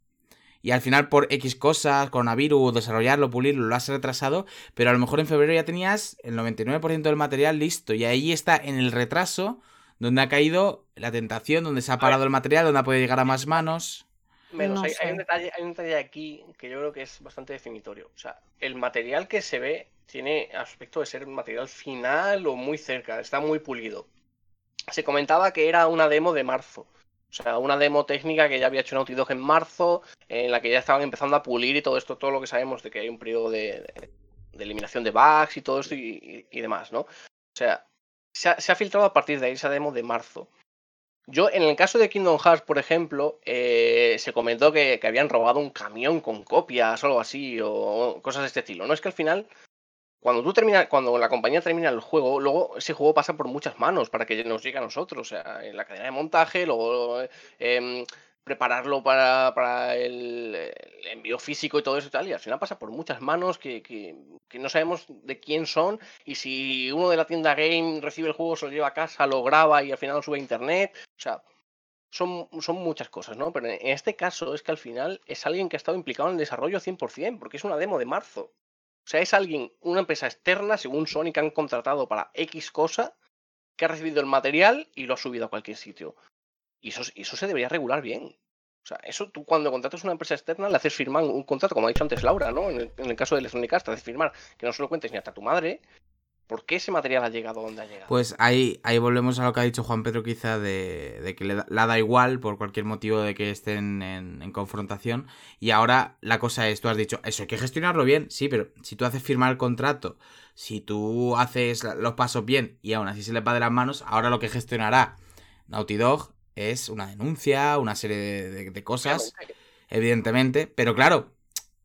Y al final, por X cosas, coronavirus, desarrollarlo, pulirlo, lo has retrasado. Pero a lo mejor en febrero ya tenías el 99% del material listo. Y ahí está en el retraso donde ha caído la tentación, donde se ha parado el material, donde ha podido llegar a más manos. Menos, No hay, hay un detalle, hay un detalle aquí que yo creo que es bastante definitorio. O sea, el material que se ve tiene aspecto de ser material final o muy cerca, está muy pulido. Se comentaba que era una demo de marzo. O sea, una demo técnica que ya había hecho Naughty Dog en marzo, en la que ya estaban empezando a pulir y todo esto, todo lo que sabemos de que hay un periodo de, de- de eliminación de bugs y todo esto y, y- y demás, ¿no? O sea, se ha, se ha filtrado a partir de ahí esa demo de marzo. Yo, en el caso de Kingdom Hearts, por ejemplo, eh, se comentó que, que habían robado un camión con copias o algo así, o cosas de este estilo. No es que al final, cuando tú terminas, cuando la compañía termina el juego, luego ese juego pasa por muchas manos para que nos llegue a nosotros. O sea, en la cadena de montaje, luego em, prepararlo para, para el, envío físico y todo eso y tal. Y al final pasa por muchas manos que, que- que no sabemos de quién son. Y si uno de la tienda game recibe el juego, se lo lleva a casa, lo graba y al final lo sube a internet. O sea, son, son muchas cosas, ¿no? Pero en este caso es que al final es alguien que ha estado implicado en el desarrollo 100%, porque es una demo de marzo. O sea, es alguien, una empresa externa, según Sony, que han contratado para X cosa, que ha recibido el material y lo ha subido a cualquier sitio. Y eso, eso se debería regular bien. O sea, eso tú cuando contratas una empresa externa le haces firmar un contrato, como ha dicho antes Laura, ¿no? En el, caso de Electronic Arts, te haces firmar que no se lo cuentes ni hasta tu madre. ¿Por qué ese material ha llegado donde ha llegado? Pues ahí, ahí volvemos a lo que ha dicho Juan Pedro quizá de, de que le da, la da igual por cualquier motivo de que estén en, en confrontación. Y ahora la cosa es, tú has dicho, eso hay que gestionarlo bien, sí, pero si tú haces firmar el contrato, si tú haces los pasos bien y aún así se le va de las manos, ahora lo que gestionará Naughty Dog es una denuncia, una serie de, de- de cosas, evidentemente, pero claro,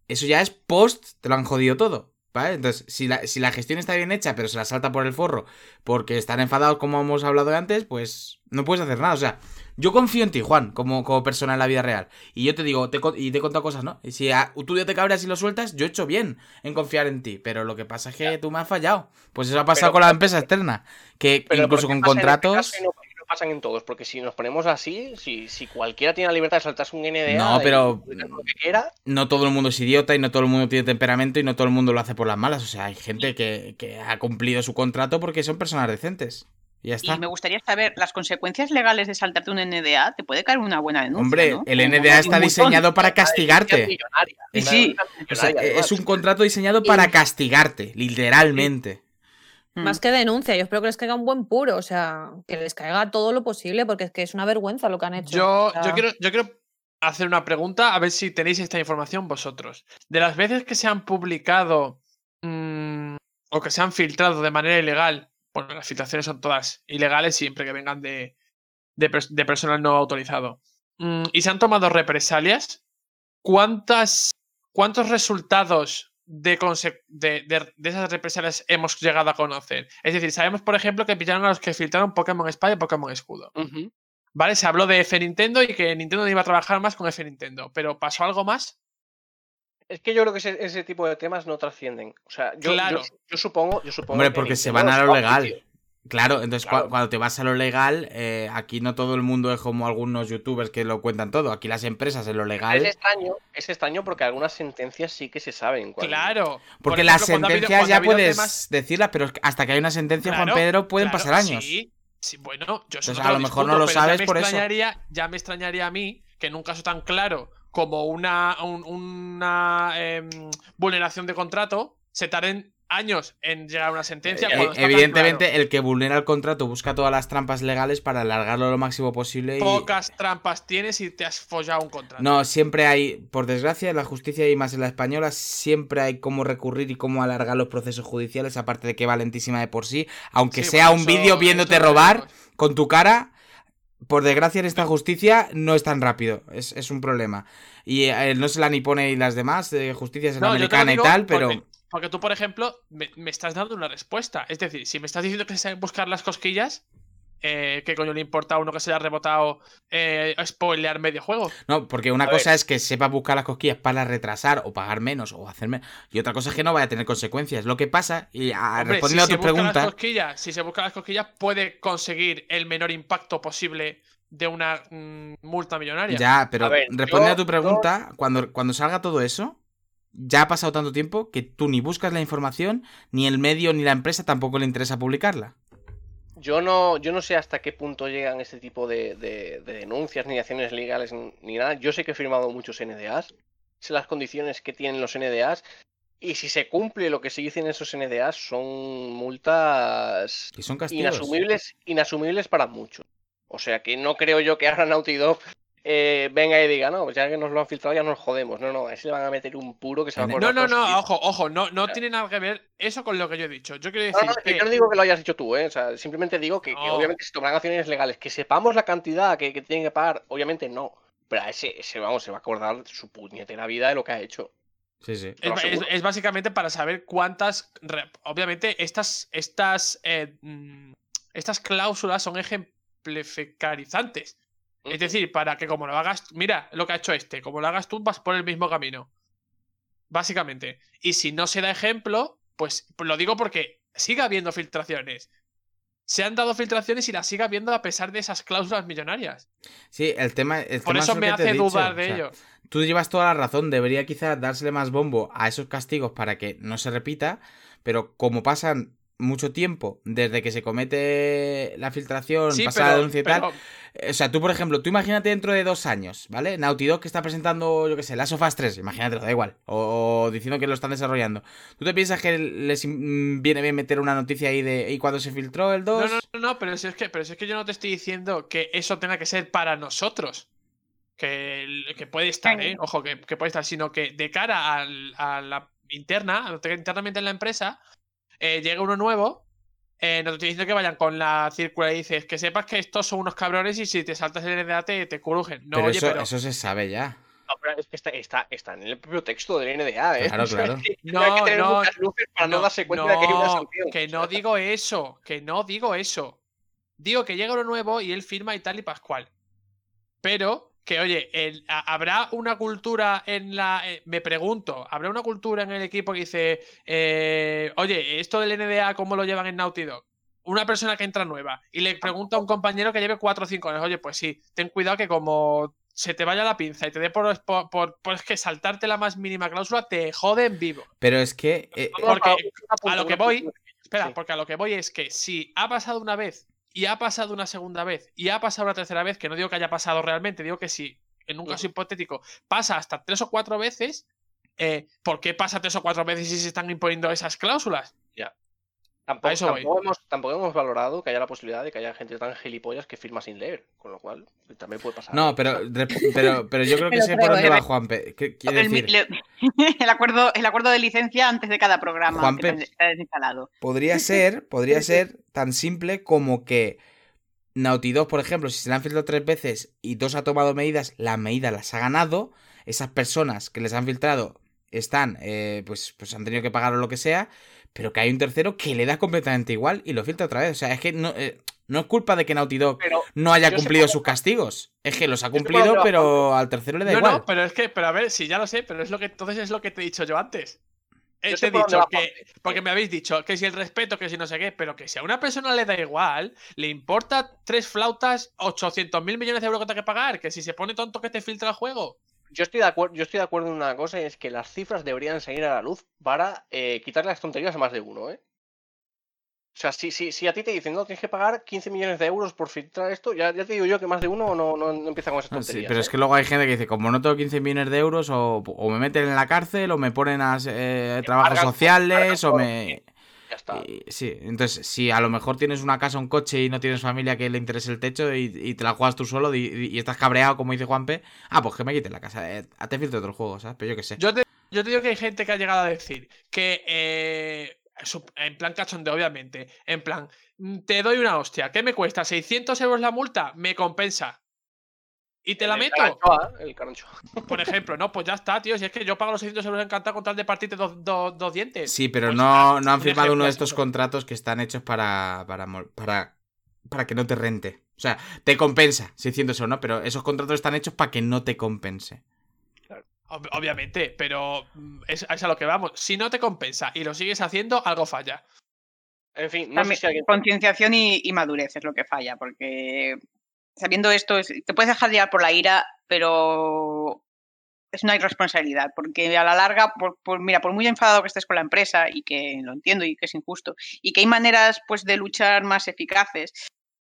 eso ya es post, te lo han jodido todo. ¿Vale? Entonces, si la, si la gestión está bien hecha, pero se la salta por el forro porque están enfadados, como hemos hablado antes, pues no puedes hacer nada. O sea, yo confío en ti, Juan, como, como persona en la vida real. Y yo te digo, te, y te he contado cosas, ¿no? Y si a- tú ya te cabreas y lo sueltas, yo he hecho bien en confiar en ti. Pero lo que pasa es que tú me has fallado. Pues eso ha pasado Pero- con la empresa externa. Que incluso ¿por qué con este pasan en todos, porque si nos ponemos así, si, si cualquiera tiene la libertad de saltarse un NDA No, pero- publicar lo que quiera, no todo el mundo es idiota y no todo el mundo tiene temperamento y no todo el mundo lo hace por las malas. O sea, hay gente que, que ha cumplido su contrato porque son personas decentes. Y ya está. Y me gustaría saber, las consecuencias legales de saltarte un NDA, te puede caer una buena denuncia. Hombre, ¿no? el NDA está diseñado para castigarte. Y sí, O sea, es un contrato diseñado para castigarte, literalmente. Mm. Más que denuncia, yo espero que les caiga un buen puro, o sea, que les caiga todo lo posible, porque es que es una vergüenza lo que han hecho. Yo, O sea, yo, quiero, yo quiero hacer una pregunta, a ver si tenéis esta información vosotros. De las veces que se han publicado mm, o que se han filtrado de manera ilegal, bueno, las filtraciones son todas ilegales siempre que vengan de, de, de personal no autorizado, mm, y se han tomado represalias, ¿cuántas, ¿cuántos resultados de, de, de- de esas represalias hemos llegado a conocer? Es decir, sabemos, por ejemplo, que pillaron a los que filtraron Pokémon Espada y Pokémon Escudo. ¿Vale? Se habló de F Nintendo y que Nintendo no iba a trabajar más con F Nintendo. Pero ¿pasó algo más? Es que yo creo que ese, ese tipo de temas no trascienden. O sea, yo, yo- Claro. yo supongo, yo supongo Hombre, que porque se van a lo legal. tío. Claro, entonces cua- Claro. cuando te vas a lo legal, eh, aquí no todo el mundo es como algunos youtubers que lo cuentan todo. Aquí las empresas en lo Es legal. extraño, es extraño porque algunas sentencias sí que se saben. cuando- Claro. Porque Por las ejemplo, habido- sentencias ya puedes temas- decirlas, pero es hasta que hay una sentencia, Juan Pedro, pueden claro, pasar años. Sí, sí, bueno, yo Entonces, no a lo mejor no lo sabes me por eso. extrañaría- Ya me extrañaría a mí que en un caso tan claro como una, un- una em, vulneración de contrato se tarden años en llegar a una sentencia. Eh, tan evidentemente, claro. el que vulnera el contrato busca todas las trampas legales para alargarlo lo máximo posible. Y... Pocas trampas tienes y te has follado un contrato. No, siempre hay, por desgracia, en la justicia y más en la española, siempre hay cómo recurrir y cómo alargar los procesos judiciales, aparte de que va lentísima de por sí. Aunque Sí, sea bueno, un vídeo viéndote robar con tu cara, por desgracia en esta justicia no es tan rápido. Es, es un problema. Y eh, no sé la nipone y las demás, eh, justicias No, yo te lo americana y tal, pero... Porque, tú, por ejemplo, me, me estás dando una respuesta. Es decir, si me estás diciendo que se saben buscar las cosquillas, eh, ¿qué coño le importa a uno que se haya rebotado eh, spoilear medio juego? No, porque una A cosa ver. es que sepa buscar las cosquillas para retrasar o pagar menos o hacer menos. Y otra cosa es que no vaya a tener consecuencias. Lo que pasa, y a- Hombre, respondiendo si a se tu pregunta... cosquillas, si se buscan las cosquillas, puede conseguir el menor impacto posible de una mm, multa millonaria. Ya, pero A ver, respondiendo a tu pregunta, cuando, cuando salga todo eso, ya ha pasado tanto tiempo que tú ni buscas la información, ni el medio ni la empresa tampoco le interesa publicarla. Yo no, yo no sé hasta qué punto llegan este tipo de, de- de denuncias, ni acciones legales, ni nada. Yo sé que he firmado muchos NDAs, sé las condiciones que tienen los NDAs, y si se cumple lo que se dice en esos NDAs, son multas Y son inasumibles, inasumibles para muchos. O sea que no creo yo que ahora Naughty Dog eh, venga y diga, no, pues ya que nos lo han filtrado ya nos jodemos. No, no, a ese le van a meter un puro que se va a No, No, no, no, ojo, ojo, no, no tiene nada que ver eso con lo que yo he dicho. Yo quiero No, decir no, que... yo no digo que lo hayas dicho tú, ¿eh? O sea, simplemente digo que, que No. obviamente se tomarán acciones legales, que sepamos la cantidad que, que tienen que pagar, obviamente no. Pero a ese, ese, vamos, se va a acordar su puñetera vida de lo que ha hecho. Sí, sí. Es, básicamente para saber cuántas. re- Obviamente, estas, estas, eh, mm, estas cláusulas son ejemplificarizantes. Es decir, para que como lo hagas. Mira lo que ha hecho este. Como lo hagas tú, vas por el mismo camino. Básicamente. Y si no se da ejemplo, pues lo digo porque sigue habiendo filtraciones. Se han dado filtraciones y las sigue habiendo a pesar de esas cláusulas millonarias. Sí, el tema, el Por tema eso me hace dudar o de sea, ello. Tú llevas toda la razón, debería quizás dársele más bombo a esos castigos para que no se repita, pero como pasan mucho tiempo desde que se comete la filtración, Sí, pasa la pero, denuncia y tal, O sea, tú, por ejemplo, tú imagínate dentro de dos años, ¿vale? Naughty Dog que está presentando, yo qué sé, Last of Us 3, imagínate, da igual. O, o diciendo que lo están desarrollando. ¿Tú te piensas que les viene bien meter una noticia ahí de. ¿Y cuando se filtró el 2? No, no, no, no, pero si es que, pero si es que yo no te estoy diciendo que eso tenga que ser para nosotros. Que, que puede estar, ¿eh? Ojo, que, que puede estar, sino que de cara al- a la interna, internamente en la empresa, eh, llega uno nuevo. Eh, no te estoy diciendo que vayan con la círcula y dices que sepas que estos son unos cabrones y si te saltas el NDA te, te crujen. No, pero, oye, eso, pero. eso se sabe ya. No, pero es que está, está, está en el propio texto del NDA, ¿eh? Claro, claro. No, hay que tener no, muchas luces para no, darse cuenta de que hay una sanción. que no digo eso, que no digo eso. Digo que llega uno nuevo y él firma y tal y pascual. Pero que, oye, el- a- ¿habrá una cultura en la... eh, me pregunto, ¿habrá una cultura en el equipo que dice, eh, oye, esto del NDA, ¿cómo lo llevan en Naughty Dog? Una persona que entra nueva y le pregunta a un compañero que lleve 4 o 5 años, oye, pues sí, ten cuidado que como se te vaya la pinza y te dé por, por, por- por es que saltarte la más mínima cláusula, te jode en vivo. Pero es que. eh, porque a- lo que voy-. Espera, Sí. porque a lo que voy es que si ha pasado una vez y ha pasado una segunda vez y ha pasado una tercera vez, que no digo que haya pasado realmente, digo que si en un caso hipotético pasa hasta tres o cuatro veces, eh, ¿por qué pasa tres o cuatro veces si se están imponiendo esas cláusulas? Tampoco, eso hemos, tampoco hemos valorado que haya la posibilidad de que haya gente tan gilipollas que firma sin leer, con lo cual también puede pasar. No, pero, pero, pero yo creo que sé por dónde va Juanpe. ¿Qué quiere El, mi- decir? le- el acuerdo, el acuerdo de licencia antes de cada programa Juanpe. que está desinstalado. Podría ser, podría ser tan simple como que Naughty Dog, por ejemplo, si se le han filtrado tres veces y dos ha tomado medidas, las medidas las ha ganado. Esas personas que les han filtrado están, eh, pues, pues han tenido que pagar o lo que sea, pero que hay un tercero que le da completamente igual y lo filtra otra vez. O sea, es que no, eh, no es culpa de que Naughty Dog Pero no haya cumplido sus castigos. Es que los ha cumplido, pero al tercero le da No, igual. no, pero es que, pero a ver, sí, ya lo sé, pero es lo que entonces es lo que te he dicho yo antes. Eh, Yo te he dicho que, porque me habéis dicho que si el respeto, que si no sé qué, pero que si a una persona le da igual, le importa tres flautas, 800 mil millones de euros que tenga que pagar, que si se pone tonto que te filtra el juego. Yo estoy de acuerdo, yo estoy de acuerdo en una cosa y es que las cifras deberían salir a la luz para eh, quitarle las tonterías a más de uno, ¿eh? O sea, si, si, si a ti te dicen, no, tienes que pagar 15 millones de euros por filtrar esto, ya, ya te digo yo que más de uno no, no, no empieza con esas tonterías. Sí, pero es ¿eh? que luego hay gente que dice, como no tengo 15 millones de euros, o, o me meten en la cárcel, o me ponen a eh, trabajos sociales, o me... Ya está. y- sí, entonces, si a lo mejor tienes una casa, un coche y no tienes familia que le interese el techo y, y te la juegas tú solo y, y estás cabreado, como dice Juanpe, ah, pues que me quiten la casa, eh, te filtro otro juego, ¿sabes? Pero yo qué sé. Yo te, yo te digo que hay gente que ha llegado a decir que, eh, en plan cachondeo, obviamente, en plan, mm, te doy una hostia, ¿qué me cuesta? ¿600 euros la multa? Me compensa. Y te la El meto. caranchoa, el caranchoa. Por ejemplo, no, pues ya está, tío. Si es que yo pago los 600 euros encantado con tal de partirte dos, dos- dos dientes. Sí, pero Pues no, no han firmado uno de estos contratos que están hechos para, para, para, para que no te rente. O sea, te compensa, 600 euros, ¿no? Pero esos contratos están hechos para que no te compense. Ob- obviamente, pero mm, es, es a lo que vamos. Si no te compensa y lo sigues haciendo, algo falla. En fin, no También sé si alguien. Concienciación y, y madurez es lo que falla, porque sabiendo esto, es- te puedes dejar llevar por la ira, pero es una irresponsabilidad, porque a la larga, por, mira, por muy enfadado que estés con la empresa, y que lo entiendo y que es injusto, y que hay maneras pues de luchar más eficaces,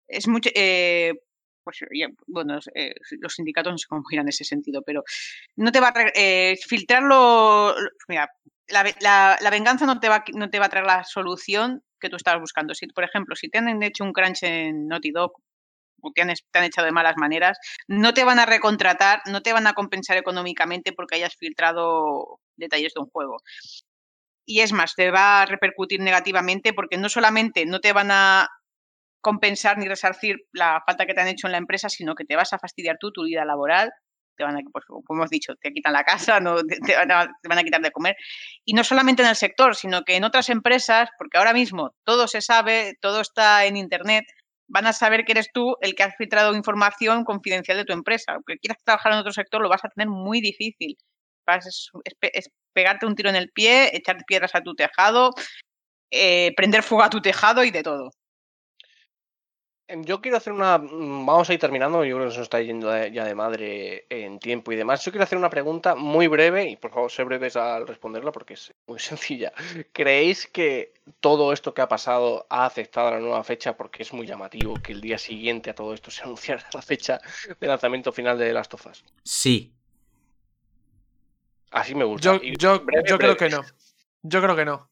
es mucho... eh, pues, bueno, eh, los sindicatos no sé cómo irán en ese sentido, pero no te va a eh, filtrarlo. Mira, la, ve- la- la venganza no te, va, no te va a traer la solución que tú estabas buscando. Si, por ejemplo, si te han hecho un crunch en Naughty Dog o te han, echado de malas maneras, no te van a recontratar, no te van a compensar económicamente porque hayas filtrado detalles de un juego. Y es más, te va a repercutir negativamente porque no solamente no te van a compensar ni resarcir la falta que te han hecho en la empresa, sino que te vas a fastidiar tú tu vida laboral, te van a, pues, como hemos dicho, te quitan la casa, no, te van a, te van a quitar de comer. Y no solamente en el sector, sino que en otras empresas, porque ahora mismo todo se sabe, todo está en Internet, van a saber que eres tú el que has filtrado información confidencial de tu empresa. Aunque quieras trabajar en otro sector, lo vas a tener muy difícil. Vas- es, es pe- es pegarte un tiro en el pie, echar piedras a tu tejado, eh, prender fuego a tu tejado y de todo. Em, Yo quiero hacer una. mm, Vamos a ir terminando, yo creo que se nos está yendo ya de madre en tiempo y demás. Yo quiero hacer una pregunta muy breve, y por favor, sé breves al responderla porque es muy sencilla. ¿Creéis que todo esto que ha pasado ha afectado a la nueva fecha? Porque es muy llamativo que el día siguiente a todo esto se anunciara la fecha de lanzamiento final de The Last of Us. Sí. Así me gusta. Yo, Y yo, breve, yo creo breve. que no. Yo creo que no.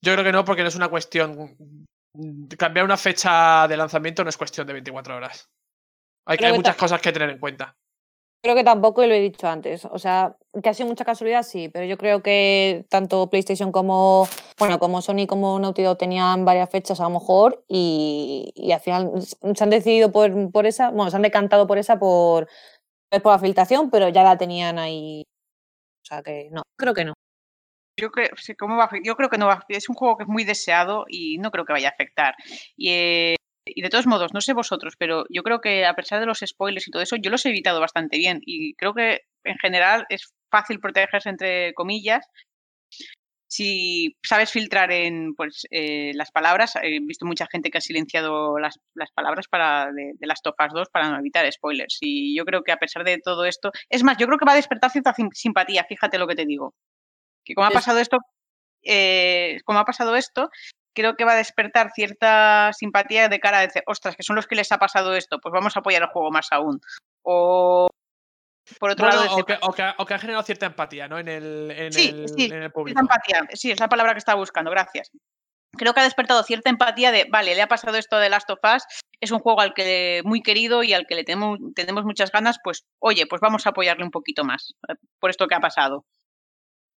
Yo creo que no, porque no es una cuestión. Cambiar una fecha de lanzamiento no es cuestión de 24 horas. Hay, muchas cosas que tener en cuenta. Creo que tampoco y lo he dicho antes. O sea, que ha sido mucha casualidad, sí, pero yo creo que tanto PlayStation como, bueno, como Sony como Naughty Dog tenían varias fechas a lo mejor y, y al final se han decidido por, por esa, bueno, se han decantado por esa por, por la filtración, pero ya la tenían ahí. O sea que no, creo que no. Yo creo, ¿cómo yo creo que no va Es un juego que es muy deseado y no creo que vaya a afectar. Y, eh, y de todos modos, no sé vosotros, pero yo creo que a pesar de los spoilers y todo eso, yo los he evitado bastante bien. Y creo que en general es fácil protegerse, entre comillas, si sabes filtrar en pues, eh, las palabras. He visto mucha gente que ha silenciado las, las palabras para de, las tofas 2 para no evitar spoilers. Y yo creo que a pesar de todo esto, es más, yo creo que va a despertar cierta sim- simpatía, fíjate lo que te digo que como ha pasado esto, eh, como ha pasado esto, creo que va a despertar cierta simpatía de cara a decir, ostras, que son los que les ha pasado esto, pues vamos a apoyar el juego más aún. O por otro Bueno, lado, o, que, o que ha- o que ha generado cierta empatía, ¿no? En el, en Sí, el, sí, en el público. empatía, sí, es la palabra que estaba buscando, gracias. Creo que ha despertado cierta empatía de, vale, le ha pasado esto de Last of Us, es un juego al que muy querido y al que le tenemos, tenemos muchas ganas, pues oye, pues vamos a apoyarle un poquito más eh, por esto que ha pasado.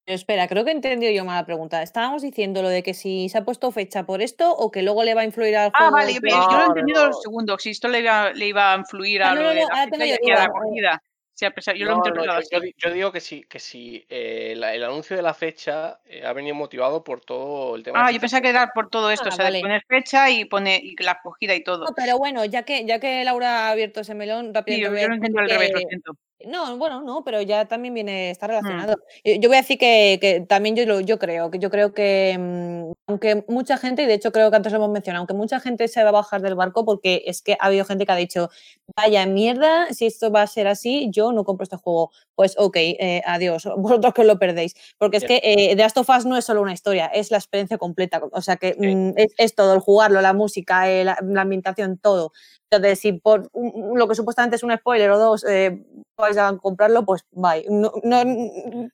Espera, creo que he entendido yo mal la pregunta. Estábamos diciendo lo de que si se ha puesto fecha por esto o que luego le va a influir al Ah, juego. vale, yo, que- yo lo No, he entendido no. el segundo, si esto le iba, le iba a influir Ah, a no, lo no, de no, la fecha tengo y yo a la duda. acogida. Sí, a pesar- yo lo yo, yo di- yo digo que sí, que sí. eh, la- el anuncio de la fecha eh, ha venido motivado por todo el tema. de Ah, yo pensaba que era por todo esto, Ah, o sea, de vale. poner fecha y pone y la acogida y todo. No, pero bueno, ya que, ya que Laura ha abierto ese melón, Sí, rápidamente yo, voy a yo lo entiendo al revés, lo siento. No, bueno, no, pero ya también viene, está Mm. relacionado. Yo voy a decir que, que también yo, lo, yo creo, que yo creo que mm, aunque mucha gente, y de hecho creo que antes lo hemos mencionado, aunque mucha gente se va a bajar del barco porque es que ha habido gente que ha dicho, vaya mierda, si esto va a ser así, yo no compro este juego. Pues ok, eh, adiós, vosotros que os lo perdéis. Porque es que eh, The Last of Us no es solo una historia, es la experiencia completa. O sea que mm, es, es todo, el jugarlo, la música, eh, la, la ambientación, todo. Entonces, si por un- lo que supuestamente es un spoiler o dos eh, vais a comprarlo, pues bye. No, no,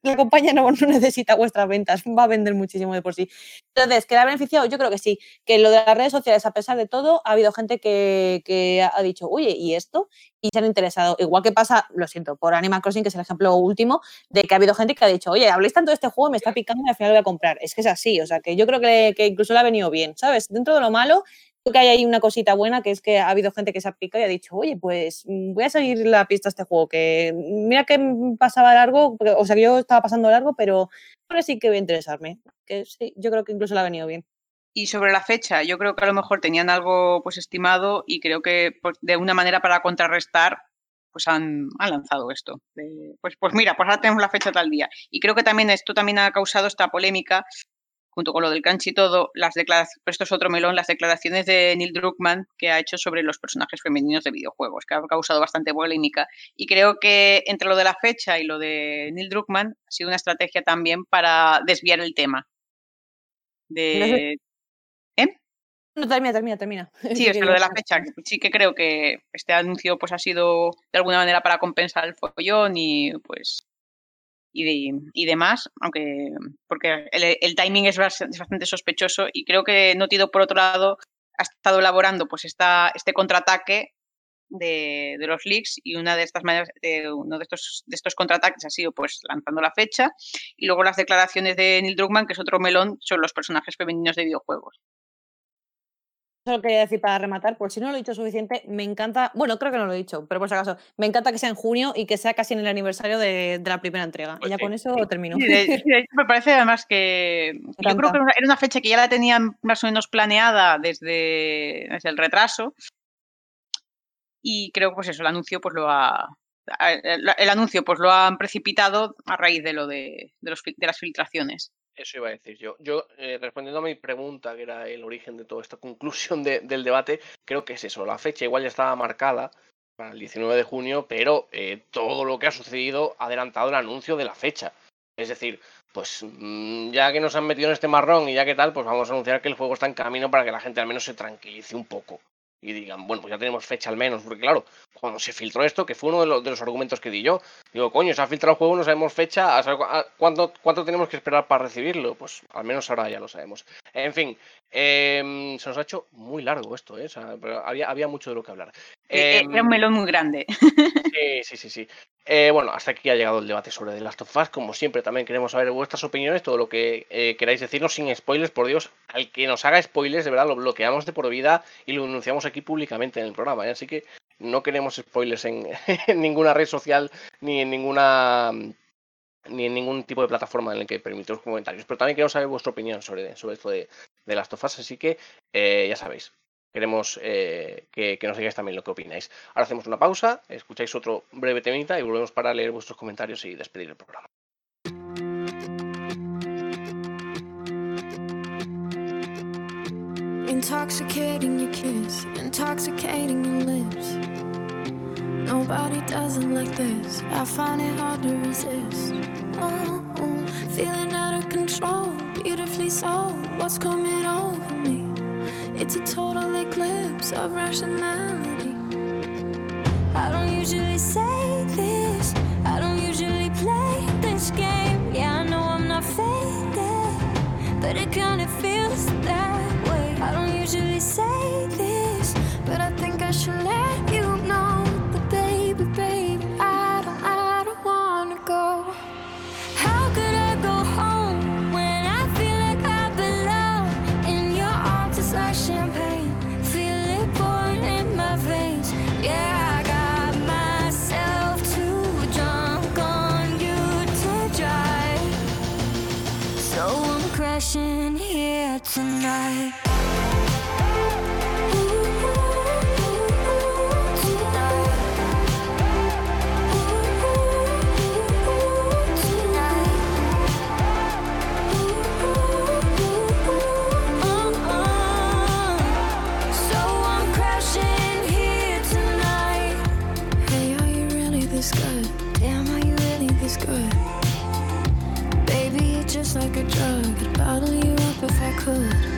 la compañía no, no necesita vuestras ventas, va a vender muchísimo de por sí. Entonces, ¿que ha beneficiado? Yo creo que sí. Que lo de las redes sociales, a pesar de todo, ha habido gente que, que ha dicho, oye, ¿y esto? Y se han interesado. Igual que pasa, lo siento, por Animal Crossing, que es el ejemplo último, de que ha habido gente que ha dicho, oye, habléis tanto de este juego, me está picando y al final lo voy a comprar. Es que es así, o sea, que yo creo que, que incluso le ha venido bien, ¿sabes? Dentro de lo malo, creo que hay ahí una cosita buena, que es que ha habido gente que se ha picado y ha dicho, oye, pues mm, voy a seguir la pista a este juego, que mira que pasaba largo, o sea, que yo estaba pasando largo, pero ahora sí que voy a interesarme. Que sí, yo creo que incluso le ha venido bien. Y sobre la fecha, yo creo que a lo mejor tenían algo pues estimado y creo que pues, de una manera para contrarrestar pues han, han lanzado esto. de, pues, pues mira, pues ahora tenemos la fecha tal día. Y creo que también esto también ha causado esta polémica, junto con lo del crunch y todo, las declaraciones, esto es otro melón, las declaraciones de Neil Druckmann que ha hecho sobre los personajes femeninos de videojuegos, que ha causado bastante polémica. Y creo que entre lo de la fecha y lo de Neil Druckmann ha sido una estrategia también para desviar el tema. De, No, termina, termina, termina. Sí, sea, lo de la fecha, sí que creo que este anuncio pues ha sido de alguna manera para compensar el follón y pues y, de- y demás, aunque porque el, el timing es bas- es bastante sospechoso y creo que Dog, por otro lado ha estado elaborando pues esta, este contraataque de, de los leaks y una de estas maneras, de uno de estos, de estos contraataques ha sido pues lanzando la fecha y luego las declaraciones de Neil Druckmann, que es otro melón sobre los personajes femeninos de videojuegos. Solo quería decir para rematar, por si no lo he dicho suficiente, me encanta, bueno, creo que no lo he dicho, pero por si acaso, me encanta que sea en junio y que sea casi en el aniversario de, de la primera entrega. Pues y ya sí. con eso termino. Sí, de, hecho me parece además que yo creo que era una- fecha que ya la tenían más o menos planeada desde, desde el retraso y creo pues eso, el anuncio pues lo ha el, el anuncio pues lo han precipitado a raíz de lo de, de los, fil- de las filtraciones. Eso iba a decir yo. Yo, eh, respondiendo a mi pregunta, que era el origen de toda esta conclusión de- del debate, creo que es eso. La fecha igual ya estaba marcada para el 19 de junio, pero eh, todo lo que ha sucedido ha adelantado el anuncio de la fecha. Es decir, pues mm, ya que nos han metido en este marrón y ya que tal, pues vamos a anunciar que el juego está en camino para que la gente al menos se tranquilice un poco. Y digan, bueno, pues ya tenemos fecha al menos. Porque claro, cuando se filtró esto, que fue uno de los, de los argumentos que di yo, digo, coño, se ha filtrado el juego, no sabemos fecha, a saber cu- a- ¿cuánto, ¿cuánto tenemos que esperar para recibirlo? Pues al menos ahora ya lo sabemos. En fin, em, se nos ha hecho muy largo esto, ¿eh? O sea, pero había, había mucho de lo que hablar. Eh, Era un Em, melón muy grande. Sí, sí, sí, sí. Eh, bueno, hasta aquí ha llegado el debate sobre The Last of Us. Como siempre, también queremos saber vuestras opiniones, todo lo que eh, queráis decirnos sin spoilers, por Dios. Al que nos haga spoilers, de verdad, lo bloqueamos de por vida y lo anunciamos aquí públicamente en el programa. ¿eh? Así que no queremos spoilers en, en ninguna red social ni en ninguna ni en ningún tipo de plataforma en la que permitamos comentarios. Pero también queremos saber vuestra opinión sobre, sobre esto de, of Us. Así que eh, ya sabéis, queremos eh, que, que nos digáis también lo que opináis. Ahora hacemos una pausa, escucháis otro breve temita y volvemos para leer vuestros comentarios y despedir el programa. Intoxicating your kiss, intoxicating your lips. Nobody does it like this. I find it hard to resist. Oh, oh, feeling out of control, beautifully so. What's coming over me? It's a total eclipse of rationality. I don't usually say this. I don't usually play this game. Yeah, I know I'm not faded, but it kinda feels that way. I don't usually say this, but I think I should let you could.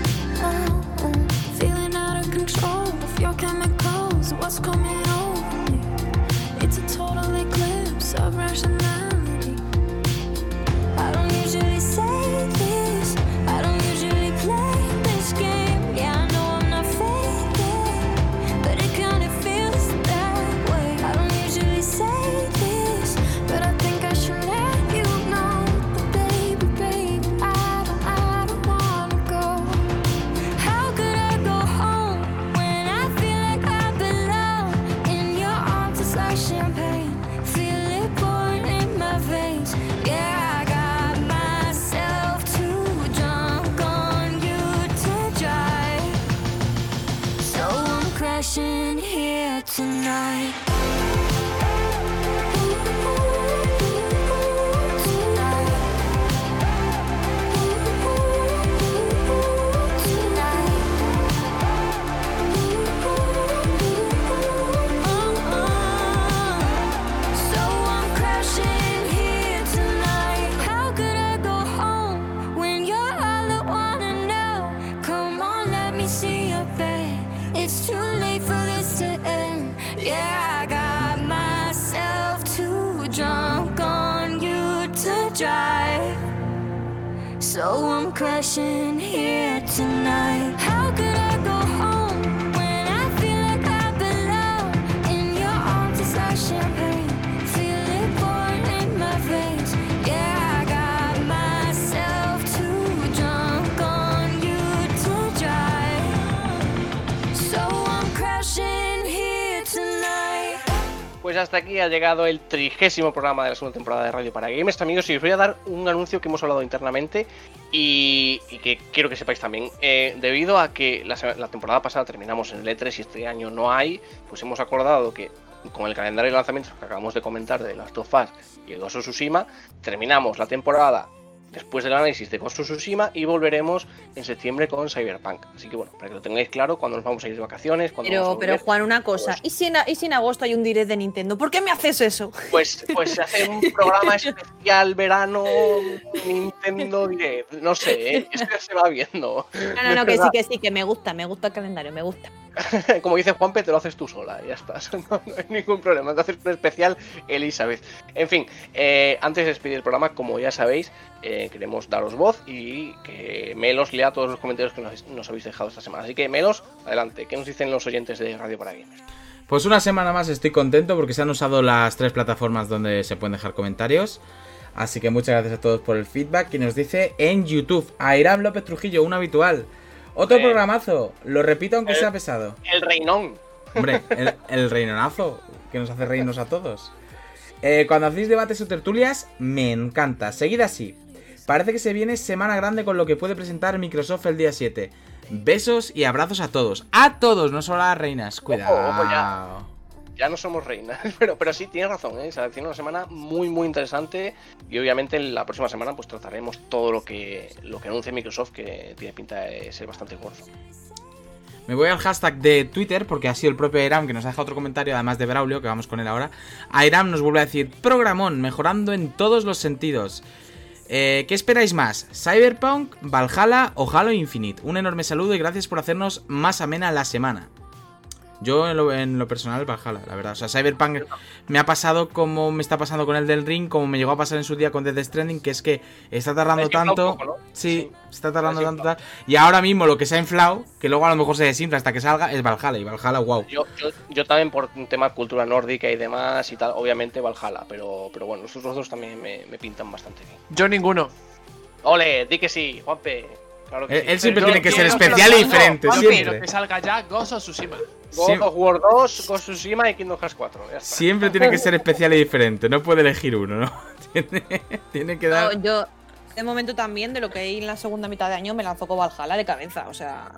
passion here tonight. Pues hasta aquí ha llegado el trigésimo programa de la segunda temporada de Radio para Gamers, amigos. Y os voy a dar un anuncio que hemos hablado internamente y, que quiero que sepáis también. Eh, debido a que la, temporada pasada terminamos en el E3 y este año no hay, pues hemos acordado que con el calendario de lanzamientos que acabamos de comentar de Last of Us y el of Tsushima, terminamos la temporada después del análisis de Ghost of Tsushima y volveremos en septiembre con Cyberpunk. Así que bueno, para que lo tengáis claro, cuando nos vamos a ir de vacaciones, cuando vamos a Pero, pero Juan, una cosa. pues- ¿Y si, en, ¿Y si en agosto hay un direct de Nintendo? ¿Por qué me haces eso? Pues, pues se hace un programa especial verano Nintendo Direct. No sé, ¿eh? eso ya se va viendo. No, no, no, que sí, que sí, que me gusta, me gusta el calendario, me gusta. Como dice Juanpe, te lo haces tú sola, ya estás. No, no hay ningún problema. Te haces un especial Elizabeth. En fin, eh, antes de despedir el programa, como ya sabéis, eh, queremos daros voz y que Melos lea todos los comentarios que nos, nos habéis dejado esta semana. Así que, Melos, adelante. ¿Qué nos dicen los oyentes de Radio para Gamers? Pues una semana más estoy contento porque se han usado las tres plataformas donde se pueden dejar comentarios. Así que muchas gracias a todos por el feedback. Y nos dice en YouTube, Airam López Trujillo, un habitual. Otro Eh. programazo, lo repito aunque sea pesado. El Reinón. Hombre, el, el reinonazo, que nos hace reírnos a todos. Eh, cuando hacéis debates o tertulias, me encanta. Seguid así. Parece que se viene semana grande con lo que puede presentar Microsoft el día 7. Besos y abrazos a todos. A todos, no solo a las reinas. Cuidado. ojo ya. Ya no somos reinas, pero, pero sí, tienes razón, ¿eh? Se tiene una semana muy, muy interesante y obviamente la próxima semana pues trataremos todo lo que, lo que anuncie Microsoft que tiene pinta de ser bastante gordo. Me voy al hashtag de Twitter porque ha sido el propio Airam que nos ha dejado otro comentario, además de Braulio, que vamos con él ahora. Airam nos vuelve a decir, programón, mejorando en todos los sentidos. Eh, ¿Qué esperáis más? ¿Cyberpunk, Valhalla o Halo Infinite? Un enorme saludo y gracias por hacernos más amena la semana. Yo en lo, en lo personal, Valhalla, la verdad. O sea, Cyberpunk me ha pasado como me está pasando con el del Ring, como me llegó a pasar en su día con Death Stranding, que es que está tardando tanto. poco, ¿no? Sí, Sí. está tardando tanto tal. Y ahora mismo lo que se ha inflado, que luego a lo mejor se desinfla hasta que salga, es Valhalla. Y Valhalla, wow. Yo, yo, yo también por un tema de cultura nórdica y demás y tal, obviamente Valhalla, pero, pero bueno, estos dos también me, me pintan bastante bien. Yo ninguno. Ole, di que sí, Juanpe. Claro que Él, sí. él siempre Yo tiene que ser especial y diferente, Yo siempre. quiero que salga ya Ghost of Tsushima. God Siem- of War 2, Ghost of Tsushima y Kingdom Hearts 4. Ya está. Siempre tiene que ser especial y diferente, no puede elegir uno, ¿no? Tiene, tiene que No, dar. yo, de momento también, de lo que hay en la segunda mitad de año, me lanzo con Valhalla de cabeza. O sea,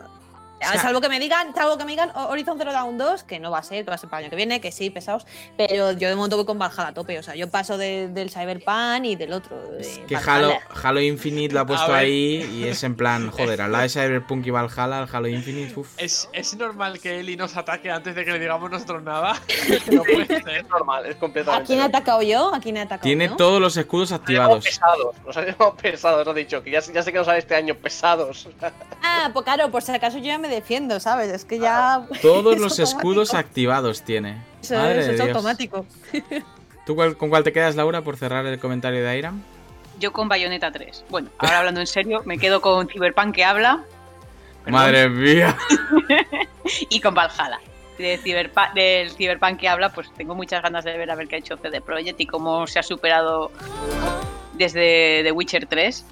sea- salvo que me digan, salvo que me digan "Oh, Horizon Zero Dawn 2, que no va a ser, que va a ser para el año que viene, que sí, pesados. Pero yo de momento voy con Valhalla a tope. O sea, yo paso de- del Cyberpunk y del otro. de Es que Halo, Infinite lo ha puesto ahí y es en plan, joder, al lado de Cyberpunk y Valhalla, el Halo Infinite, uff. ¿Es, ¿Es normal que Eli nos ataque antes de que le digamos nosotros nada? no puede ser. Es normal, es ¿A completamente. quién he atacado yo? ¿A quién he atacado Tiene yo? todos los escudos activados. pesados, nos ha llamado pesados, nos ha dicho que ya, ya sé que nos sale este año pesados. Ah, pues claro, por si acaso yo ya me defiendo, ¿sabes? Es que ya. Todos los automático. escudos activados tiene. Eso Madre es, de es Dios. automático. ¿Tú cuál- con cuál te quedas, Laura, por cerrar el comentario de Airam? Yo con Bayonetta 3. Bueno, ahora hablando en serio, me quedo con Cyberpunk que habla. Perdón. Madre mía. y con Valhalla. De Cyberpunk, del Cyberpunk que habla, pues tengo muchas ganas de ver a ver qué ha hecho CD Projekt y cómo se ha superado desde The Witcher 3.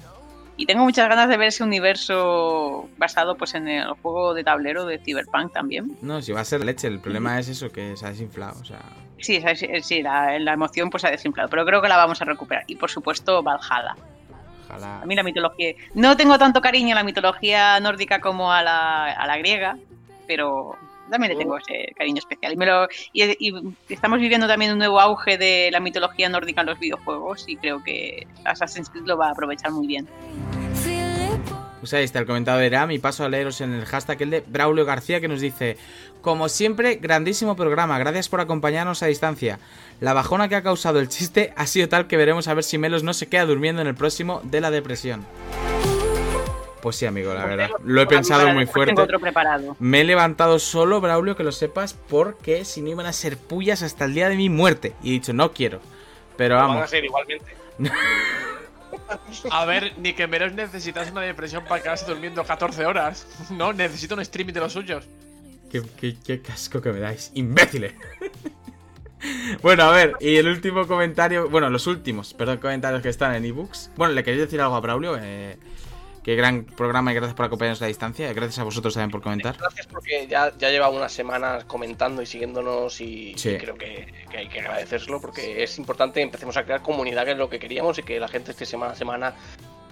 Y tengo muchas ganas de ver ese universo basado pues en el juego de tablero de Cyberpunk también. No, si va a ser leche, el problema es eso, que se ha desinflado. O sea, Sí, esa- sí, la, la emoción pues ha desinflado, pero creo que la vamos a recuperar. Y por supuesto Valhalla. ojalá. A mí la mitología... No tengo tanto cariño a la mitología nórdica como a la, a la griega, pero también le tengo ese cariño especial. Y, me lo, y, y estamos viviendo también un nuevo auge de la mitología nórdica en los videojuegos y creo que Assassin's Creed lo va a aprovechar muy bien. Pues ahí está el comentario de Airam y paso a leeros en el hashtag el de Braulio García que nos dice Como siempre, grandísimo programa, gracias por acompañarnos a distancia. La bajona que ha causado el chiste ha sido tal que veremos a ver si Melos no se queda durmiendo en el próximo de la depresión. Pues sí, amigo, la verdad. Lo he pensado muy Tengo fuerte. otro preparado. Me he levantado solo, Braulio, que lo sepas, porque si no iban a ser pullas hasta el día de mi muerte. Y he dicho, no quiero. Pero Van a vamos. ser igualmente. A ver, ni que menos necesitas una depresión para quedarse durmiendo 14 horas. No, necesito un streaming de los suyos. Qué, qué- qué casco que me dais, imbéciles. bueno, a ver, y el último comentario, bueno, los últimos, perdón, comentarios que están en ebooks. Bueno, le queréis decir algo a Braulio. Eh, qué gran programa y gracias por acompañarnos a la distancia. Gracias a vosotros también por comentar. Gracias porque ya, ya lleva unas semanas comentando y siguiéndonos y, Sí. y creo que, que hay que agradecérselo porque es importante que empecemos a crear comunidad que es lo que queríamos y que la gente esté semana a semana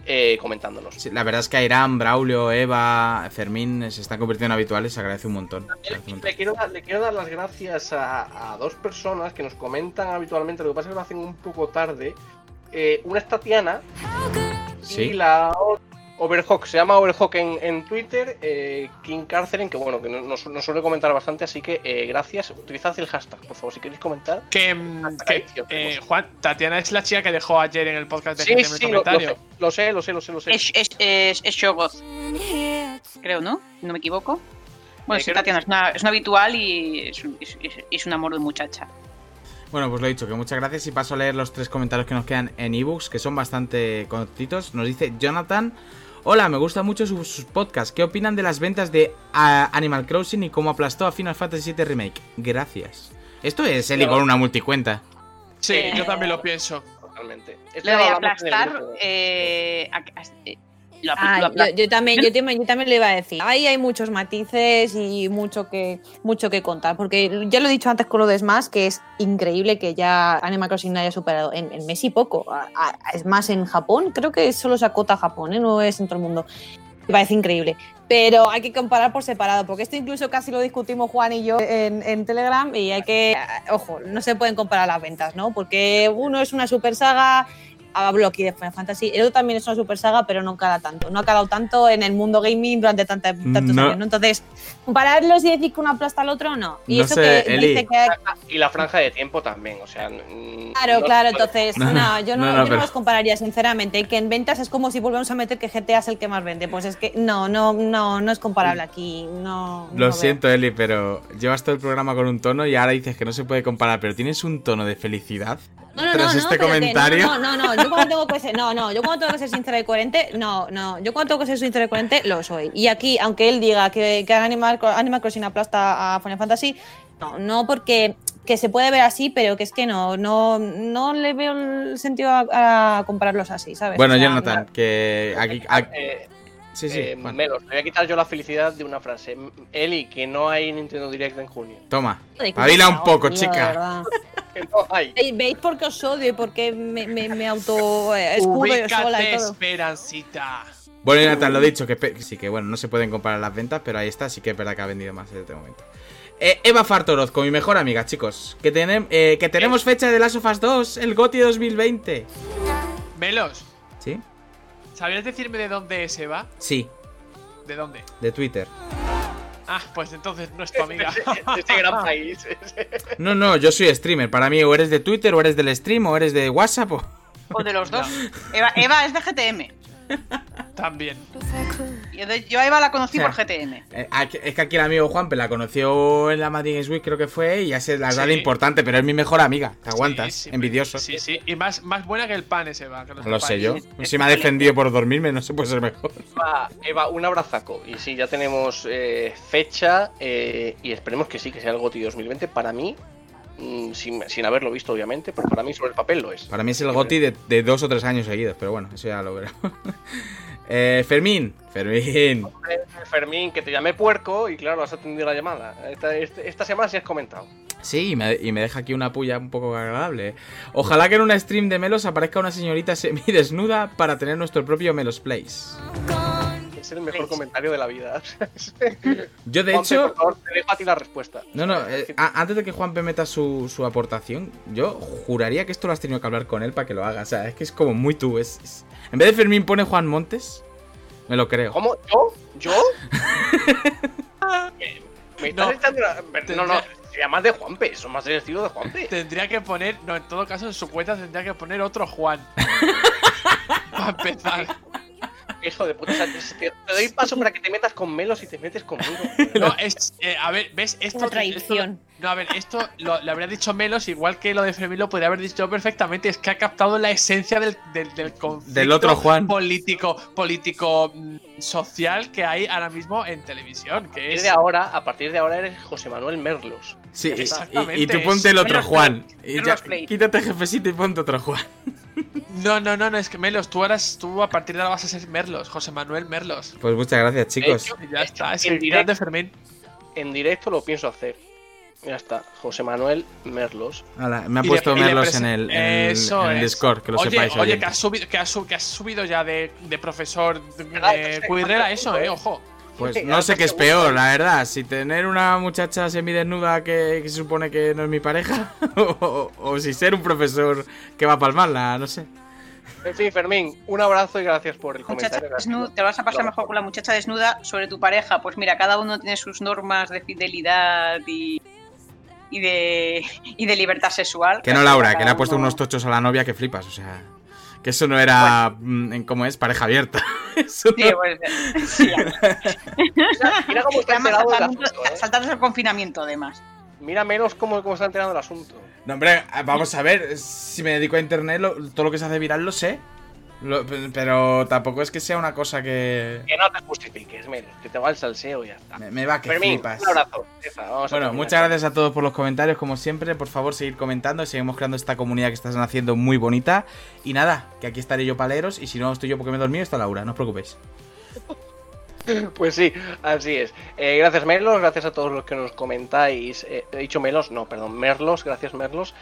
eh, comentándonos. Sí, la verdad es que Airam, Braulio, Eva, Fermín se están convirtiendo en habituales, se agradece un montón. se agradece un montón. Le quiero, dar, le quiero dar las gracias a, a dos personas que nos comentan habitualmente, lo que pasa es que lo hacen un poco tarde. Eh, una es Tatiana, Sí. Y la o- Overhawk, se llama Overhawk en, en Twitter, eh, King Carceren, que bueno, que no- nos, nos suele comentar bastante, así que eh, gracias. Utilizad el hashtag, por favor, si queréis comentar. Que, mm, que, ahí, tío, eh. Juan, Tatiana es la chica que dejó ayer en el podcast de Sí, gente en el sí, lo, lo comentario. sé, lo sé, lo sé, lo sé, lo sé. Es, es, es, es Shogoth, creo, ¿no? No me equivoco. Bueno, Eh, sí, Tatiana es una, es una habitual y es un, es, es- es un amor de muchacha. Bueno, pues lo he dicho, que muchas gracias y paso a leer los tres comentarios que nos quedan en ebooks, que son bastante cortitos. Nos dice Jonathan, hola, me gustan mucho sus, sus podcasts. ¿Qué opinan de las ventas de Animal Crossing y cómo aplastó a Final Fantasy VII Remake? Gracias. Esto es Eli con una multicuenta. Sí, Eh, yo también lo pienso. Totalmente. Esto Lo de aplastar, grupo. eh, a- a- eh, lo, apl- Ay, yo, yo también, yo, también, yo también le iba a decir. Ahí hay muchos matices y mucho que, mucho que contar. Porque ya lo he dicho antes con lo de Smash, que es increíble que ya Animal Crossing haya superado en, en mes y poco. Es más, en Japón, creo que solo se acota a Japón, ¿eh? no es en todo el mundo. Me parece increíble. Pero hay que comparar por separado, porque esto incluso casi lo discutimos Juan y yo en, en Telegram y hay que, ojo, no se pueden comparar las ventas, ¿no? Porque uno es una super saga, hablo aquí de Final Fantasy, el otro también es una super saga, pero no cala tanto, no ha calado tanto en el mundo gaming durante tanta- tantos No. años, ¿no? Entonces, compararlos y decir que uno aplasta al otro, no. Y No eso sé, que Eli. dice que... Y la franja de tiempo también, o sea. Claro, no- claro, entonces, No, no, yo no, no, no, yo no pero- los compararía, sinceramente. Que en ventas es como si volvemos a meter que GTA es el que más vende. Pues es que no, no, no, no es comparable aquí. No, Lo siento, Eli, pero llevas todo el programa con un tono y ahora dices que no se puede comparar, pero tienes un tono de felicidad. No, no, Tras no, este comentario. No, no, no, yo cuando tengo que ser, no, no, yo cuando tengo que ser sincera y coherente, no, no, yo cuando tengo que ser sincera y coherente, lo soy. Y aquí, aunque él diga que, que Animal, Animal Crossing aplasta a Final Fantasy, no, no porque que se puede ver así, pero que es que no, no, no le veo el sentido a, a compararlos así, ¿sabes? Bueno, O sea, Jonathan, que aquí... aquí- Eh, sí, sí, eh, voy a quitar yo la felicidad de una frase. Eli, que no hay Nintendo Direct en junio. Toma, de pabila un poco, chica. verdad. Que no hay. ¿Veis- ¿Veis por qué os odio y por qué me, me, me auto eh, escudo yo sola y todo? Esperancita. Bueno, Jonathan, lo dicho, que sí que bueno, no se pueden comparar las ventas, pero ahí está, sí que es verdad que ha vendido más en este momento. Eh, Eva Fartoroz, con mi mejor amiga, chicos. Que, tenem- eh, que tenemos fecha de Last of Us 2, el GOTY 2020. Melos, ¿Sí? ¿Sabrías decirme de dónde es Eva? Sí, ¿De dónde? de Twitter. Ah, pues entonces no es tu amiga. De este gran país. No, no, yo soy streamer. Para mí, o eres de Twitter, o eres del stream, o eres de WhatsApp. O... O de los dos. Eva, Eva es de GTM. También. Yo, a Eva la conocí O sea, por GTM. Eh, es que aquí el amigo Juanpe la conoció en la Madrid Games Week, creo que fue, y ya se la Sí. de importante, pero es mi mejor amiga. ¿Te aguantas? Sí, sí, Envidioso. Sí, sí. Y más, más buena que el pan ese, Eva. que No lo sé yo. Si me ha defendido por dormirme, no se puede ser mejor. Eva, Eva, un abrazaco. Y sí, ya tenemos eh, fecha eh, y esperemos que sí, que sea el GOTY 2020. Para mí, mm, sin, sin haberlo visto obviamente, pero para mí sobre el papel lo es. Para mí es el GOTI de, de dos o tres años seguidos, pero bueno, eso ya lo veremos. Eh, Fermín, Fermín. Fermín, que te llamé puerco y claro, has atendido la llamada. Esta, este- esta semana sí has comentado. Sí, y me, y me deja aquí una puya un poco agradable. Ojalá que en una stream de Melos aparezca una señorita semidesnuda para tener nuestro propio Melos Place. Es el mejor comentario de la vida. Yo, de Juanpe, hecho, por favor, te dejo a ti la respuesta. No, no, eh, antes de que Juanpe meta su, su aportación, yo juraría que esto lo has tenido que hablar con él para que lo haga. O sea, es que es como muy tú. Es, es- En vez de Fermín pone Juan Montes, me lo creo. ¿Cómo? ¿Yo? ¿Yo? me, me estás No. echando. No, no, sería más de Juanpe, eso más del estilo de Juanpe. Tendría que poner, no, en todo caso, en su cuenta tendría que poner otro Juan. Para empezar. Hijo de puta, te, te doy paso para que te metas con Melos y te metes conmigo. No, es. eh, a ver, ¿ves? Esto. Una esto- traición. No, a ver, esto lo, lo habría dicho Melos, igual que lo de Fermín lo podría haber dicho yo perfectamente. Es que ha captado la esencia del, del, del conflicto Del otro Juan. político, político mm, social que hay ahora mismo en televisión. A Que partir es. de ahora, a partir de ahora eres José Manuel Merlos. Sí, y- Exactamente, y, y tú ponte el otro Juan. Play. Y ya- Melos Play. quítate jefecito y ponte otro Juan. No, no, no, no, es que Melos, tú eras. Tú a partir de ahora vas a ser Merlos, José Manuel Merlos. Pues muchas gracias, chicos. ya está, es en el directo- grande Fermín. En directo lo pienso hacer. Ya está, José Manuel Merlos. Me ha puesto le Merlos en el, en el- Eso en el es. Discord, que lo oye, sepáis. oye, que has subido, que has, su- que has subido ya de, de profesor de Cuidrera, eso, eh, ojo. Pues no sé qué es peor, la verdad. Si tener una muchacha semidesnuda que, que se supone que no es mi pareja, o, o- o si ser un profesor que va a palmarla, no sé. En fin, Fermín, un abrazo y gracias por el Muchacha comentario. desnuda, te vas a pasar mejor con la muchacha desnuda sobre tu pareja. Pues mira, cada uno tiene sus normas de fidelidad y, y de y de libertad sexual. Que no, Laura, que le ha uno- puesto unos tochos a la novia que flipas, o sea. Que eso no era. mm, en ¿Cómo es? Pareja abierta. Eso Sí, no- pues, sí, ya. Mira, mira cómo está enterado ¿eh? saltándose el confinamiento, además. Mira menos cómo, cómo está enterado el asunto. No, hombre, vamos a ver. Si me dedico a internet, lo- todo lo que se hace viral lo sé. Lo- pero tampoco es que sea una cosa que. Que no te justifiques, menos, que te va el salseo y ya está. Me, me va que Fermín, flipas. un abrazo. Esa, Bueno, muchas gracias a todos por los comentarios, como siempre. Por favor, seguir comentando. Seguimos creando esta comunidad que están haciendo muy bonita. Y nada, que aquí estaré yo paleros. Y si no estoy yo porque me he dormido, está Laura, no os preocupéis. Pues sí, así es. Eh, gracias Merlos, gracias a todos los que nos comentáis. Eh, he dicho Melos, no, perdón, Merlos, gracias Merlos.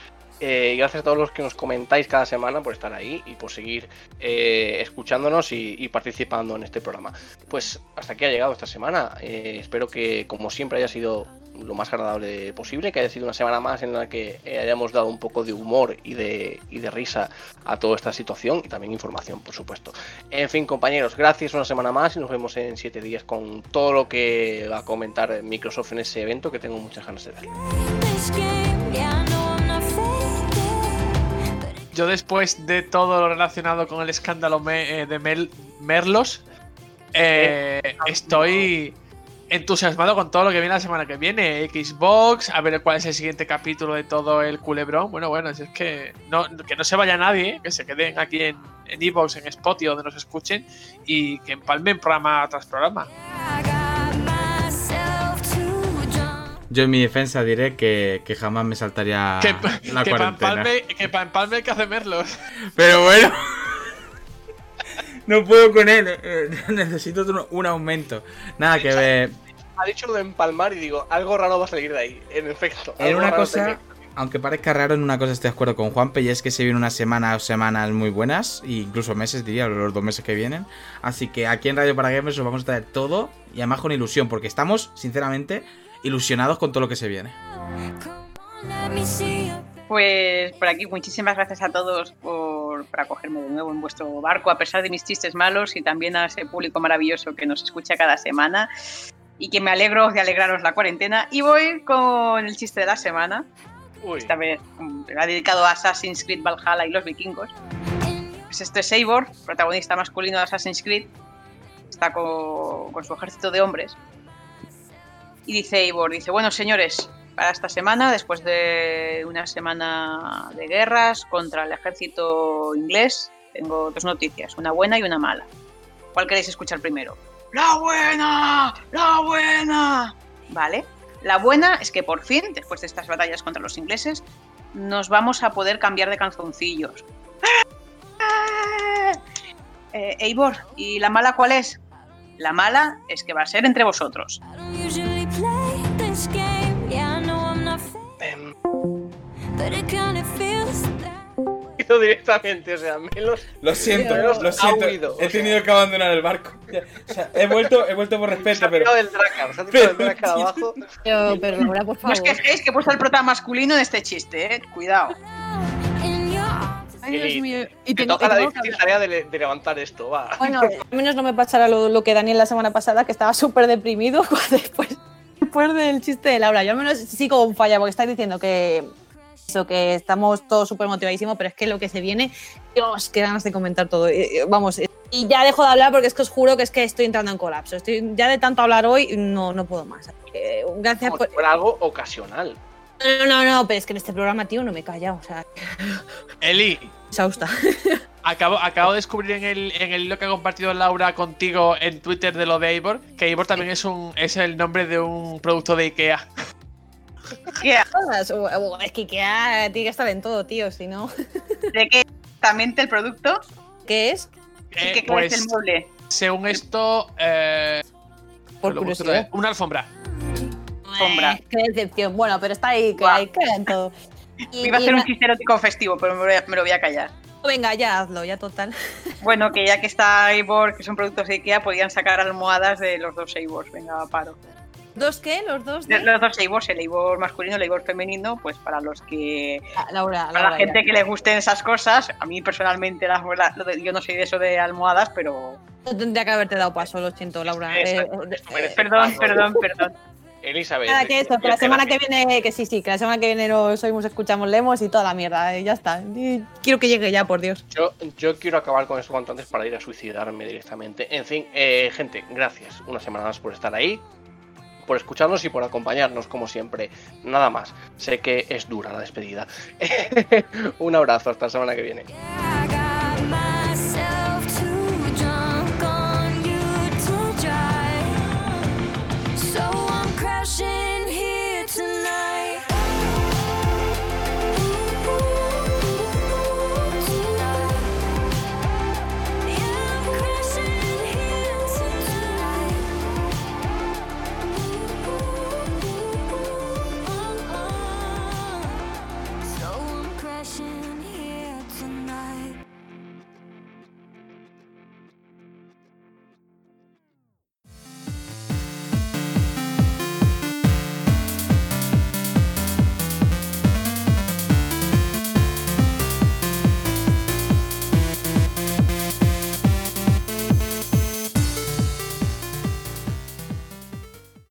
Eh, gracias a todos los que nos comentáis cada semana por estar ahí y por seguir eh, escuchándonos y, participando en este programa. Pues hasta aquí ha llegado esta semana. Eh, espero que, como siempre, haya sido lo más agradable posible, que haya sido una semana más en la que hayamos dado un poco de humor y de, y de risa a toda esta situación y también información, por supuesto. En fin, compañeros, gracias una semana más y nos vemos en siete días con todo lo que va a comentar Microsoft en ese evento que tengo muchas ganas de ver. Yo después de todo lo relacionado con el escándalo me- eh, de Mel- Merlos, eh, estoy entusiasmado con todo lo que viene la semana que viene. Xbox, a ver cuál es el siguiente capítulo de todo el culebrón. Bueno, bueno, si es que no, que no se vaya nadie, que se queden aquí en en Evox, en Spotify, donde nos escuchen y que empalmen programa tras programa. Yo en mi defensa diré que, que jamás me saltaría que la que para cuarentena. empalme, que pa' empalme hay que hace Merlos. Pero bueno. No puedo con él. eh, Necesito un, un aumento. Nada que ver. Ha dicho lo de empalmar y digo, algo raro va a salir de ahí, en efecto. En una cosa, aunque parezca raro, en una cosa estoy de acuerdo con Juanpe y es que se viene una semana o semanas muy buenas, e incluso meses, diría, los dos meses que vienen. Así que aquí en Radio para Gamers os vamos a traer todo y además con ilusión, porque estamos, sinceramente, ilusionados con todo lo que se viene. Pues por aquí, muchísimas gracias a todos por, por acogerme de nuevo en vuestro barco, a pesar de mis chistes malos, y también a ese público maravilloso que nos escucha cada semana. Y que me alegro de alegraros la cuarentena. Y voy con el chiste de la semana. Uy, Esta vez mm, ha dedicado a Assassin's Creed Valhalla y los vikingos. Pues este es Eivor, protagonista masculino de Assassin's Creed. Está con, con su ejército de hombres. Y dice Eivor, dice, bueno señores, para esta semana, después de una semana de guerras contra el ejército inglés, tengo dos noticias, una buena y una mala. ¿Cuál queréis escuchar primero? ¡La buena! ¡La buena! Vale. La buena es que por fin, después de estas batallas contra los ingleses, nos vamos a poder cambiar de calzoncillos. Eh, Eivor, ¿y la mala cuál es? La mala es que va a ser entre vosotros. Directamente, o sea, menos. Lo siento, lo siento. huido, He sea. tenido que abandonar el barco. O sea, he vuelto, he vuelto por Se respeto, ha pero. del Dracar, se ha del pero- abajo. Pero, pero Laura, por No favor. os quejéis que he puesto el prota masculino en este chiste, eh. Cuidado. Ay, Dios mío. Y Te tengo- toca la que difícil tarea de, de levantar esto, va. Bueno, al menos no me pasará lo, lo que Daniel la semana pasada, que estaba súper deprimido después, después del chiste de Laura. Yo al menos sigo con falla, porque estáis diciendo que eso, que estamos todos súper motivadísimos, pero es que lo que se viene, Dios, qué ganas de comentar todo. Eh, eh, Vamos, eh, y ya dejo de hablar porque es que os juro que es que estoy entrando en colapso. Estoy ya de tanto hablar hoy, no, no puedo más. Eh, gracias Como por... si fuera algo ocasional. No, no, no, pero es que en este programa, tío, no me he callado. O sea, Eli, exhausta. Acabo, acabo de descubrir en el, en el hilo que ha compartido Laura contigo en Twitter de lo de Eivor, que Eivor también es un es el nombre de un producto de Ikea. O- Es que Ikea tiene que estar en todo, tío, si no. ¿De qué exactamente el producto? ¿Qué es? ¿Y Eh, qué clase es pues, el mueble? según esto, eh, Por curiosidad. vez. una alfombra. Eh, qué decepción. Bueno, pero está ahí, que hay que en todo. Y- Iba a y ser un chiste erótico festivo, pero me, voy a- me lo voy a callar. Venga, ya hazlo, ya total. Bueno, que ya que está Eivor, que son productos de Ikea, podían sacar almohadas de los dos Eivors. Venga, paro. ¿Dos qué? ¿Los dos? De-. Los dos Eivors, el Eivor masculino, el Eivor femenino, pues para los que. Ah, Laura, Para la gente ya. que le gusten esas cosas, a mí personalmente, las- la- yo no soy de eso de almohadas, pero. No tendría que haberte dado paso, lo siento, Laura. Eh, eh, merece Perdón, perdón, perdón. Elizabeth. Nada, que esto, que la semana que vi. viene, que sí, sí, que la semana que viene nos oímos, escuchamos, leemos y toda la mierda, eh, ya está. Y quiero que llegue ya, por Dios. Yo, yo quiero acabar con esto cuanto antes para ir a suicidarme directamente. En fin, eh, gente, gracias una semana más por estar ahí, por escucharnos y por acompañarnos como siempre. Nada más. Sé que es dura la despedida. Un abrazo, hasta la semana que viene. Yeah,